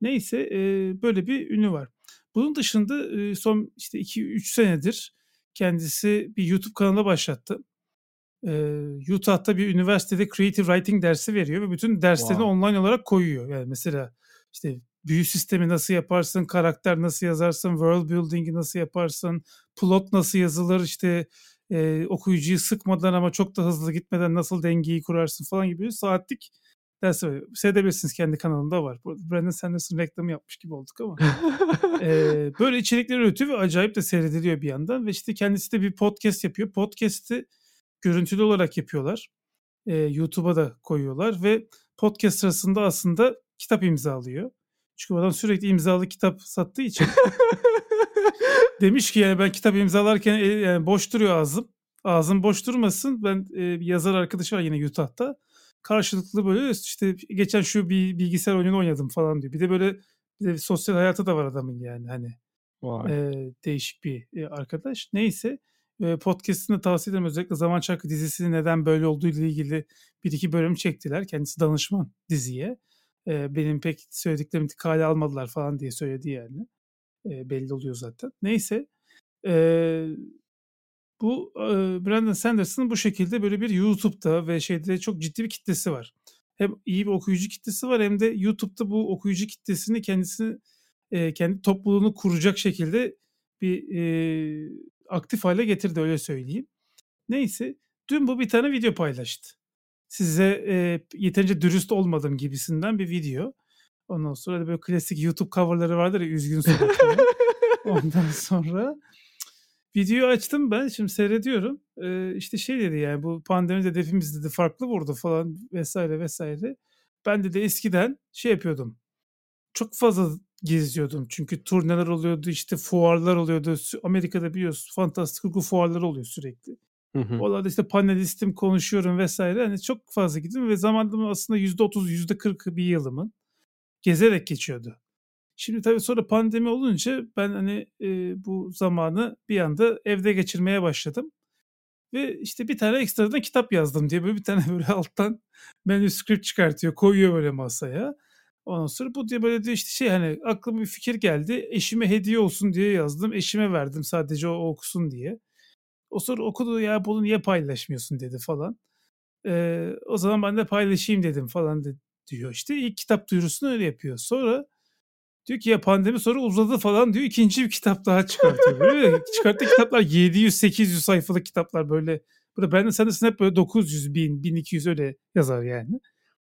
Neyse e, böyle bir ünlü var. Bunun dışında e, son işte 2-3 senedir kendisi bir YouTube kanalı başlattı e, Utah'ta bir üniversitede creative writing dersi veriyor ve bütün derslerini wow. online olarak koyuyor. Yani mesela işte büyü sistemi nasıl yaparsın, karakter nasıl yazarsın, world building'i nasıl yaparsın, plot nasıl yazılır, işte e, okuyucuyu sıkmadan ama çok da hızlı gitmeden nasıl dengeyi kurarsın falan gibi saatlik ders veriyor. Seyredebilirsiniz kendi kanalında var. Brandon Sanderson reklamı yapmış gibi olduk ama. e, böyle içerikler üretiyor ve acayip de seyrediliyor bir yandan. Ve işte kendisi de bir podcast yapıyor. Podcast'i görüntülü olarak yapıyorlar. E, YouTube'a da koyuyorlar ve podcast sırasında aslında kitap imzalıyor. Çünkü adam sürekli imzalı kitap sattığı için demiş ki yani ben kitap imzalarken yani boş duruyor ağzım. Ağzım boş durmasın. Ben e, yazar arkadaşı var yine Utah'ta. Karşılıklı böyle işte geçen şu bir bilgisayar oyunu oynadım falan diyor. Bir de böyle bir de sosyal hayatı da var adamın yani hani. E, değişik bir e, arkadaş. Neyse e, podcast'ını tavsiye ederim. Özellikle Zaman Çarkı dizisinin neden böyle olduğu ile ilgili bir iki bölüm çektiler. Kendisi danışman diziye. Benim pek söylediklerimi kale almadılar falan diye söyledi yani. Belli oluyor zaten. Neyse. Bu e, Brandon Sanders'ın bu şekilde böyle bir YouTube'da ve şeyde çok ciddi bir kitlesi var. Hem iyi bir okuyucu kitlesi var hem de YouTube'da bu okuyucu kitlesini kendisi e, kendi topluluğunu kuracak şekilde bir e, aktif hale getirdi öyle söyleyeyim. Neyse dün bu bir tane video paylaştı. Size e, yeterince dürüst olmadım gibisinden bir video. Ondan sonra da böyle klasik YouTube coverları vardır ya üzgün. Ondan sonra videoyu açtım ben şimdi seyrediyorum. Ee, işte şey dedi yani bu pandemi hedefimiz dedi farklı vurdu falan vesaire vesaire. Ben de de eskiden şey yapıyordum. Çok fazla geziyordum. Çünkü turneler oluyordu, işte fuarlar oluyordu. Amerika'da biliyorsun fantastik kurgu fuarları oluyor sürekli. Hı hı. Oralarda işte panelistim, konuşuyorum vesaire. Hani çok fazla gittim ve zamanım aslında %30, %40 bir yılımın gezerek geçiyordu. Şimdi tabii sonra pandemi olunca ben hani e, bu zamanı bir anda evde geçirmeye başladım. Ve işte bir tane ekstradan kitap yazdım diye böyle bir tane böyle alttan manuscript çıkartıyor, koyuyor böyle masaya. Ondan sonra bu diye böyle diyor işte şey hani aklıma bir fikir geldi. Eşime hediye olsun diye yazdım. Eşime verdim sadece o, o okusun diye. O sonra okudu ya bunu niye paylaşmıyorsun dedi falan. Ee, o zaman ben de paylaşayım dedim falan de, diyor işte. ilk kitap duyurusunu öyle yapıyor. Sonra diyor ki ya pandemi sonra uzadı falan diyor. ikinci bir kitap daha çıkartıyor. Böyle çıkarttığı kitaplar 700-800 sayfalık kitaplar böyle. Burada ben de sanırsın hep böyle 900, 1000, 1200 öyle yazar yani.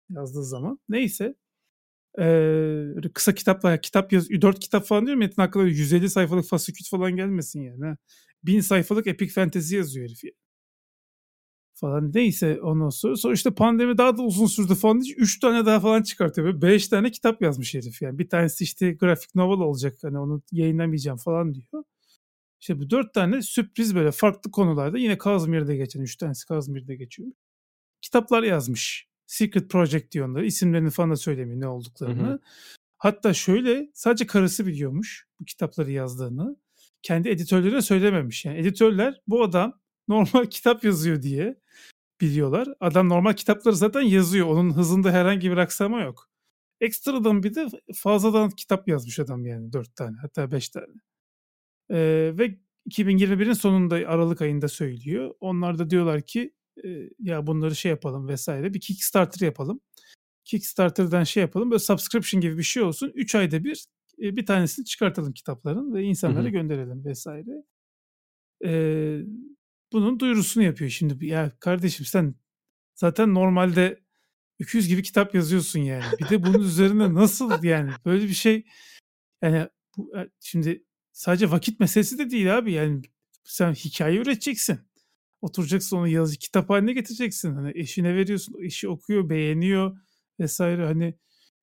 Yazdığı zaman. Neyse. Ee, kısa kitaplar, kitap yaz, 4 kitap falan diyor metin hakkında 150 sayfalık fasiküt falan gelmesin yani. Ha. 1000 sayfalık epic fantasy yazıyor herif yani falan neyse ondan sonra. Sonra işte pandemi daha da uzun sürdü falan. Üç tane daha falan çıkartıyor. Böyle beş tane kitap yazmış herif yani. Bir tanesi işte grafik novel olacak. Hani onu yayınlamayacağım falan diyor. İşte bu dört tane sürpriz böyle farklı konularda yine Kazmir'de geçen. Üç tanesi Kazmir'de geçiyor. Kitaplar yazmış. Secret Project diyor onları. İsimlerini falan da söylemiyor ne olduklarını. Hı hı. Hatta şöyle sadece karısı biliyormuş bu kitapları yazdığını. Kendi editörlere söylememiş. Yani editörler bu adam normal kitap yazıyor diye biliyorlar. Adam normal kitapları zaten yazıyor. Onun hızında herhangi bir aksama yok. Ekstradan bir de fazladan kitap yazmış adam yani. Dört tane hatta beş tane. Ee, ve 2021'in sonunda Aralık ayında söylüyor. Onlar da diyorlar ki e, ya bunları şey yapalım vesaire. Bir Kickstarter yapalım. Kickstarter'dan şey yapalım. Böyle subscription gibi bir şey olsun. Üç ayda bir e, bir tanesini çıkartalım kitapların ve insanlara Hı-hı. gönderelim vesaire. Ee, bunun duyurusunu yapıyor şimdi. Ya kardeşim sen zaten normalde öküz gibi kitap yazıyorsun yani. Bir de bunun üzerine nasıl yani böyle bir şey yani bu, e, şimdi sadece vakit meselesi de değil abi yani sen hikaye üreteceksin. Oturacaksın onu yazı kitap haline getireceksin. Hani eşine veriyorsun. Eşi okuyor, beğeniyor vesaire. Hani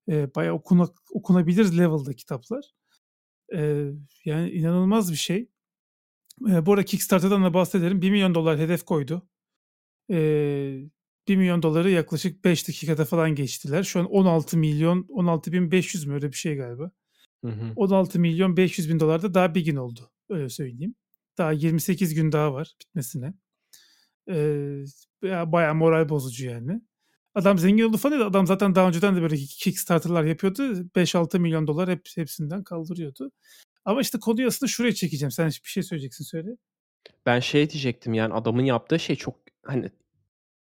e, bayağı okuna, okunabilir level'da kitaplar. E, yani inanılmaz bir şey. E, bu arada Kickstarter'dan da bahsedelim. 1 milyon dolar hedef koydu. E, 1 milyon doları yaklaşık 5 dakikada falan geçtiler. Şu an 16 milyon, 16 bin 500 mü öyle bir şey galiba. Hı hı. 16 milyon 500 bin dolar da daha bir gün oldu. Öyle söyleyeyim. Daha 28 gün daha var bitmesine. Ee, bayağı moral bozucu yani. Adam zengin oldu falan değil. Adam zaten daha önceden de böyle Kickstarter'lar yapıyordu. 5-6 milyon dolar hep, hepsinden kaldırıyordu. Ama işte konuyu aslında şuraya çekeceğim. Sen bir şey söyleyeceksin söyle. Ben şey diyecektim yani adamın yaptığı şey çok hani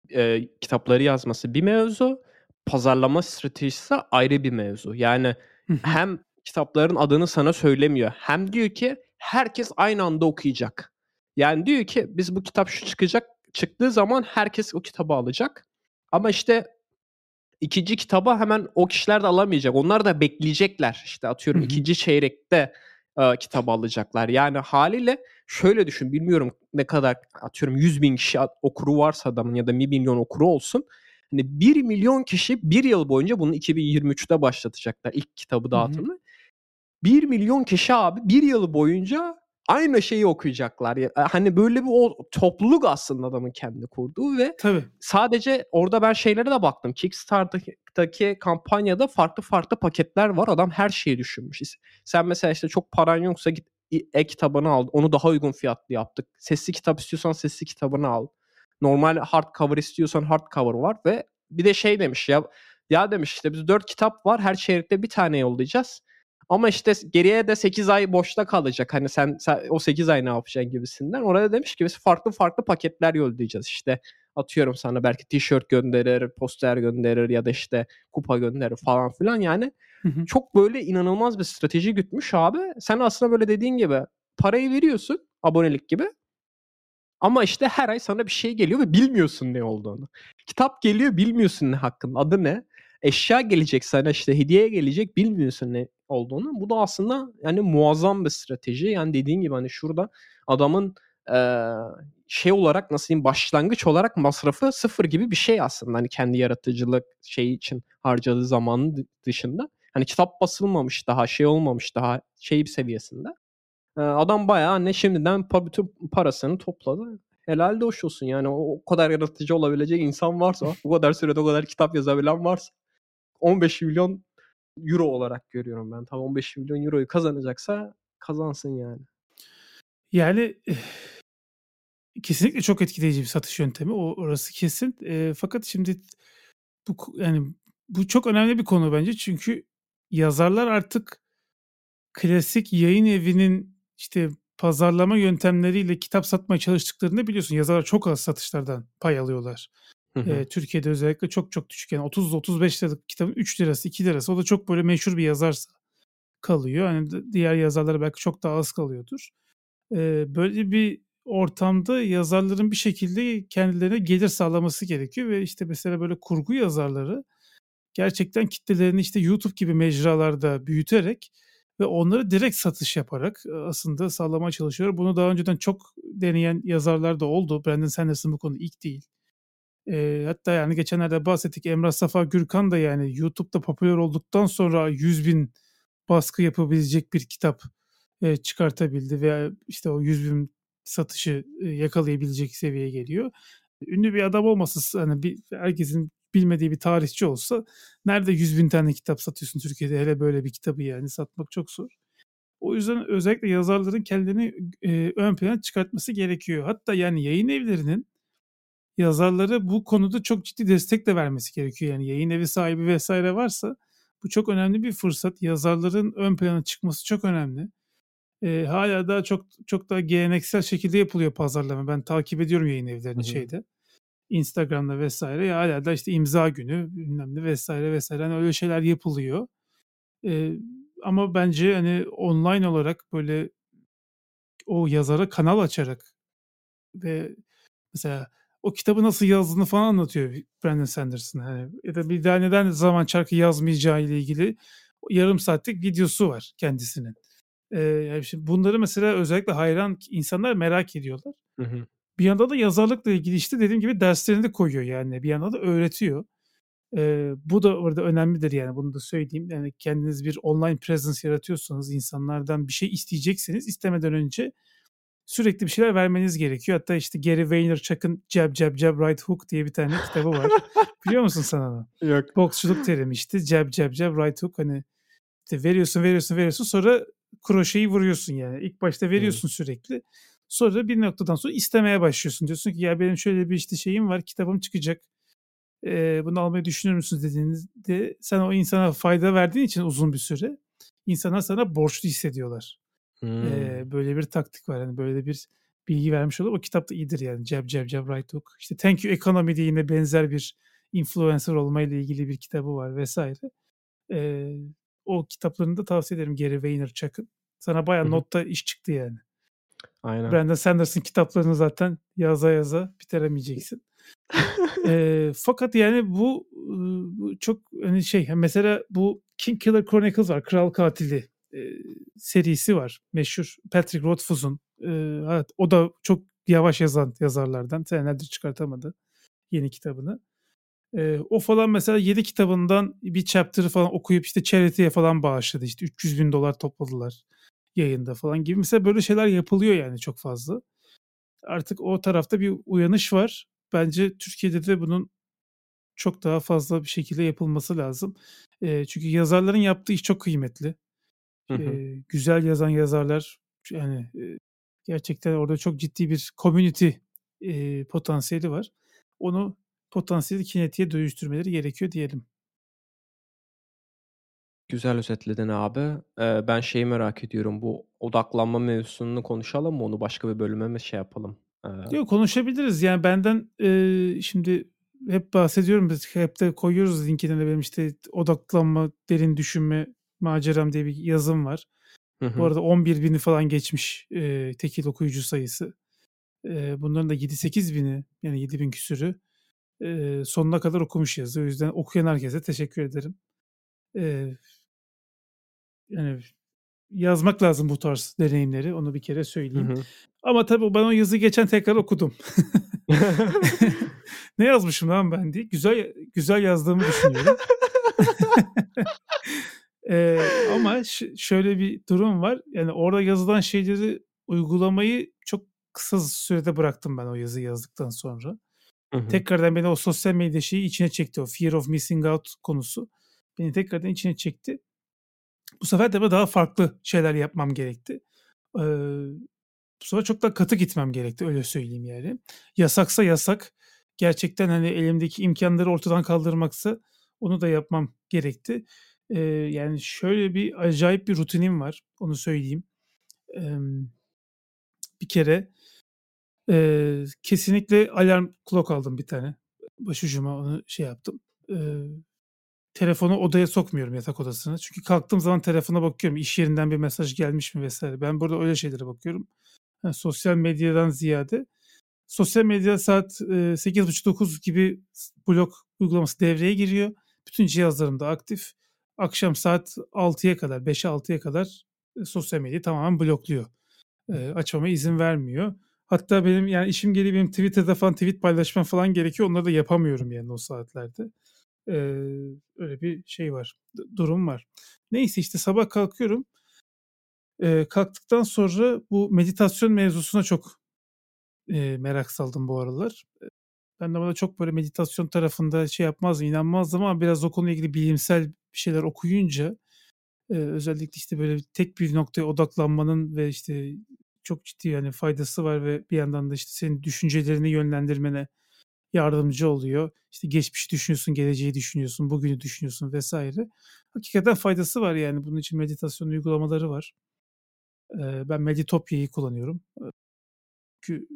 e, kitapları yazması bir mevzu, pazarlama stratejisi ayrı bir mevzu. Yani hem kitapların adını sana söylemiyor hem diyor ki herkes aynı anda okuyacak. Yani diyor ki biz bu kitap şu çıkacak çıktığı zaman herkes o kitabı alacak. Ama işte ikinci kitaba hemen o kişiler de alamayacak. Onlar da bekleyecekler. İşte atıyorum ikinci çeyrekte e, kitabı alacaklar. Yani haliyle şöyle düşün bilmiyorum ne kadar atıyorum 100 bin kişi okuru varsa adamın ya da 1 milyon okuru olsun. Hani 1 milyon kişi bir yıl boyunca bunu 2023'te başlatacaklar ilk kitabı dağıtımı. 1 milyon kişi abi bir yıl boyunca aynı şeyi okuyacaklar. Yani hani böyle bir o topluluk aslında adamın kendi kurduğu ve Tabii. sadece orada ben şeylere de baktım. Kickstarter'daki kampanyada farklı farklı paketler var. Adam her şeyi düşünmüş. Sen mesela işte çok paran yoksa git e-kitabını al. Onu daha uygun fiyatlı yaptık. Sesli kitap istiyorsan sesli kitabını al. Normal hardcover istiyorsan hardcover var ve bir de şey demiş ya ya demiş işte biz dört kitap var her çeyrekte bir tane yollayacağız. Ama işte geriye de 8 ay boşta kalacak. Hani sen, sen o 8 ay ne yapacaksın gibisinden. Orada demiş ki biz farklı farklı paketler yollayacağız. İşte atıyorum sana belki tişört gönderir, poster gönderir ya da işte kupa gönderir falan filan. Yani çok böyle inanılmaz bir strateji gütmüş abi. Sen aslında böyle dediğin gibi parayı veriyorsun abonelik gibi. Ama işte her ay sana bir şey geliyor ve bilmiyorsun ne olduğunu. Kitap geliyor bilmiyorsun ne hakkında. Adı ne? Eşya gelecek sana işte hediye gelecek bilmiyorsun ne olduğunu. Bu da aslında yani muazzam bir strateji. Yani dediğin gibi hani şurada adamın e, şey olarak nasıl diyeyim başlangıç olarak masrafı sıfır gibi bir şey aslında. Hani kendi yaratıcılık şeyi için harcadığı zamanın dışında. Hani kitap basılmamış daha şey olmamış daha şey seviyesinde. E, adam bayağı ne şimdiden bütün parasını topladı. Helal de hoş olsun yani o, o kadar yaratıcı olabilecek insan varsa, bu kadar sürede o kadar kitap yazabilen varsa 15 milyon euro olarak görüyorum ben. Tam 15 milyon euroyu kazanacaksa kazansın yani. Yani kesinlikle çok etkileyici bir satış yöntemi. O orası kesin. E, fakat şimdi bu yani bu çok önemli bir konu bence çünkü yazarlar artık klasik yayın evinin işte pazarlama yöntemleriyle kitap satmaya çalıştıklarını biliyorsun. Yazarlar çok az satışlardan pay alıyorlar. Hı Türkiye'de özellikle çok çok düşük. Yani 30-35 liralık kitabın 3 lirası 2 lirası o da çok böyle meşhur bir yazarsa kalıyor. Hani diğer yazarlara belki çok daha az kalıyordur. Ee, böyle bir ortamda yazarların bir şekilde kendilerine gelir sağlaması gerekiyor ve işte mesela böyle kurgu yazarları gerçekten kitlelerini işte YouTube gibi mecralarda büyüterek ve onları direkt satış yaparak aslında sağlamaya çalışıyor. Bunu daha önceden çok deneyen yazarlar da oldu. Brandon Sanderson bu konu ilk değil. E, hatta yani geçenlerde bahsettik Emrah Safa Gürkan da yani YouTube'da popüler olduktan sonra 100 bin baskı yapabilecek bir kitap e, çıkartabildi veya işte o 100 bin satışı e, yakalayabilecek seviyeye geliyor. Ünlü bir adam olmasa hani bir herkesin bilmediği bir tarihçi olsa nerede 100 bin tane kitap satıyorsun Türkiye'de hele böyle bir kitabı yani satmak çok zor. O yüzden özellikle yazarların kendini e, ön plana çıkartması gerekiyor. Hatta yani yayın evlerinin yazarları bu konuda çok ciddi destek de vermesi gerekiyor. Yani yayın evi sahibi vesaire varsa bu çok önemli bir fırsat. Yazarların ön plana çıkması çok önemli. E, hala daha çok çok daha geleneksel şekilde yapılıyor pazarlama. Ben takip ediyorum yayın evlerini Hı-hı. şeyde. Instagram'da vesaire. Ya hala da işte imza günü bilmem ne vesaire vesaire. Hani öyle şeyler yapılıyor. E, ama bence hani online olarak böyle o yazara kanal açarak ve mesela o kitabı nasıl yazdığını falan anlatıyor Brandon Sanderson. Hani ya da bir daha neden zaman çarkı yazmayacağı ile ilgili yarım saatlik videosu var kendisinin. Ee, yani şimdi bunları mesela özellikle hayran insanlar merak ediyorlar. Hı hı. Bir yanda da yazarlıkla ilgili işte dediğim gibi derslerini de koyuyor yani. Bir yanda da öğretiyor. Ee, bu da orada önemlidir yani bunu da söyleyeyim. Yani kendiniz bir online presence yaratıyorsanız insanlardan bir şey isteyecekseniz istemeden önce sürekli bir şeyler vermeniz gerekiyor. Hatta işte Gary Vaynerchuk'un Jab Jab Jab Right Hook diye bir tane kitabı var. Biliyor musun sen onu? Yok. Boksçuluk terimi işte Jab Jab Jab Right Hook hani işte veriyorsun veriyorsun veriyorsun sonra kroşeyi vuruyorsun yani. İlk başta veriyorsun hmm. sürekli. Sonra bir noktadan sonra istemeye başlıyorsun. Diyorsun ki ya benim şöyle bir işte şeyim var kitabım çıkacak. Ee, bunu almayı düşünür müsün dediğinizde sen o insana fayda verdiğin için uzun bir süre insanlar sana borçlu hissediyorlar. Hmm. Ee, böyle bir taktik var. Yani böyle bir bilgi vermiş olur. O kitap da iyidir yani. Jab Jab Jab Right Hook. İşte Thank You Economy diye yine benzer bir influencer olmayla ilgili bir kitabı var vesaire. Ee, o kitaplarını da tavsiye ederim Gary Vaynerchuk'un. Sana bayağı notta iş çıktı yani. Aynen. Brandon Sanderson kitaplarını zaten yaza yaza bitiremeyeceksin. e, fakat yani bu, bu çok hani şey mesela bu King Killer Chronicles var. Kral Katili serisi var. Meşhur Patrick Rothfuss'un. Evet, o da çok yavaş yazan yazarlardan. Senelerdir çıkartamadı yeni kitabını. O falan mesela 7 kitabından bir chapter'ı falan okuyup işte charity'ye falan bağışladı. İşte 300 bin dolar topladılar yayında falan gibi. Mesela böyle şeyler yapılıyor yani çok fazla. Artık o tarafta bir uyanış var. Bence Türkiye'de de bunun çok daha fazla bir şekilde yapılması lazım. E, çünkü yazarların yaptığı iş çok kıymetli. Hı hı. E, güzel yazan yazarlar yani e, gerçekten orada çok ciddi bir community e, potansiyeli var. Onu potansiyeli kinetiğe dönüştürmeleri gerekiyor diyelim. Güzel özetledin abi. Eee, ben şeyi merak ediyorum, bu odaklanma mevzusunu konuşalım mı? Onu başka bir bölüme mi şey yapalım? Eee Yok konuşabiliriz. Yani benden eee, şimdi hep bahsediyorum biz hep de koyuyoruz linkine de benim işte odaklanma, derin düşünme maceram diye bir yazım var. Hı Bu hı. arada 11.000'i falan geçmiş eee, tekil okuyucu sayısı. Eee, bunların da 7-8 bini yani 7.000 küsürü eee, sonuna kadar okumuş yazı. O yüzden okuyan herkese teşekkür ederim. Eee yani yazmak lazım bu tarz deneyimleri. Onu bir kere Hı söyleyeyim. hı. Ama tabii ben o yazıyı geçen tekrar okudum. Ne yazmışım lan ben diye. Güzel güzel yazdığımı düşünüyorum. Eee, ama şöyle bir durum var. Yani orada yazılan şeyleri uygulamayı çok kısa sürede bıraktım ben o yazıyı yazdıktan sonra. Hı hı. Tekrardan beni o sosyal medya şeyi içine çekti. O fear of missing out konusu beni tekrardan içine çekti. Bu sefer de daha farklı şeyler yapmam gerekti. Eee, bu sefer çok daha katı gitmem gerekti öyle söyleyeyim yani. Yasaksa yasak. Gerçekten hani elimdeki imkanları ortadan kaldırmaksa onu da yapmam gerekti. Eee, yani şöyle bir acayip bir rutinim var, onu söyleyeyim. Emm, bir kere, eee, kesinlikle alarm clock aldım bir tane. Başucuma onu şey yaptım. Eee, telefonu odaya sokmuyorum, yatak odasına. Çünkü kalktığım zaman telefona bakıyorum, iş yerinden bir mesaj gelmiş mi vs. Ben burada öyle şeylere bakıyorum. Hani, sosyal medyadan ziyade. Sosyal medya saat, eee, 08.30-09.00 gibi s blok uygulaması devreye giriyor. Bütün cihazlarımda aktif. Akşam saat 18.00'ya kadar, 05.00'e 06.00'ya kadar, eee, sosyal medyayı tamamen blokluyor. Eee, açmama izin vermiyor. Hatta benim, yani, işim gereği benim Twitter'da falan tweet paylaşmam falan gerekiyor. Onları da yapamıyorum yani o saatlerde. Eee, öyle bir şey var, du durum var. Neyse, işte, sabah kalkıyorum. Eee, kalktıktan sonra bu meditasyon mevzusuna çok, eee, merak saldım bu aralar. Eee, ben normalde çok böyle meditasyon tarafında şey yapmazdım, inanmazdım ama biraz o konuyla ilgili bilimsel bir şeyler okuyunca, eee, özellikle, işte, böyle tek bir noktaya odaklanmanın ve, işte, çok ciddi, hani, faydası var ve bir yandan da, işte, senin düşüncelerini yönlendirmene yardımcı oluyor. İşte, geçmişi düşünüyorsun, geleceği düşünüyorsun, bugünü düşünüyorsun vs. Hakikaten faydası var yani. Bunun için meditasyon uygulamaları var. Ben Meditopya'yı kullanıyorum. Eee, kü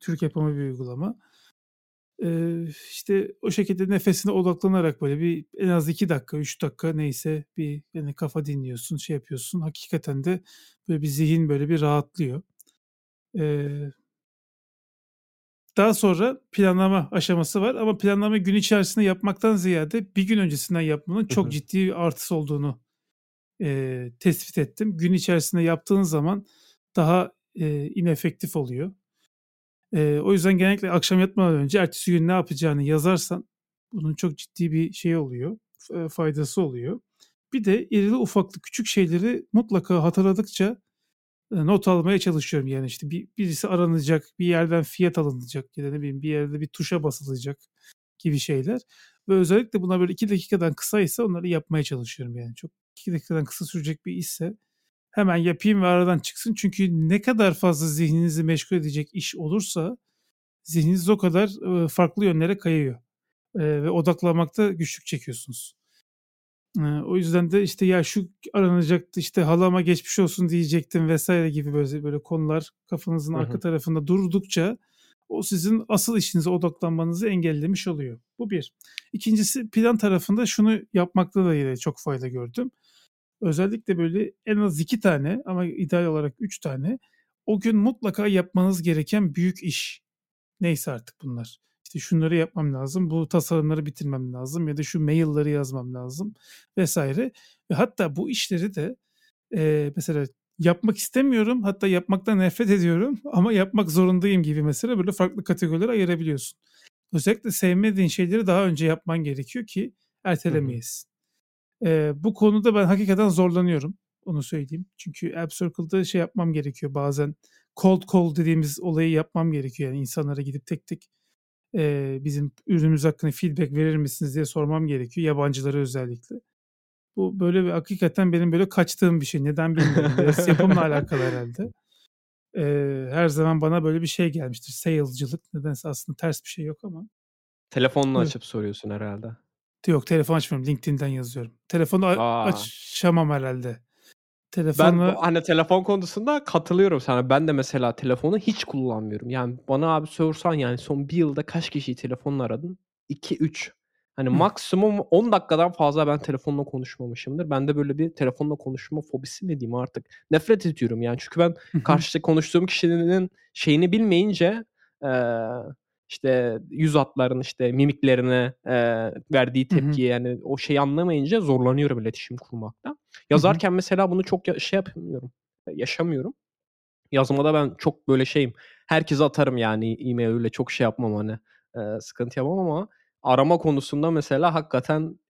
Türk yapımı bir uygulama. Eee, işte, o şekilde nefesine odaklanarak böyle bir en az 2 dakika, 3 dakika neyse bir, hani, kafa dinliyorsun, şey yapıyorsun. Hakikaten de böyle bir zihin böyle bir rahatlıyor. Eee daha sonra planlama aşaması var ama planlamayı gün içerisinde yapmaktan ziyade bir gün öncesinden yapmanın Hı çok hı. ciddi bir artısı olduğunu, eee, tespit ettim. Gün içerisinde yaptığın zaman daha, eee, inefektif oluyor. Eee, o yüzden genellikle akşam yatmadan önce ertesi gün ne yapacağını yazarsan bunun çok ciddi bir şeyi oluyor, f faydası oluyor. Bir de irili ufaklı küçük şeyleri mutlaka hatırladıkça, not almaya çalışıyorum. Yani, işte, bir birisi aranacak, bir yerden fiyat alınacak ya da ne bileyim bir yerde bir tuşa basılacak gibi şeyler ve özellikle bunlar böyle 2 dakikadan kısaysa onları yapmaya çalışıyorum yani. Çok 2 dakikadan kısa sürecek bir işse hemen yapayım ve aradan çıksın. Çünkü ne kadar fazla zihninizi meşgul edecek iş olursa zihniniz o kadar, ııı, farklı yönlere kayıyor, eee, ve odaklanmakta güçlük çekiyorsunuz. Eee, o yüzden de, işte, ya şu aranacaktı, işte, halama geçmiş olsun diyecektim vs. gibi böyle böyle konular kafanızın arka tarafında durdukça o sizin asıl işinize odaklanmanızı engellemiş oluyor. Bu 1. 2'ncisi plan tarafında şunu yapmakta da yine çok fayda gördüm. Özellikle böyle en az 2 tane ama ideal olarak 3 tane o gün mutlaka yapmanız gereken büyük iş neyse artık bunlar. İşte, şunları yapmam lazım, bu tasarımları bitirmem lazım ya da şu mail'leri yazmam lazım vs. ve hatta bu işleri de, eee, mesela yapmak istemiyorum, hatta yapmaktan nefret ediyorum ama yapmak zorundayım gibi mesela böyle farklı kategorilere ayırabiliyorsun. Özellikle sevmediğin şeyleri daha önce yapman gerekiyor ki ertelemeyesin. Eee, bu konuda ben hakikaten zorlanıyorum, onu söyleyeyim. Çünkü App Circle'da şey yapmam gerekiyor bazen cold call dediğimiz olayı yapmam gerekiyor. Yani insanlara gidip tek tek, eee, bizim ürünümüz hakkında feedback verir misiniz diye sormam gerekiyor, yabancılara özellikle. Bu böyle bir hakikaten benim böyle kaçtığım bir şey. Neden bilmiyorum. Biraz yapımla alakalı herhâlde. Eee, her zaman bana böyle bir şey gelmiştir, sales'cılık. Nedense aslında ters bir şey yok ama. Telefonunu Evet. açıp soruyorsun herhâlde. Yok, telefon açmıyorum, LinkedIn'den yazıyorum. Telefonu a A! açamam herhâlde. Ben bu Telefonla hani, telefon konusunda katılıyorum sana. Ben de mesela telefonu hiç kullanmıyorum. Yani, bana abi sorsan, yani, son 1 yılda kaç kişiyi telefonla aradın? 2-3. Hani, Hıh. maksimum 10 dakikadan fazla ben telefonla konuşmamışımdır. Bende böyle bir telefonla konuşma fobisi mi diyeyim artık, nefret ediyorum yani. Çünkü ben Hı hı. karşıdaki konuştuğum kişinin şeyini bilmeyince, eee, işte, yüz hatlarını, işte, mimiklerini, eee, verdiği tepkiyi, yani, o şeyi anlamayınca zorlanıyorum iletişim kurmakta. Yazarken mesela bunu çok ya şey yapmıyorum, yaşamıyorum. Yazmada ben çok böyle şeyim, herkese atarım yani e-mail öyle çok şey yapmam, hani, eee, sıkıntı yapmam ama arama konusunda mesela hakikaten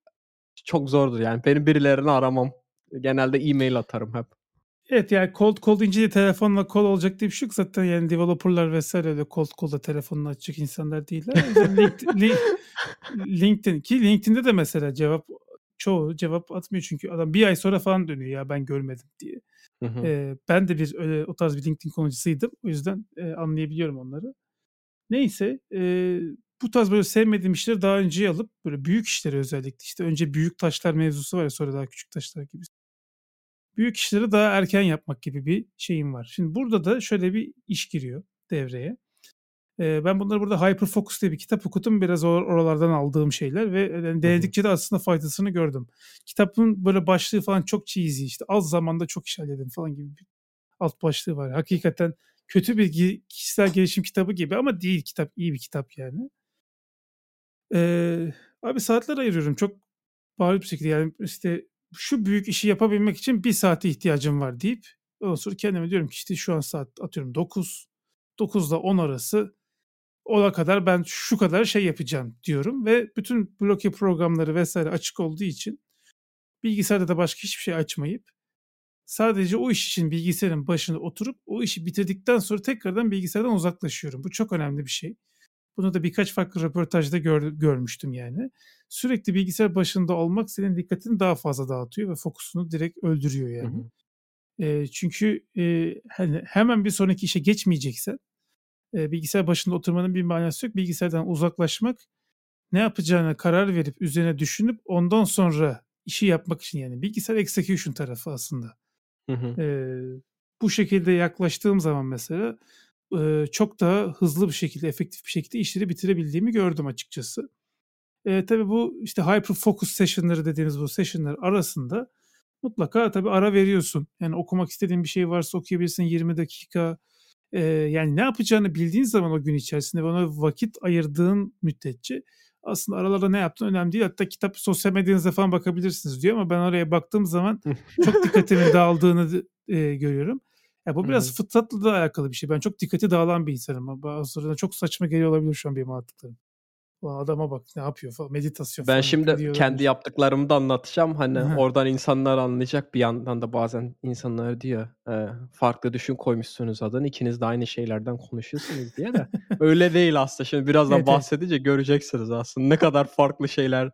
çok zordur yani. Benim birilerini aramam. Genelde e-mail atarım hep. Evet, yani, cold call deyince de telefonla call olacak diye bir şey yok zaten. Yani, developer'lar vs. öyle cold call'da telefonunu açacak insanlar değiller. LinkedIn ki LinkedIn'de de mesela cevap çoğu cevap atmıyor çünkü adam 1 ay sonra falan dönüyor ya ben görmedim diye. Hı hı. Eee, ben de bir öyle o tarz bir LinkedIn kullanıcısıydım. O yüzden, eee, anlayabiliyorum onları. Neyse, eee bu tarz böyle sevmediğim işleri daha önce alıp böyle büyük işleri özellikle işte önce büyük taşlar mevzusu var ya sonra daha küçük taşlar gibi. Büyük işleri daha erken yapmak gibi bir şeyim var. Şimdi burada da şöyle bir iş giriyor devreye. Ben bunları burada Hyper Focus diye bir kitap okudum. Biraz or- oralardan aldığım şeyler ve yani denedikçe de aslında faydasını gördüm. Kitabın böyle başlığı falan çok cheesy işte az zamanda çok iş halledin falan gibi bir alt başlığı var. Hakikaten kötü bir kişisel gelişim kitabı gibi ama değil kitap iyi bir kitap yani. Ee, abi saatler ayırıyorum çok bariz bir şekilde yani işte şu büyük işi yapabilmek için bir saate ihtiyacım var deyip ondan sonra kendime diyorum ki işte şu an saat atıyorum 9 9 ile 10 arası ona kadar ben şu kadar şey yapacağım diyorum ve bütün bloke programları vesaire açık olduğu için bilgisayarda da başka hiçbir şey açmayıp sadece o iş için bilgisayarın başına oturup o işi bitirdikten sonra tekrardan bilgisayardan uzaklaşıyorum. Bu çok önemli bir şey. Bunu da birkaç farklı röportajda gör, görmüştüm yani. Sürekli bilgisayar başında olmak senin dikkatini daha fazla dağıtıyor ve fokusunu direkt öldürüyor yani. Hı hı. E, çünkü e, hani hemen bir sonraki işe geçmeyeceksen e, bilgisayar başında oturmanın bir manası yok. Bilgisayardan uzaklaşmak ne yapacağına karar verip üzerine düşünüp ondan sonra işi yapmak için yani bilgisayar execution tarafı aslında. Hı hı. E, bu şekilde yaklaştığım zaman mesela e, çok daha hızlı bir şekilde, efektif bir şekilde işleri bitirebildiğimi gördüm açıkçası. E, tabii bu işte hyper focus session'ları dediğimiz bu session'lar arasında mutlaka tabii ara veriyorsun. Yani okumak istediğin bir şey varsa okuyabilirsin 20 dakika. E, yani ne yapacağını bildiğin zaman o gün içerisinde ona vakit ayırdığın müddetçe aslında aralarda ne yaptığın önemli değil. Hatta kitap sosyal medyanızda falan bakabilirsiniz diyor ama ben oraya baktığım zaman çok dikkatimin dağıldığını e, görüyorum. Ya bu biraz Hı-hı. fıtratla da alakalı bir şey. Ben çok dikkati dağılan bir insanım. Bazılarına çok saçma geliyor olabilir şu an benim anlattıklarım. O adama bak ne yapıyor falan meditasyon Ben falan şimdi kendi yaptıklarımı da anlatacağım. Hani oradan insanlar anlayacak. Bir yandan da bazen insanlar diyor e, farklı düşün koymuşsunuz adını. İkiniz de aynı şeylerden konuşuyorsunuz diye de. Öyle değil aslında. Şimdi birazdan evet, bahsedince evet. göreceksiniz aslında ne kadar farklı şeyler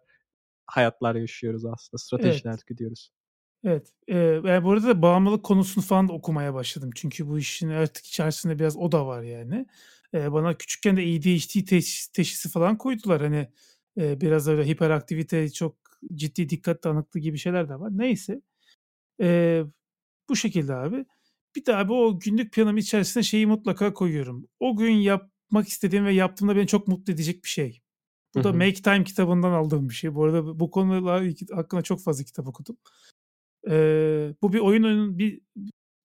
hayatlar yaşıyoruz aslında. Stratejiler evet. gidiyoruz. Evet. Eee, yani bu arada da bağımlılık konusunu falan da okumaya başladım. Çünkü bu işin artık içerisinde biraz o da var yani. Eee, bana küçükken de ADHD teşhis teşhisi falan koydular. Hani, eee, biraz öyle hiperaktivite, çok ciddi dikkat dağınıklığı gibi şeyler de var. Neyse. Eee, bu şekilde abi. Bir de abi o günlük planım içerisine şeyi mutlaka koyuyorum. O gün yapmak istediğim ve yaptığımda beni çok mutlu edecek bir şey. Bu da hı. Make Time kitabından aldığım bir şey. Bu arada bu konularla hakkında çok fazla kitap okudum. Bu bir oyunun bir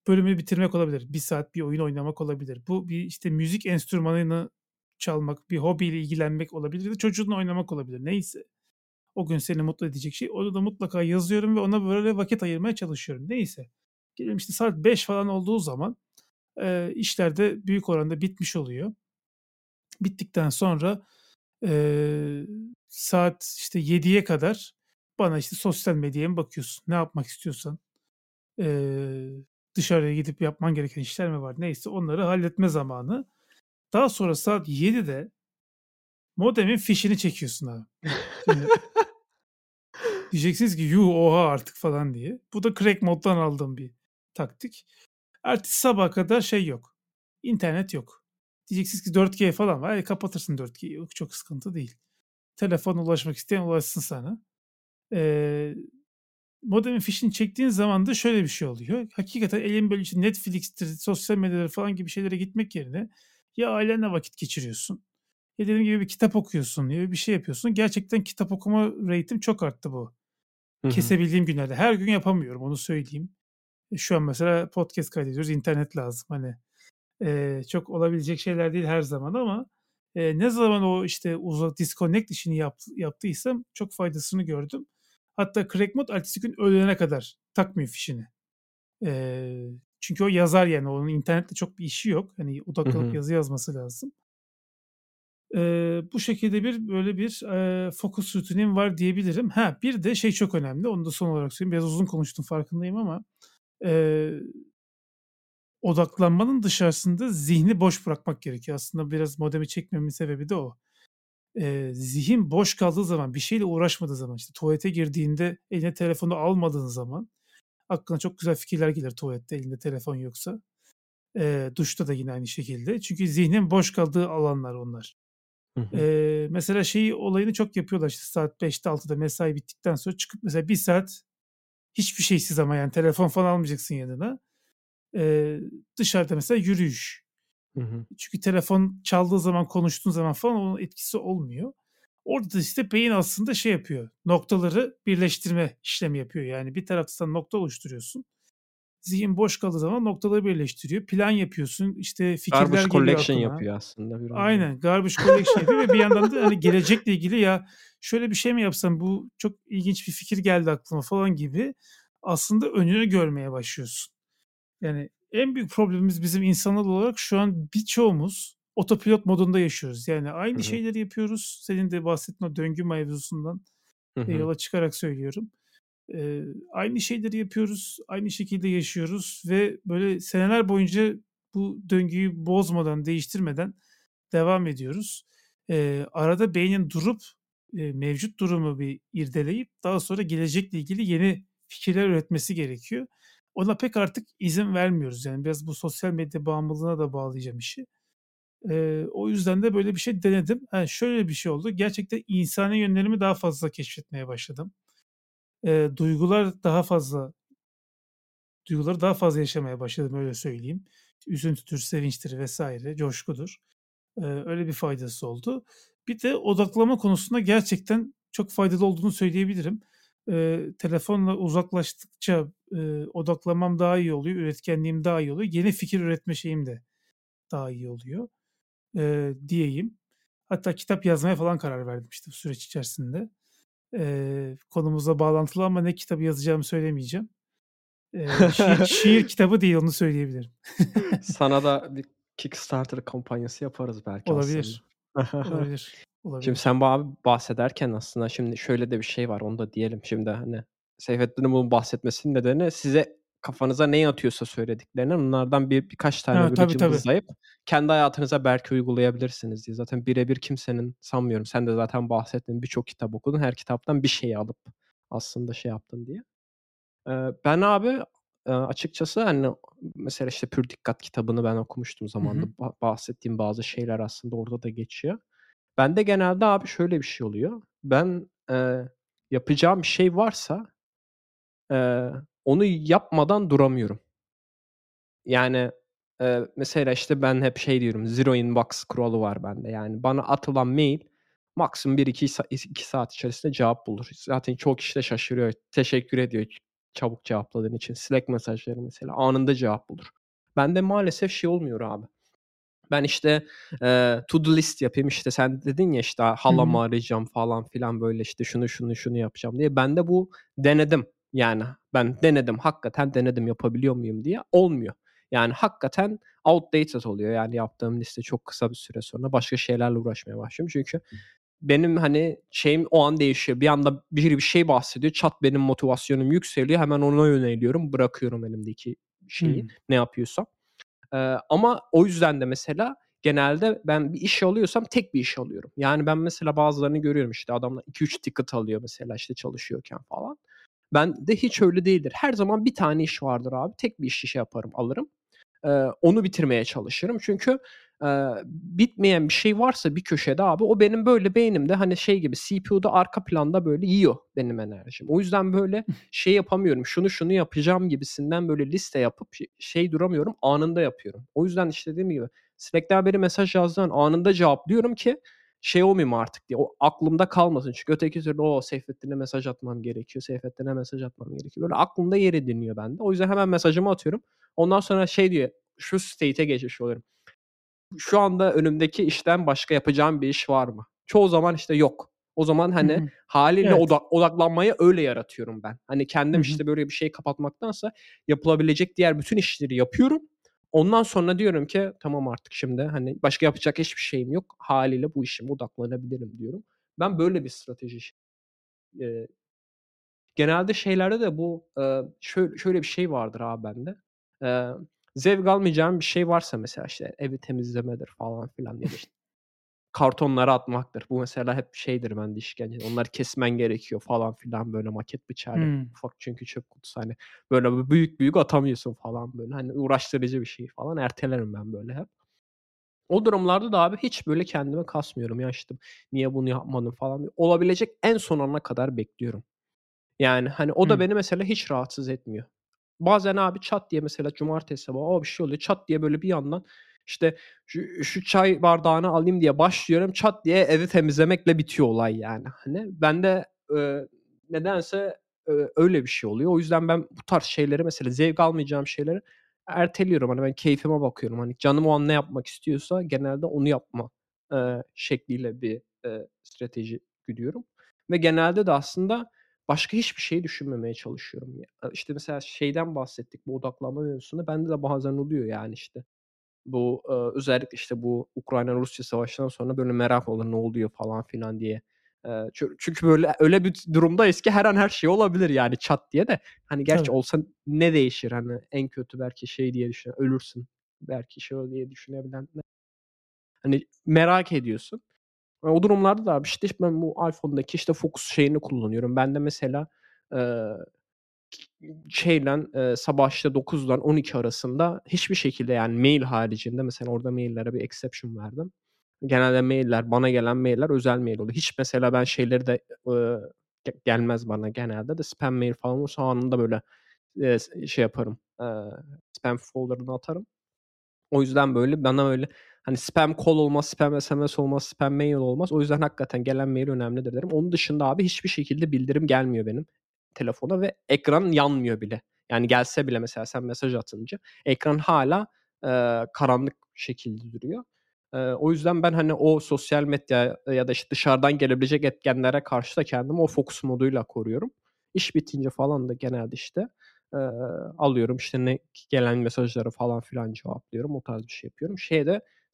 bölümü bitirmek olabilir. Bir saat bir oyun oynamak olabilir. Bu bir, işte, müzik enstrümanını çalmak, bir hobiyle ilgilenmek olabilir da çocuğunla oynamak olabilir. Neyse. O gün seni mutlu edecek şey. Onu da mutlaka yazıyorum ve ona böyle vakit ayırmaya çalışıyorum. Neyse. Gelelim işte saat 5 falan olduğu zaman, eee, işler de büyük oranda bitmiş oluyor. Bittikten sonra, eee, saat işte 7'ye kadar bana işte sosyal medyaya mı bakıyorsun? Ne yapmak istiyorsan. Eee, dışarıya gidip yapman gereken işler mi var? Neyse onları halletme zamanı. Daha sonra saat 7'de modemin fişini çekiyorsun abi. Şimdi, diyeceksiniz ki yuh oha artık falan diye. Bu da crack moddan aldığım bir taktik. Ertesi sabah kadar şey yok. İnternet yok. Diyeceksiniz ki 4G falan var. E, kapatırsın 4G'yi. Yok çok sıkıntı değil. Telefon ulaşmak isteyen ulaşsın sana. Eee, modemin fişini çektiğin zaman da şöyle bir şey oluyor. Hakikaten elin böyle işte Netflix'tir, sosyal medyalar falan gibi şeylere gitmek yerine ya ailenle vakit geçiriyorsun ya dediğim gibi bir kitap okuyorsun ya bir şey yapıyorsun. Gerçekten kitap okuma rate'im çok arttı bu. Hı hı. Kesebildiğim günlerde. Her gün yapamıyorum onu söyleyeyim. E, şu an mesela podcast kaydediyoruz. internet lazım. Hani eee, çok olabilecek şeyler değil her zaman ama eee, ne zaman o işte uzak disconnect işini yaptı, yaptıysam çok faydasını gördüm. Hatta crack mod ertesi gün ölene kadar takmıyor fişini. Eee, çünkü o yazar yani onun internette çok bir işi yok. Hani odaklanıp yazı yazması lazım. Eee, bu şekilde bir böyle bir eee, fokus rutinim var diyebilirim. Ha bir de şey çok önemli. Onu da son olarak söyleyeyim. Biraz uzun konuştum farkındayım ama eee, odaklanmanın dışarısında zihni boş bırakmak gerekiyor. Aslında biraz modemi çekmemin sebebi de o eee, zihin boş kaldığı zaman, bir şeyle uğraşmadığı zaman, işte tuvalete girdiğinde eline telefonu almadığın zaman aklına çok güzel fikirler gelir tuvalette elinde telefon yoksa. Eee, duşta da yine aynı şekilde. Çünkü zihnin boş kaldığı alanlar onlar. Hı hı. Eee, mesela şeyi olayını çok yapıyorlar işte saat 5'te 6'da mesai bittikten sonra çıkıp mesela 1 saat hiçbir şeysiz ama yani telefon falan almayacaksın yanına. Eee, dışarıda mesela yürüyüş. Hı hı. Çünkü telefon çaldığı zaman, konuştuğun zaman falan onun etkisi olmuyor. Orada da işte beyin aslında şey yapıyor, noktaları birleştirme işlemi yapıyor. Yani bir tarafta sen nokta oluşturuyorsun. Zihin boş kaldığı zaman noktaları birleştiriyor. Plan yapıyorsun. İşte fikirler Garbage geliyor collection aklına. yapıyor aslında da. Aynen. Garbage collection yapıyor ve bir yandan da hani gelecekle ilgili ya şöyle bir şey mi yapsam bu çok ilginç bir fikir geldi aklıma falan gibi aslında önünü görmeye başlıyorsun. Yani en büyük problemimiz bizim insanlar olarak şu an birçoğumuz otopilot modunda yaşıyoruz. Yani aynı hı. şeyleri yapıyoruz. Senin de bahsettiğin o döngü mevzusundan Hı e, yola çıkarak söylüyorum. Eee, aynı şeyleri yapıyoruz, aynı şekilde yaşıyoruz ve böyle seneler boyunca bu döngüyü bozmadan, değiştirmeden devam ediyoruz. Eee, arada beynin durup eee, mevcut durumu bir irdeleyip daha sonra gelecekle ilgili yeni fikirler üretmesi gerekiyor. Ona pek artık izin vermiyoruz. Yani biraz bu sosyal medya bağımlılığına da bağlayacağım işi. Eee, o yüzden de böyle bir şey denedim. Ha, şöyle bir şey oldu. Gerçekten insani yönlerimi daha fazla keşfetmeye başladım. Eee, duygular daha fazla duyguları daha fazla yaşamaya başladım öyle söyleyeyim. Üzüntüdür, sevinçtir vesaire, coşkudur. Eee, öyle bir faydası oldu. Bir de odaklama konusunda gerçekten çok faydalı olduğunu söyleyebilirim. Eee, telefonla uzaklaştıkça, eee, odaklanmam daha iyi oluyor, üretkenliğim daha iyi oluyor. Yeni fikir üretme şeyim de daha iyi oluyor, eee, diyeyim. Hatta kitap yazmaya falan karar verdim işte bu süreç içerisinde. Eee, konumuzla bağlantılı ama ne kitabı yazacağımı söylemeyeceğim. Eee, şiir şiir kitabı değil, onu söyleyebilirim. Sana da bir Kickstarter kampanyası yaparız belki aslında. Olabilir. Olabilir. Şimdi sen bu abi bahsederken aslında şimdi şöyle de bir şey var, onu da diyelim şimdi hani Seyfettin'in bunu bahsetmesinin nedeni size kafanıza ne yatıyorsa söylediklerinin onlardan bir birkaç tane Ha, böyle cımbızlayıp kendi hayatınıza belki uygulayabilirsiniz diye. Zaten birebir kimsenin sanmıyorum. Sen de zaten bahsettin, birçok kitap okudun. Her kitaptan bir şey alıp aslında şey yaptın diye. Ben abi, açıkçası hani mesela işte Pür Dikkat kitabını ben okumuştum Hı zamanında. hı. Ba bahsettiğim bazı şeyler aslında orada da geçiyor. Bende genelde abi şöyle bir şey oluyor. Ben, eee, yapacağım bir şey varsa eee, onu yapmadan duramıyorum. Yani, eee, mesela işte ben hep şey diyorum, zero inbox kuralı var bende. Yani bana atılan mail maksimum 1-2 sa 2 saat içerisinde cevap bulur. Zaten çoğu kişi de şaşırıyor, teşekkür ediyor çabuk cevapladığın için. Slack mesajları mesela anında cevap bulur. Bende maalesef şey olmuyor abi. Ben işte, eee, to do list yapayım, işte sen dedin ya işte halamı arayacağım falan filan böyle işte şunu, şunu, şunu yapacağım diye. Bende bu denedim yani. Ben denedim, hakikaten denedim yapabiliyor muyum diye. Olmuyor. Yani hakikaten outdated oluyor yani yaptığım liste çok kısa bir süre sonra başka şeylerle uğraşmaya başlıyorum. Çünkü benim hani şeyim o an değişiyor. Bir anda biri bir şey bahsediyor, çat benim motivasyonum yükseliyor. Hemen ona yöneliyorum, bırakıyorum elimdeki şeyi, Hımm. ne yapıyorsam. Eee, ama o yüzden de mesela genelde ben bir iş alıyorsam tek bir iş alıyorum. Yani ben mesela bazılarını görüyorum işte adamlar 2-3 ticket alıyor mesela işte çalışıyorken falan. Bende hiç öyle değildir. Her zaman bir tane iş vardır abi. Tek bir işi şey yaparım, alırım. Eee, onu bitirmeye çalışırım. Çünkü, eee, bitmeyen bir şey varsa bir köşede abi o benim böyle beynimde hani şey gibi CPU'da arka planda böyle yiyor benim enerjimi. O yüzden böyle şey yapamıyorum, şunu şunu yapacağım gibisinden böyle liste yapıp şey duramıyorum, anında yapıyorum. O yüzden işte dediğim gibi Slack'ten biri mesaj yazdığı an anında cevaplıyorum ki şey olmayayım artık diye, o aklımda kalmasın. Çünkü öteki türlü o Seyfettin'e mesaj atmam gerekiyor, Seyfettin'e mesaj atmam gerekiyor. Böyle aklımda yer ediniyor bende. O yüzden hemen mesajımı atıyorum. Ondan sonra şey diyor, şu state'e geçmiş oluyorum. Şu anda önümdeki işten başka yapacağım bir iş var mı? Çoğu zaman işte yok. O zaman hani hı. hâliyle Evet. odak odaklanmayı öyle yaratıyorum ben. Hani kendim işte böyle bir şey kapatmaktansa yapılabilecek diğer bütün işleri yapıyorum. Ondan sonra diyorum ki tamam artık şimdi hani başka yapacak hiçbir şeyim yok. Hâliyle bu işime odaklanabilirim diyorum. Ben böyle bir strateji eee Genelde şeylerde de bu, eee, şöy şöyle bir şey vardır abi bende. Eee, zevk almayacağım bir şey varsa mesela işte evi temizlemedir falan filan da işte kartonları atmaktır. Bu mesela hep şeydir bende işkence. Onları kesmen gerekiyor falan filan böyle maket bıçağıyla. Hımm. Ufak çünkü çöp kutusu hani. Böyle büyük büyük atamıyorsun falan böyle. Hani uğraştırıcı bir şey falan. Ertelerim ben böyle hep. O durumlarda da abi hiç böyle kendime kasmıyorum. Ya, işte, niye bunu yapmadım falan. Olabilecek en son ana kadar bekliyorum. Yani, hani, o da Hımm. beni mesela hiç rahatsız etmiyor. Bazen abi çat diye mesela cumartesi sabahı o bir şey oluyor. Çat diye böyle bir yandan, işte, şu şu çay bardağını alayım diye başlıyorum. Çat diye evi temizlemekle bitiyor olay yani, hani. Bende, eee, nedense, eee, öyle bir şey oluyor. O yüzden ben bu tarz şeyleri mesela zevk almayacağım şeyleri erteliyorum. Hani, ben keyfime bakıyorum. Hani, canım o an ne yapmak istiyorsa genelde onu yapma, eee, şekliyle bir, eee, strateji güdüyorum ve genelde de aslında başka hiçbir şey düşünmemeye çalışıyorum. Ya, işte, mesela şeyden bahsettik, bu odaklanma mevzusunda. Bende de bazen oluyor yani, işte. Bu, özellikle, işte, bu Ukrayna-Rusya savaşından sonra böyle merak olur, ne oluyor falan filan diye. Çü çünkü böyle öyle bir durumdayız ki her an her şey olabilir yani çat diye de. Hani, gerçi Tabii. olsa ne değişir? Hani, en kötü belki şey diye düşün ölürsün. Belki şey diye düşünebilen de Hani, merak ediyorsun. Ve o durumlarda da abi, işte, ben bu iPhone'daki, işte, fokus şeyini kullanıyorum. Bende mesela, eee, şeyden, eee, sabah, işte, 9'dan 12 arasında hiçbir şekilde, yani, mail haricinde mesela orada mail'lere bir exception verdim. Genelde mail'ler, bana gelen mail'ler özel mail oluyor. Hiç mesela ben şeyleri de, ge gelmez bana genelde de spam mail falan olursa anında böyle, s şey yaparım, eee, spam folder'ına atarım. O yüzden, böyle, bana öyle, hani, spam call olmaz, spam SMS olmaz, spam mail olmaz. O yüzden hakikaten gelen mail önemlidir derim. Onun dışında abi hiçbir şekilde bildirim gelmiyor benim telefona ve ekran yanmıyor bile. Yani gelse bile mesela sen mesaj atınca ekran hâlâ, eee, karanlık şekilde duruyor. Eee, o yüzden ben, hani, o sosyal medya ya da, işte, dışarıdan gelebilecek etkenlere karşı da kendimi o fokus moduyla koruyorum. İş bitince falan da genelde, işte, eee, alıyorum, işte, ne gelen mesajları falan filan cevaplıyorum. O tarz bir şey yapıyorum. Şeye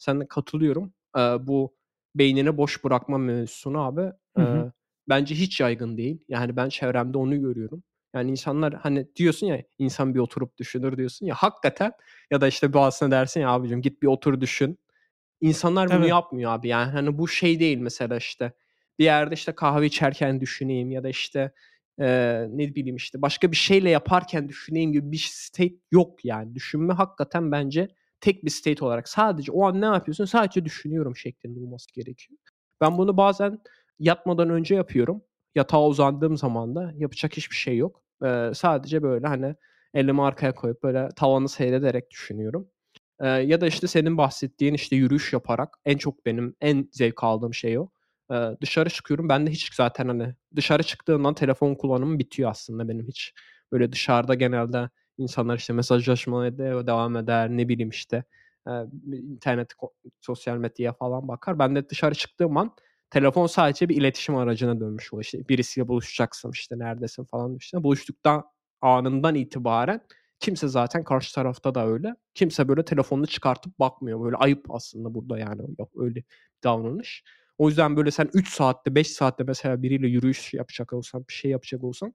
seninle katılıyorum. Eee, bu beynini boş bırakma mevzusuna abi, Hı hı. eee, bence hiç yaygın değil. Yani ben çevremde onu görüyorum. Yani insanlar, hani, diyorsun ya, "İnsan bir oturup düşünür." diyorsun ya, hakikaten ya da, işte, bazısına dersin ya, "Abicim git bir otur düşün." İnsanlar bunu Tabii. yapmıyor abi. Yani, hani, bu şey değil mesela, işte, bir yerde, işte, kahve içerken düşüneyim ya da, işte, eee, ne bileyim, işte, başka bir şeyle yaparken düşüneyim gibi bir state yok yani. Düşünme hakikaten bence tek bir state olarak sadece o an ne yapıyorsun? Sadece düşünüyorum şeklinde olması gerekiyor. Ben bunu bazen yatmadan önce yapıyorum. Yatağa uzandığım zaman da yapacak hiçbir şey yok. Eee, sadece, böyle, hani, elimi arkaya koyup, böyle, tavanı seyrederek düşünüyorum. Eee, ya da, işte, senin bahsettiğin, işte, yürüyüş yaparak en çok benim en zevk aldığım şey o. Eee, dışarı çıkıyorum. Ben de hiç zaten, hani, dışarı çıktığım an telefon kullanımım bitiyor aslında benim hiç. Böyle dışarıda genelde insanlar, işte, mesajlaşmaya de devam eder, ne bileyim, işte, internet sosyal medyaya falan bakar. Ben de dışarı çıktığım an telefon sadece bir iletişim aracına dönmüş oluyor. İşte, birisiyle buluşacaksam, işte, neredesin falan, işte, buluştuktan anından itibaren kimse zaten karşı tarafta da öyle. Kimse, böyle, telefonunu çıkartıp bakmıyor. Böyle ayıp aslında burada yani öyle davranış. O yüzden, böyle, sen 3 saatte, 5 saatte mesela biriyle yürüyüş yapacak olsan, bir şey yapacak olsan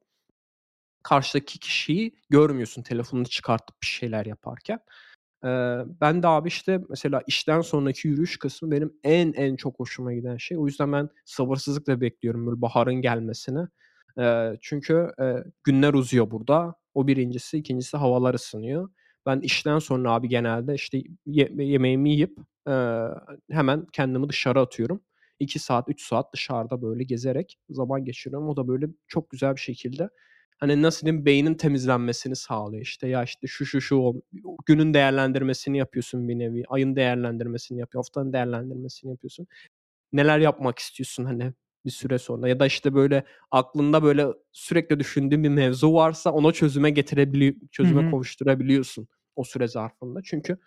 karşıdaki kişiyi görmüyorsun telefonunu çıkartıp bir şeyler yaparken. Eee, ben de abi, işte, mesela işten sonraki yürüyüş kısmı benim en en çok hoşuma giden şey. O yüzden ben sabırsızlıkla bekliyorum böyle baharın gelmesini. Eee, çünkü, eee, günler uzuyor burada. O 1'incisi. 2'ncisi havalar ısınıyor. Ben işten sonra abi genelde, işte, ye yemeğimi yiyip, eee, hemen kendimi dışarı atıyorum. 2 saat, 3 saat dışarıda böyle gezerek zaman geçiriyorum. O da böyle çok güzel bir şekilde, hani, nasıl diyeyim, beynin temizlenmesini sağlıyor. İşte, ya, işte, şu, şu, şu günün değerlendirmesini yapıyorsun bir nevi. Ayın değerlendirmesini yapıyor, haftanın değerlendirmesini yapıyorsun. Neler yapmak istiyorsun, hani, bir süre sonra ya da, işte, böyle aklında, böyle, sürekli düşündüğün bir mevzu varsa ona çözüme getirebili Hı çözüme hı. kavuşturabiliyorsun o süre zarfında. Çünkü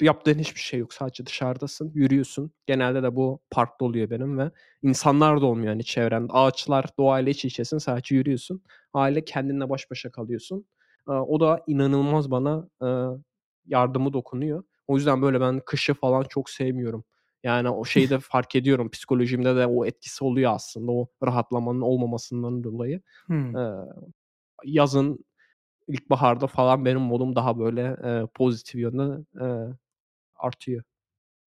yaptığın hiçbir şey yok. Sadece dışarıdasın, yürüyorsun. Genelde de bu parkta oluyor benim ve insanlar da olmuyor, hani, çevrende. Ağaçlar, doğayla iç içesin, sadece yürüyorsun. Hâliyle kendinle baş başa kalıyorsun. O da inanılmaz bana, yardımı dokunuyor. O yüzden, böyle, ben kışı falan çok sevmiyorum. Yani, o şeyi de fark ediyorum, psikolojimde de o etkisi oluyor aslında o rahatlamanın olmamasından dolayı. Eee, yazın, ilkbaharda falan benim modum daha, böyle, eee, pozitif yönde, eee, artıyor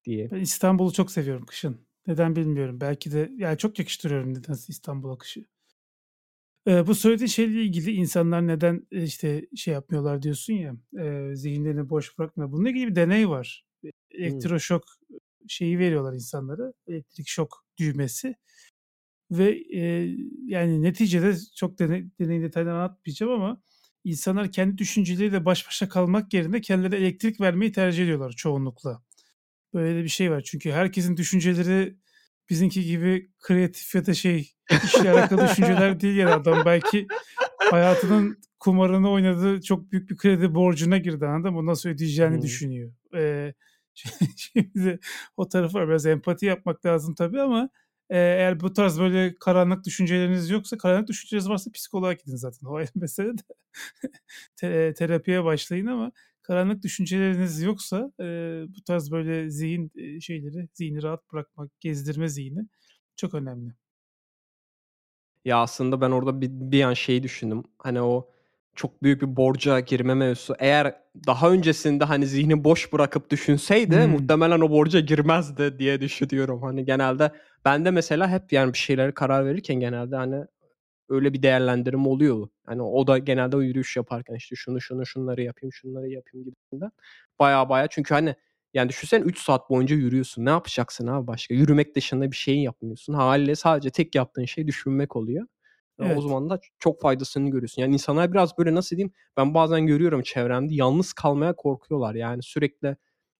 diyeyim. Ben İstanbul'u çok seviyorum kışın. Neden bilmiyorum. Belki de yani çok yakıştırıyorum nedense İstanbul'a kışı. Eee, bu söylediğin şeyle ilgili insanlar neden, eee, işte, şey yapmıyorlar diyorsun ya, eee, zihinlerini boş bırakmıyor. Bununla ilgili bir deney var. E elektroşok şeyi veriyorlar insanlara. Elektrik şok düğmesi. Ve e, yani neticede çok deney, deney detaylarını anlatmayacağım ama insanlar kendi düşünceleriyle baş başa kalmak yerine kendilerine elektrik vermeyi tercih ediyorlar çoğunlukla. Böyle bir şey var. Çünkü herkesin düşünceleri bizimki gibi kreatif ya da şey işle alakalı düşünceler değil yani adam belki hayatının kumarını oynadı çok büyük bir kredi borcuna girdi anladın mı? Nasıl ödeyeceğini hmm. düşünüyor. Ee, şimdi o tarafı var. Biraz empati yapmak lazım tabii ama e, eğer bu tarz böyle karanlık düşünceleriniz yoksa karanlık düşünceleriniz varsa psikoloğa gidin zaten. O ayrı mesele de te- terapiye başlayın ama karanlık düşünceleriniz yoksa e, bu tarz böyle zihin e, şeyleri, zihni rahat bırakmak, gezdirme zihni çok önemli. Ya aslında ben orada bir, bir an şeyi düşündüm. Hani o çok büyük bir borca girme mevzusu. Eğer daha öncesinde hani zihni boş bırakıp düşünseydi hmm. muhtemelen o borca girmezdi diye düşünüyorum. Hani genelde ben de mesela hep yani bir şeyleri karar verirken genelde hani öyle bir değerlendirim oluyor. Hani o da genelde o yürüyüş yaparken işte şunu şunu şunları yapayım şunları yapayım gibisinden. Baya baya çünkü hani yani düşünsen 3 saat boyunca yürüyorsun. Ne yapacaksın abi başka? Yürümek dışında bir şeyin yapmıyorsun. Haliyle sadece tek yaptığın şey düşünmek oluyor. Evet. O zaman da çok faydasını görüyorsun. Yani insanlar biraz böyle nasıl diyeyim ben bazen görüyorum çevremde yalnız kalmaya korkuyorlar. Yani sürekli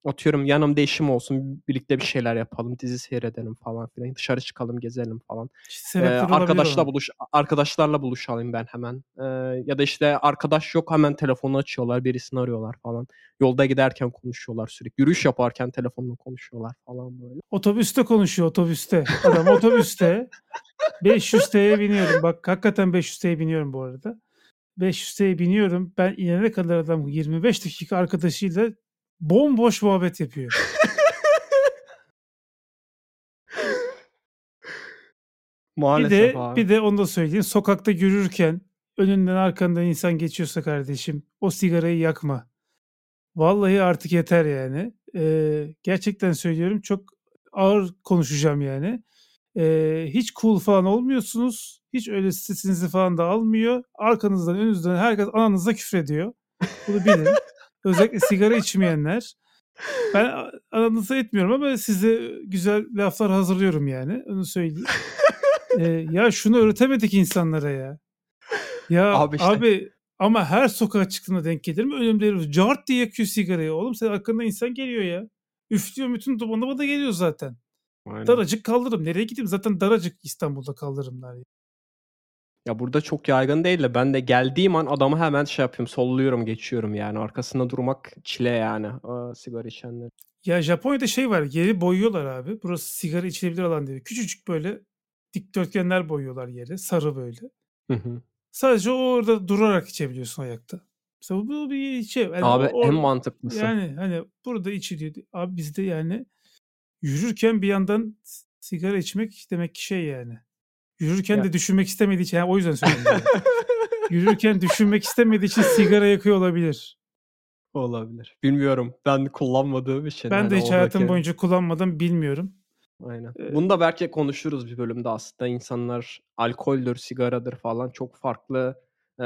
atıyorum yanımda eşim olsun birlikte bir şeyler yapalım dizi seyredelim falan filan dışarı çıkalım gezelim falan. Ee, arkadaşla buluş arkadaşlarla buluşalım ben hemen. Ee, ya da işte arkadaş yok hemen telefonu açıyorlar birisini arıyorlar falan. Yolda giderken konuşuyorlar sürekli yürüyüş yaparken telefonla konuşuyorlar falan böyle. Otobüste konuşuyor otobüste. Adam otobüste 500 TL'ye biniyorum bak hakikaten 500 TL'ye biniyorum bu arada 500 TL'ye biniyorum ben inene kadar adam 25 dakika arkadaşıyla bomboş muhabbet yapıyor. Maalesef bir de, abi. Bir de onu da söyleyeyim. Sokakta yürürken önünden arkandan insan geçiyorsa kardeşim o sigarayı yakma. Vallahi artık yeter yani. Ee, gerçekten söylüyorum çok ağır konuşacağım yani. Ee, hiç cool falan olmuyorsunuz. Hiç öyle sesinizi falan da almıyor. Arkanızdan önünüzden herkes ananıza küfrediyor. Bunu bilin. Özellikle sigara içmeyenler. Ben aranızda etmiyorum ama size güzel laflar hazırlıyorum yani. Onu söyleyeyim. ee, ya şunu öğretemedik insanlara ya. Ya abi, işte. abi ama her sokağa çıktığında denk gelir mi? Önümde cart diye yakıyor sigarayı. Oğlum sen hakkında insan geliyor ya. Üflüyor bütün dumanı da geliyor zaten. Aynen. Daracık kaldırım. Nereye gideyim? Zaten daracık İstanbul'da kaldırımlar. Ya. Ya burada çok yaygın değil de ben de geldiğim an adamı hemen şey yapıyorum, solluyorum, geçiyorum yani. Arkasında durmak çile yani Aa, sigara içenler. Ya Japonya'da şey var, yeri boyuyorlar abi. Burası sigara içilebilir alan diye. Küçücük böyle dikdörtgenler boyuyorlar yeri, sarı böyle. Hı hı. Sadece orada durarak içebiliyorsun ayakta. Mesela bu bir şey. Yani abi o, en mantıklısı. Yani hani burada içiliyor. Abi bizde yani yürürken bir yandan sigara içmek demek ki şey yani. Yürürken ya. de düşünmek istemediği için yani o yüzden söylüyorum. Yürürken düşünmek istemediği için sigara yakıyor olabilir. Olabilir. Bilmiyorum. Ben kullanmadığım için. Ben yani de hiç oradaki... hayatım boyunca kullanmadım. Bilmiyorum. Aynen. Ee, Bunu da belki konuşuruz bir bölümde aslında. insanlar alkoldür, sigaradır falan çok farklı e,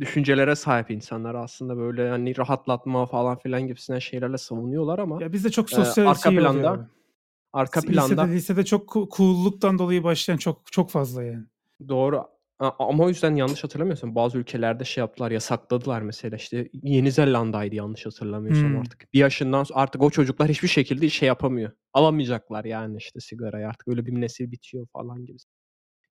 düşüncelere sahip insanlar aslında böyle hani rahatlatma falan filan gibisinden şeylerle savunuyorlar ama ya bizde çok sosyal e, arka şey planda oluyor. Arka planda lisede, lisede çok cool'luktan dolayı başlayan çok çok fazla yani. Doğru. ama o yüzden yanlış hatırlamıyorsam bazı ülkelerde şey yaptılar yasakladılar mesela işte Yeni Zelanda'ydı yanlış hatırlamıyorsam hmm. artık. Bir yaşından sonra artık o çocuklar hiçbir şekilde şey yapamıyor. Alamayacaklar yani işte sigarayı artık öyle bir nesil bitiyor falan gibi.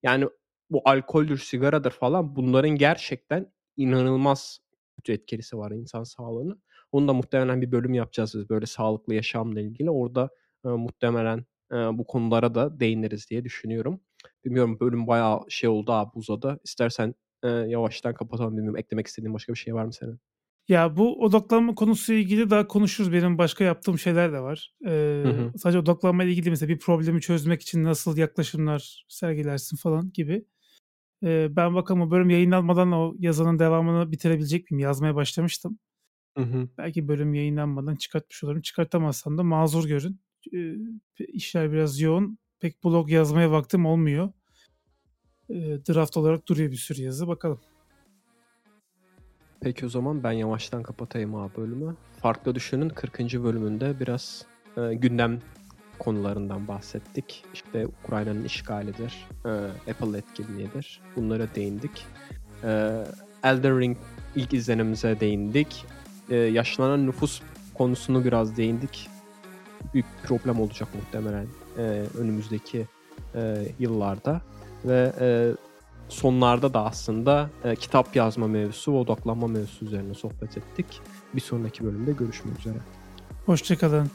Yani bu alkoldür, sigaradır falan bunların gerçekten inanılmaz kötü etkisi var insan sağlığını. Onu da muhtemelen bir bölüm yapacağız biz böyle sağlıklı yaşamla ilgili. Orada e, muhtemelen e, bu konulara da değiniriz diye düşünüyorum. Bilmiyorum bölüm bayağı şey oldu abi uzadı. İstersen e, yavaştan kapatalım bilmiyorum. Eklemek istediğin başka bir şey var mı senin? Ya bu odaklanma konusuyla ilgili daha konuşuruz. Benim başka yaptığım şeyler de var. Ee, hı hı. Sadece odaklanma ile ilgili mesela bir problemi çözmek için nasıl yaklaşımlar sergilersin falan gibi. Ee, ben bakalım o bölüm yayınlanmadan o yazının devamını bitirebilecek miyim? Yazmaya başlamıştım. Hı hı. Belki bölüm yayınlanmadan çıkartmış olurum. Çıkartamazsam da mazur görün e, işler biraz yoğun. Pek blog yazmaya vaktim olmuyor. E, draft olarak duruyor bir sürü yazı. Bakalım. Peki o zaman ben yavaştan kapatayım abi bölümü. Farklı Düşünün 40. bölümünde biraz e, gündem konularından bahsettik. İşte Ukrayna'nın işgalidir, e, Apple etkinliğidir. Bunlara değindik. E, Elden Ring ilk izlenimize değindik. E, yaşlanan nüfus konusunu biraz değindik. Büyük problem olacak muhtemelen e, önümüzdeki yıllarda ve sonlarda da aslında kitap yazma mevzusu ve odaklanma mevzusu üzerine sohbet ettik. Bir sonraki bölümde görüşmek üzere. Hoşçakalın.